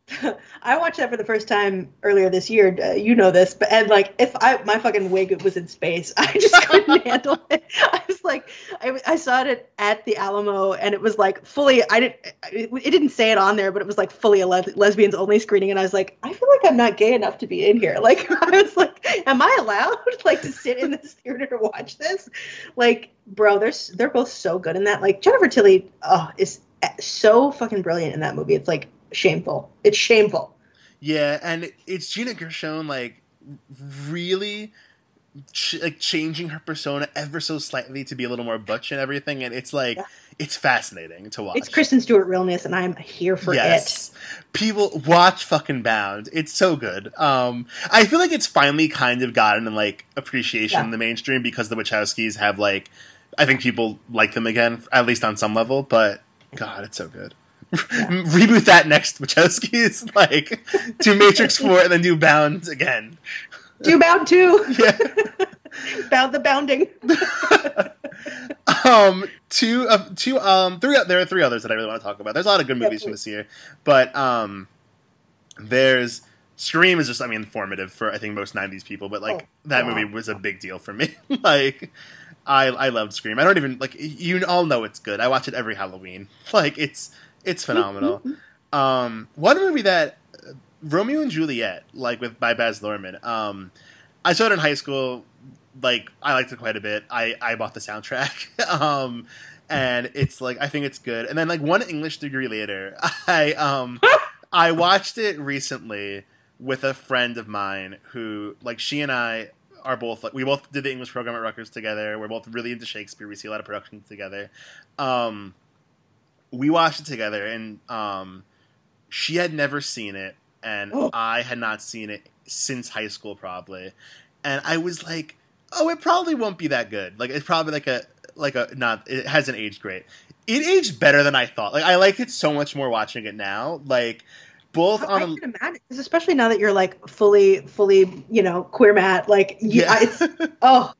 I watched that for the first time earlier this year. Uh, you know this, but and like if I my fucking wig was in space, I just couldn't handle it. I was like, I, I saw it at the Alamo, and it was like fully. I didn't. It, it didn't say it on there, but it was like fully a les- lesbians only screening, and I was like, I feel like I'm not gay enough to be in here. Like I was like, am I allowed like to sit in this theater to watch this? Like, bro, they're they're both so good in that. Like Jennifer Tilly, oh, is so fucking brilliant in that movie. It's like shameful. It's shameful. yeah, and it's Gina Gershon like really ch- like changing her persona ever so slightly to be a little more butch and everything, and it's like Yeah. it's fascinating to watch. It's Kristen Stewart realness, and I'm here for it. People watch fucking Bound. It's so good. Um, I feel like it's finally kind of gotten like appreciation Yeah. in the mainstream because the Wachowskis have like, I think people like them again, at least on some level. But God, it's so good. Reboot that next Wachowskis, like do Matrix Four and then do Bound again. Do bound two. Yeah. bound the bounding. um two of two um three there are three others that I really want to talk about. There's a lot of good Yeah, movies from this year, but um there's Scream is just I mean informative for I think most '90s people, but like Oh, that wow. movie was a big deal for me. like I I loved Scream. I don't even like you all know it's good. I watch it every Halloween. Like it's it's phenomenal. um one movie that uh, Romeo and Juliet like with by Baz Luhrmann. Um I saw it in high school like I liked it quite a bit. I I bought the soundtrack. um and it's like I think it's good. And then like one English degree later, I um I watched it recently with a friend of mine who like she and I are both like we both did the English program at Rutgers together. We're both really into Shakespeare. We see a lot of productions together. Um we watched it together and um she had never seen it and Oh. I had not seen it since high school probably. And I was like, "Oh, it probably won't be that good. Like it's probably like a like a not it hasn't aged great. It aged better than I thought. Like I like it so much more watching it now. Like both I on can imagine, especially now that you're like fully, fully, you know, queer mat. Like, you, yeah. I, it's oh,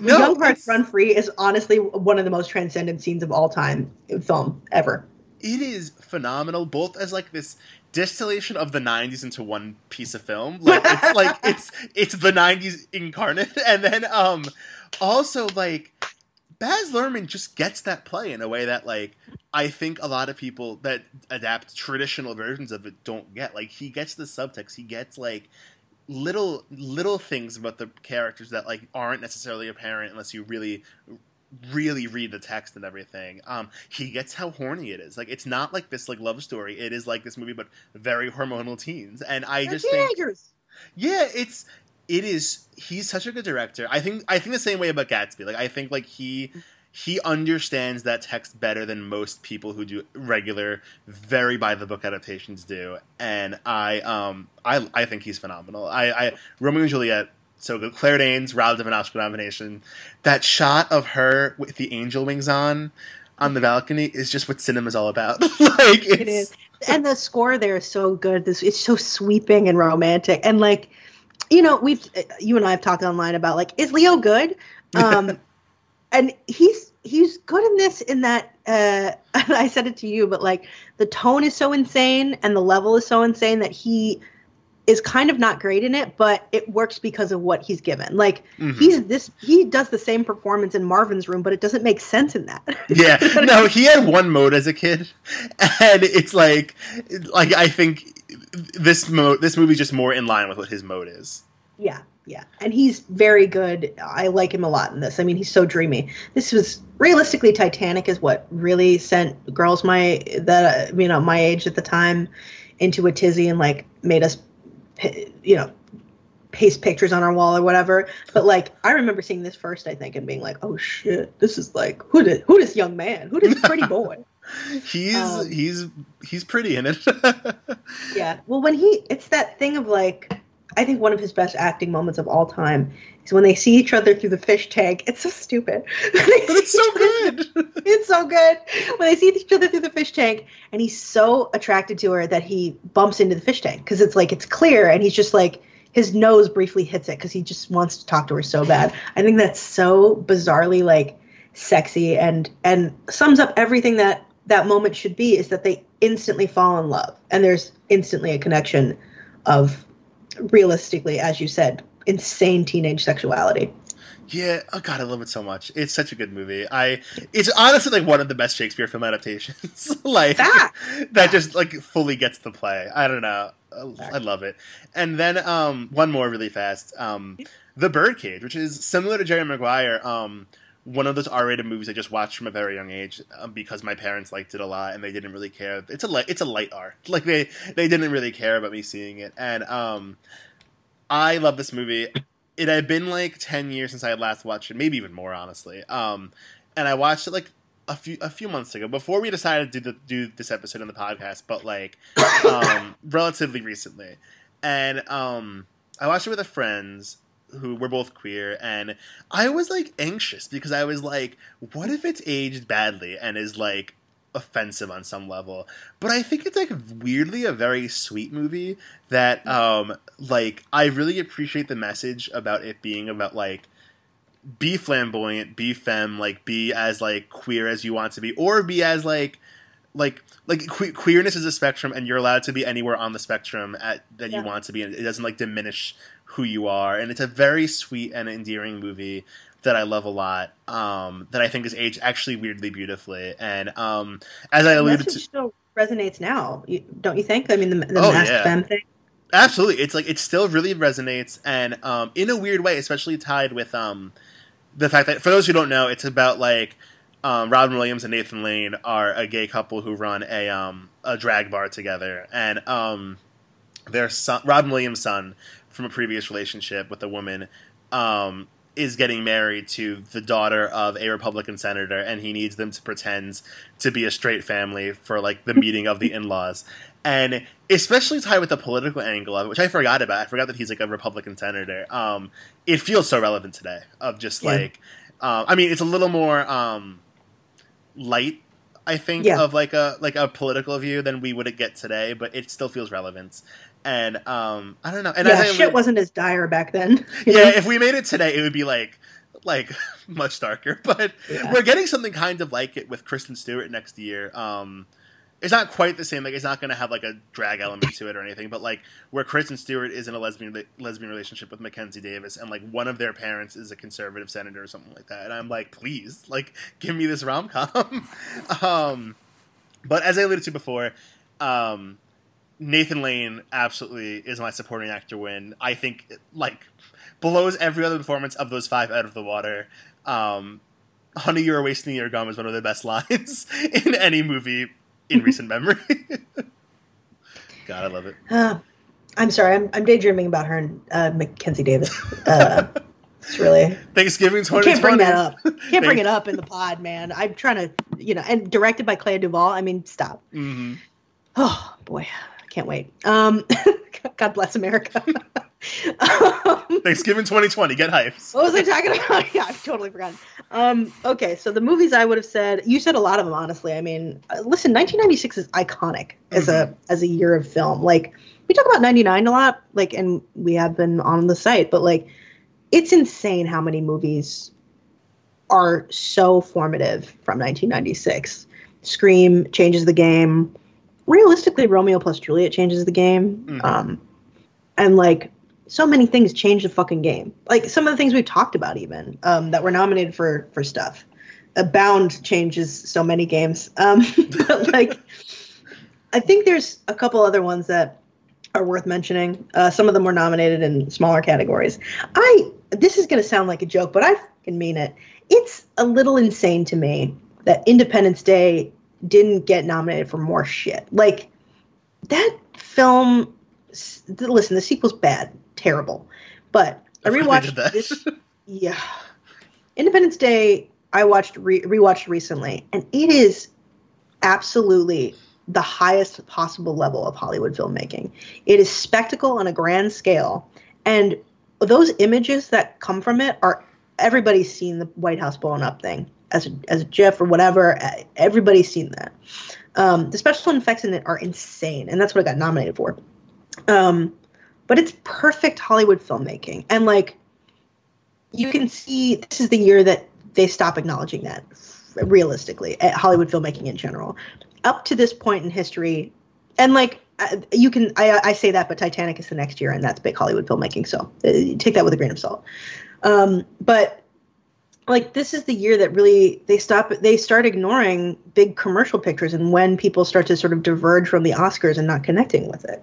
No, Young Hearts Run Free is honestly one of the most transcendent scenes of all time in film ever. It is phenomenal, both as like this distillation of the 90s into one piece of film. Like it's like it's it's the 90s incarnate. And then um also like baz luhrmann just gets that play in a way that like i think a lot of people that adapt traditional versions of it don't get. Like he gets the subtext. He gets like little little things about the characters that like aren't necessarily apparent unless you really really read the text and everything. Um, he gets how horny it is. Like it's not like this like love story. It is like this movie, but very hormonal teens. And I They're just teenagers. think, yeah, it's it is. He's such a good director. I think I think the same way about Gatsby. Like I think like he he understands that text better than most people who do regular, very by the book adaptations do. And I um I I think he's phenomenal. I, I Romeo and Juliet so good. Claire Danes, relative an Oscar nomination. That shot of her with the angel wings on on the balcony is just what cinema's all about. like it is, and the score there is so good. This it's so sweeping and romantic, and like you know, we've you and I have talked online about like is Leo good? Um, and he's he's good in this in that uh, I said it to you, but like the tone is so insane and the level is so insane that he is kind of not great in it, but it works because of what he's given. Like mm-hmm. he's this he does the same performance in Marvin's room, but it doesn't make sense in that. yeah. No, he had one mode as a kid. And it's like like I think this mode this movie's just more in line with what his mode is. Yeah. Yeah. And he's very good. I like him a lot in this. I mean, he's so dreamy. This was realistically Titanic is what really sent girls my that you know, my age at the time into a tizzy and like made us you know, paste pictures on our wall or whatever. But like, I remember seeing this first, I think, and being like, "Oh shit, this is like who did who this young man? Who this pretty boy?" he's um, he's he's pretty in it. yeah. Well, when he, it's that thing of like, I think one of his best acting moments of all time is when they see each other through the fish tank. It's so stupid. but it's so good. it's so good. When they see each other through the fish tank and he's so attracted to her that he bumps into the fish tank because it's like it's clear and he's just like his nose briefly hits it because he just wants to talk to her so bad. I think that's so bizarrely like sexy and and sums up everything that that moment should be is that they instantly fall in love and there's instantly a connection of realistically as you said insane teenage sexuality. Yeah, oh god, I love it so much. It's such a good movie. I it's honestly like one of the best Shakespeare film adaptations. like that, that just like fully gets the play. I don't know. I love it. And then um one more really fast. Um The Birdcage, which is similar to Jerry Maguire, um one of those R-rated movies I just watched from a very young age um, because my parents liked it a lot and they didn't really care. It's a light, it's a light R. Like they they didn't really care about me seeing it. And um I love this movie. It had been like ten years since I had last watched it, maybe even more, honestly. Um, and I watched it like a few a few months ago before we decided to do, the, do this episode in the podcast, but like um, relatively recently. And um, I watched it with a friends who were both queer, and I was like anxious because I was like, what if it's aged badly and is like offensive on some level. But I think it's like weirdly a very sweet movie that um like I really appreciate the message about it being about like be flamboyant, be femme, like be as like queer as you want to be or be as like like like que- queerness is a spectrum and you're allowed to be anywhere on the spectrum at that yeah. you want to be and it doesn't like diminish who you are and it's a very sweet and endearing movie that I love a lot. Um, that I think is aged actually weirdly beautifully. And um, as I alluded to, it still resonates now, don't you think? I mean, the, the oh, masked yeah. femme thing. Absolutely, it's like it still really resonates, and um, in a weird way, especially tied with um, the fact that for those who don't know, it's about like um, Robin Williams and Nathan Lane are a gay couple who run a um, a drag bar together, and um, their son, Robin Williams' son, from a previous relationship with a woman, um, is getting married to the daughter of a Republican senator, and he needs them to pretend to be a straight family for like the meeting of the in-laws, and especially tied with the political angle of it, which I forgot about. I forgot that he's like a Republican senator. Um, it feels so relevant today. Of just yeah. like, uh, I mean, it's a little more um, light I think yeah. of like a like a political view than we would get today, but it still feels relevant and um, I don't know. And yeah, shit wasn't as dire back then. Yeah, know? if we made it today, it would be like like much darker. But Yeah. we're getting something kind of like it with Kristen Stewart next year. Um, it's not quite the same. Like it's not going to have like a drag element to it or anything. But like where Kristen Stewart is in a lesbian lesbian relationship with Mackenzie Davis, and like one of their parents is a conservative senator or something like that. And I'm like, please, like, give me this rom com. um, but as I alluded to before, um, Nathan Lane absolutely is my supporting actor win. I think like blows every other performance of those five out of the water. Um, Honey, you're wasting your gum is one of the best lines in any movie in recent memory. God, I love it. Uh, I'm sorry, I'm, I'm daydreaming about her and uh, Mackenzie Davis. Uh, it's really Thanksgiving I 2020. can't bring that up. Can't bring it up in the pod, man. I'm trying to, you know, and directed by Clea DuVall. I mean, stop. Mhm. Oh boy, can't wait. Um, God bless America. um, Thanksgiving 2020. Get hyped. what was I talking about? Yeah, I've totally forgotten. Um, okay, so the movies I would have said, you said a lot of them, honestly. I mean, uh, listen, 1996 is iconic as a as a year of film. Like we talk about 99 a lot, like, and we have been on the site, but like, it's insane how many movies are so formative from 1996. Scream changes the game. Realistically, Romeo plus Juliet changes the game. Mhm. Um, and like so many things change the fucking game. Like some of the things we've talked about, even um, that were nominated for for stuff. Uh, Bound changes so many games. Um, but like, I think there's a couple other ones that are worth mentioning. Uh, some of them were nominated in smaller categories. I this is going to sound like a joke, but I fucking mean it. It's a little insane to me that Independence Day didn't get nominated for more shit. Like that film. Listen, the sequel's bad, terrible, but I I forgot they rewatched this. Yeah, Independence Day. I watched re- rewatched recently, and it is absolutely the highest possible level of Hollywood filmmaking. It is spectacle on a grand scale, and those images that come from it are everybody's seen the White House blown up thing as a, as a GIF or whatever. Uh, Everybody's seen that. Um, the special effects in it are insane, and that's what it got nominated for. Um, but it's perfect Hollywood filmmaking, and like you can see, this is the year that they stop acknowledging that realistically at Hollywood filmmaking in general. Up to this point in history, and like uh, you can, I, I say that, but Titanic is the next year, and that's big Hollywood filmmaking. So uh, take that with a grain of salt. Um, but like this is the year that really they stop they start ignoring big commercial pictures and when people start to sort of diverge from the oscars and not connecting with it.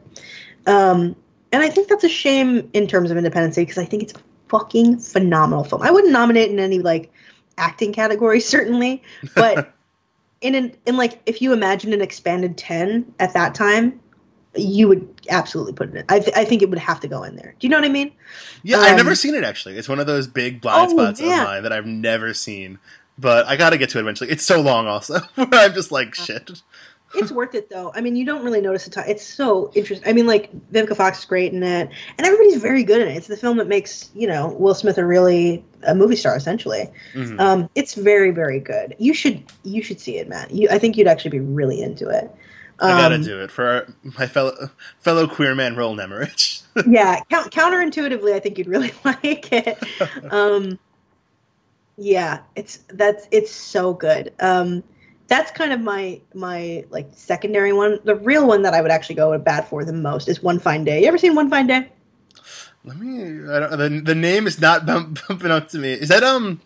Um, and i think that's a shame in terms of independence day because i think it's a fucking phenomenal film. I wouldn't nominate in any like acting category certainly but in an in like if you imagine an expanded 10 at that time you would absolutely put it in i, th- I think it would have to go in there do you know what i mean Yeah, I've Um, never seen it actually. It's one of those big blind Oh, spots yeah. of mine that I've never seen. But I gotta get to it eventually. It's so long, also. Where I'm just like, shit. it's worth it though. I mean, you don't really notice the time. It's so interesting. I mean, like Vivica Fox is great in it, and everybody's very good in it. It's the film that makes you know Will Smith a really a movie star essentially. Mhm. Um, it's very very good. You should you should see it, Matt. You, I think you'd actually be really into it. Um, I gotta do it for my fellow fellow queer man, Roland Emmerich. yeah, count, counterintuitively, I think you'd really like it. Um, yeah, it's that's it's so good. Um, that's kind of my my like secondary one. The real one that I would actually go bad for the most is One Fine Day. You ever seen One Fine Day? Let me. I don't, the the name is not bump, bumping up to me. Is that um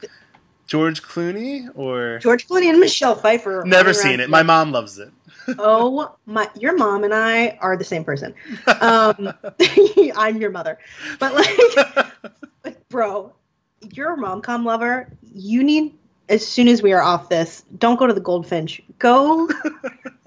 George Clooney or? George Clooney and Michelle Pfeiffer. never seen it? My mom loves it. oh my your mom and i are the same person. Um i'm your mother. But like like, bro you're a rom-com lover. You need as soon as we are off this don't go to the goldfinch. Go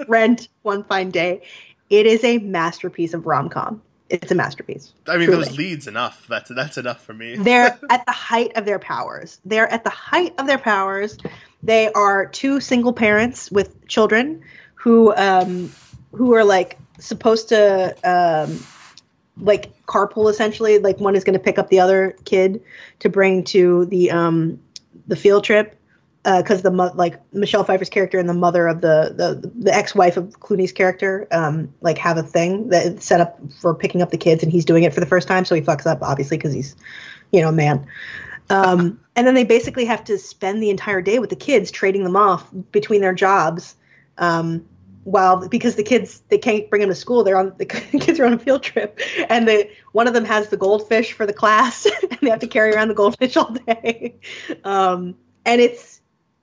rent one fine day. It is a masterpiece of rom-com it's a masterpiece I mean, Truly. those leads enough. That's that's enough for me. they're at the height of their powers. They're at the height of their powers. They are two single parents with children who um who are like supposed to um like carpool essentially. Like one is going to pick up the other kid to bring to the um the field trip because the mo- like Michelle Pfeiffer's character and the mother of the the, the ex-wife of Clooney's character um like have a thing that set up for picking up the kids and he's doing it for the first time so he fucks up obviously because he's you know a man Um, and then they basically have to spend the entire day with the kids, trading them off between their jobs. Um, while because the kids they can't bring them to school, they're on the kids are on a field trip, and the one of them has the goldfish for the class, and they have to carry around the goldfish all day. Um, and it's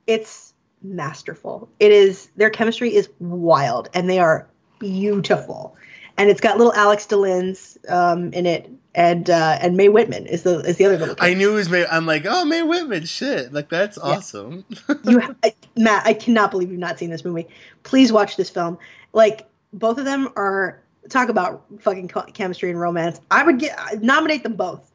it's masterful. It is their chemistry is wild, and they are beautiful. And it's got little Alex D. Linz um, in it, and uh, and Mae Whitman is the is the other little. Kid. I knew it was May. I'm like, oh, Mae Whitman, shit, like that's yeah. awesome. you, I, Matt, I cannot believe you've not seen this movie. Please watch this film. Like both of them are talk about fucking chemistry and romance. I would get nominate them both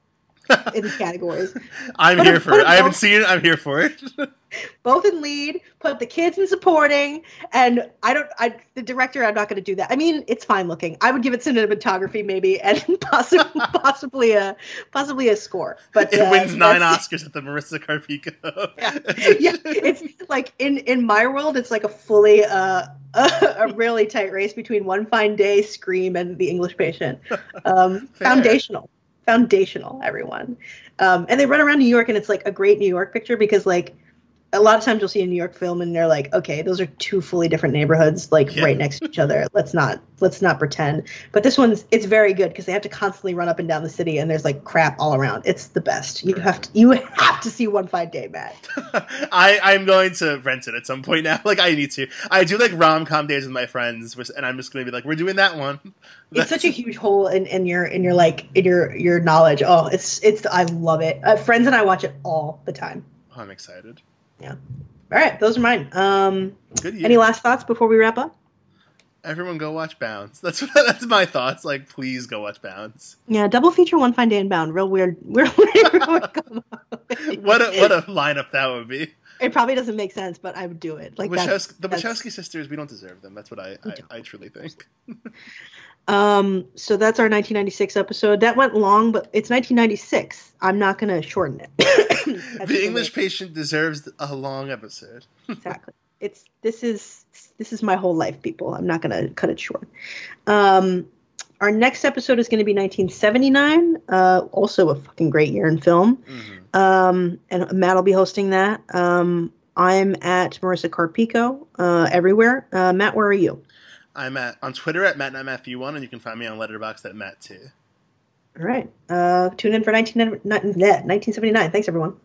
in the categories. I'm here for it. I haven't seen it. I'm here for it. both in lead. Put the kids in supporting, and I don't. I the director. I'm not going to do that. I mean, it's fine looking. I would give it cinematography maybe, and possibly possibly a possibly a score. But it uh, wins nine Oscars at the Marissa Carpico. yeah. yeah, it's like in in my world, it's like a fully uh, a, a really tight race between One Fine Day, Scream, and The English Patient. Um, foundational foundational, everyone. Um, and they run around New York, and it's like a great New York picture because like a lot of times you'll see a New York film and they're like, okay, those are two fully different neighborhoods, like yeah. right next to each other. Let's not let's not pretend. But this one's it's very good because they have to constantly run up and down the city and there's like crap all around. It's the best. You have to you have to see One Fine Day, Matt. I I'm going to rent it at some point now. Like I need to. I do like rom com days with my friends, and I'm just gonna be like, we're doing that one. It's such a huge hole in, in your in your like in your your knowledge. Oh, it's it's I love it. Uh, friends and I watch it all the time. Oh, I'm excited. Yeah. All right, those are mine. Um, Good any last thoughts before we wrap up? Everyone go watch Bound. That's that's my thoughts. Like, please go watch Bound. Yeah, double feature One Fine Day and Bound. Real weird. Real weird. what a what a lineup that would be. It probably doesn't make sense, but I would do it. Like Wachowski, the Wachowski sisters, we don't deserve them. That's what I I, I truly think. Um, so that's our 1996 episode. That went long, but it's 1996. I'm not going to shorten it. the English patient deserves a long episode. exactly. It's this is this is my whole life, people. I'm not going to cut it short. Um, our next episode is going to be 1979. Uh, also a fucking great year in film. Mm-hmm. Um, and Matt will be hosting that. Um, I'm at Marissa Carpico uh, everywhere. Uh, Matt, where are you? I'm at on Twitter at MattNotMatthew1, and you can find me on Letterboxd at Matt2. All right. Uh, tune in for 19, 1979. Thanks, everyone.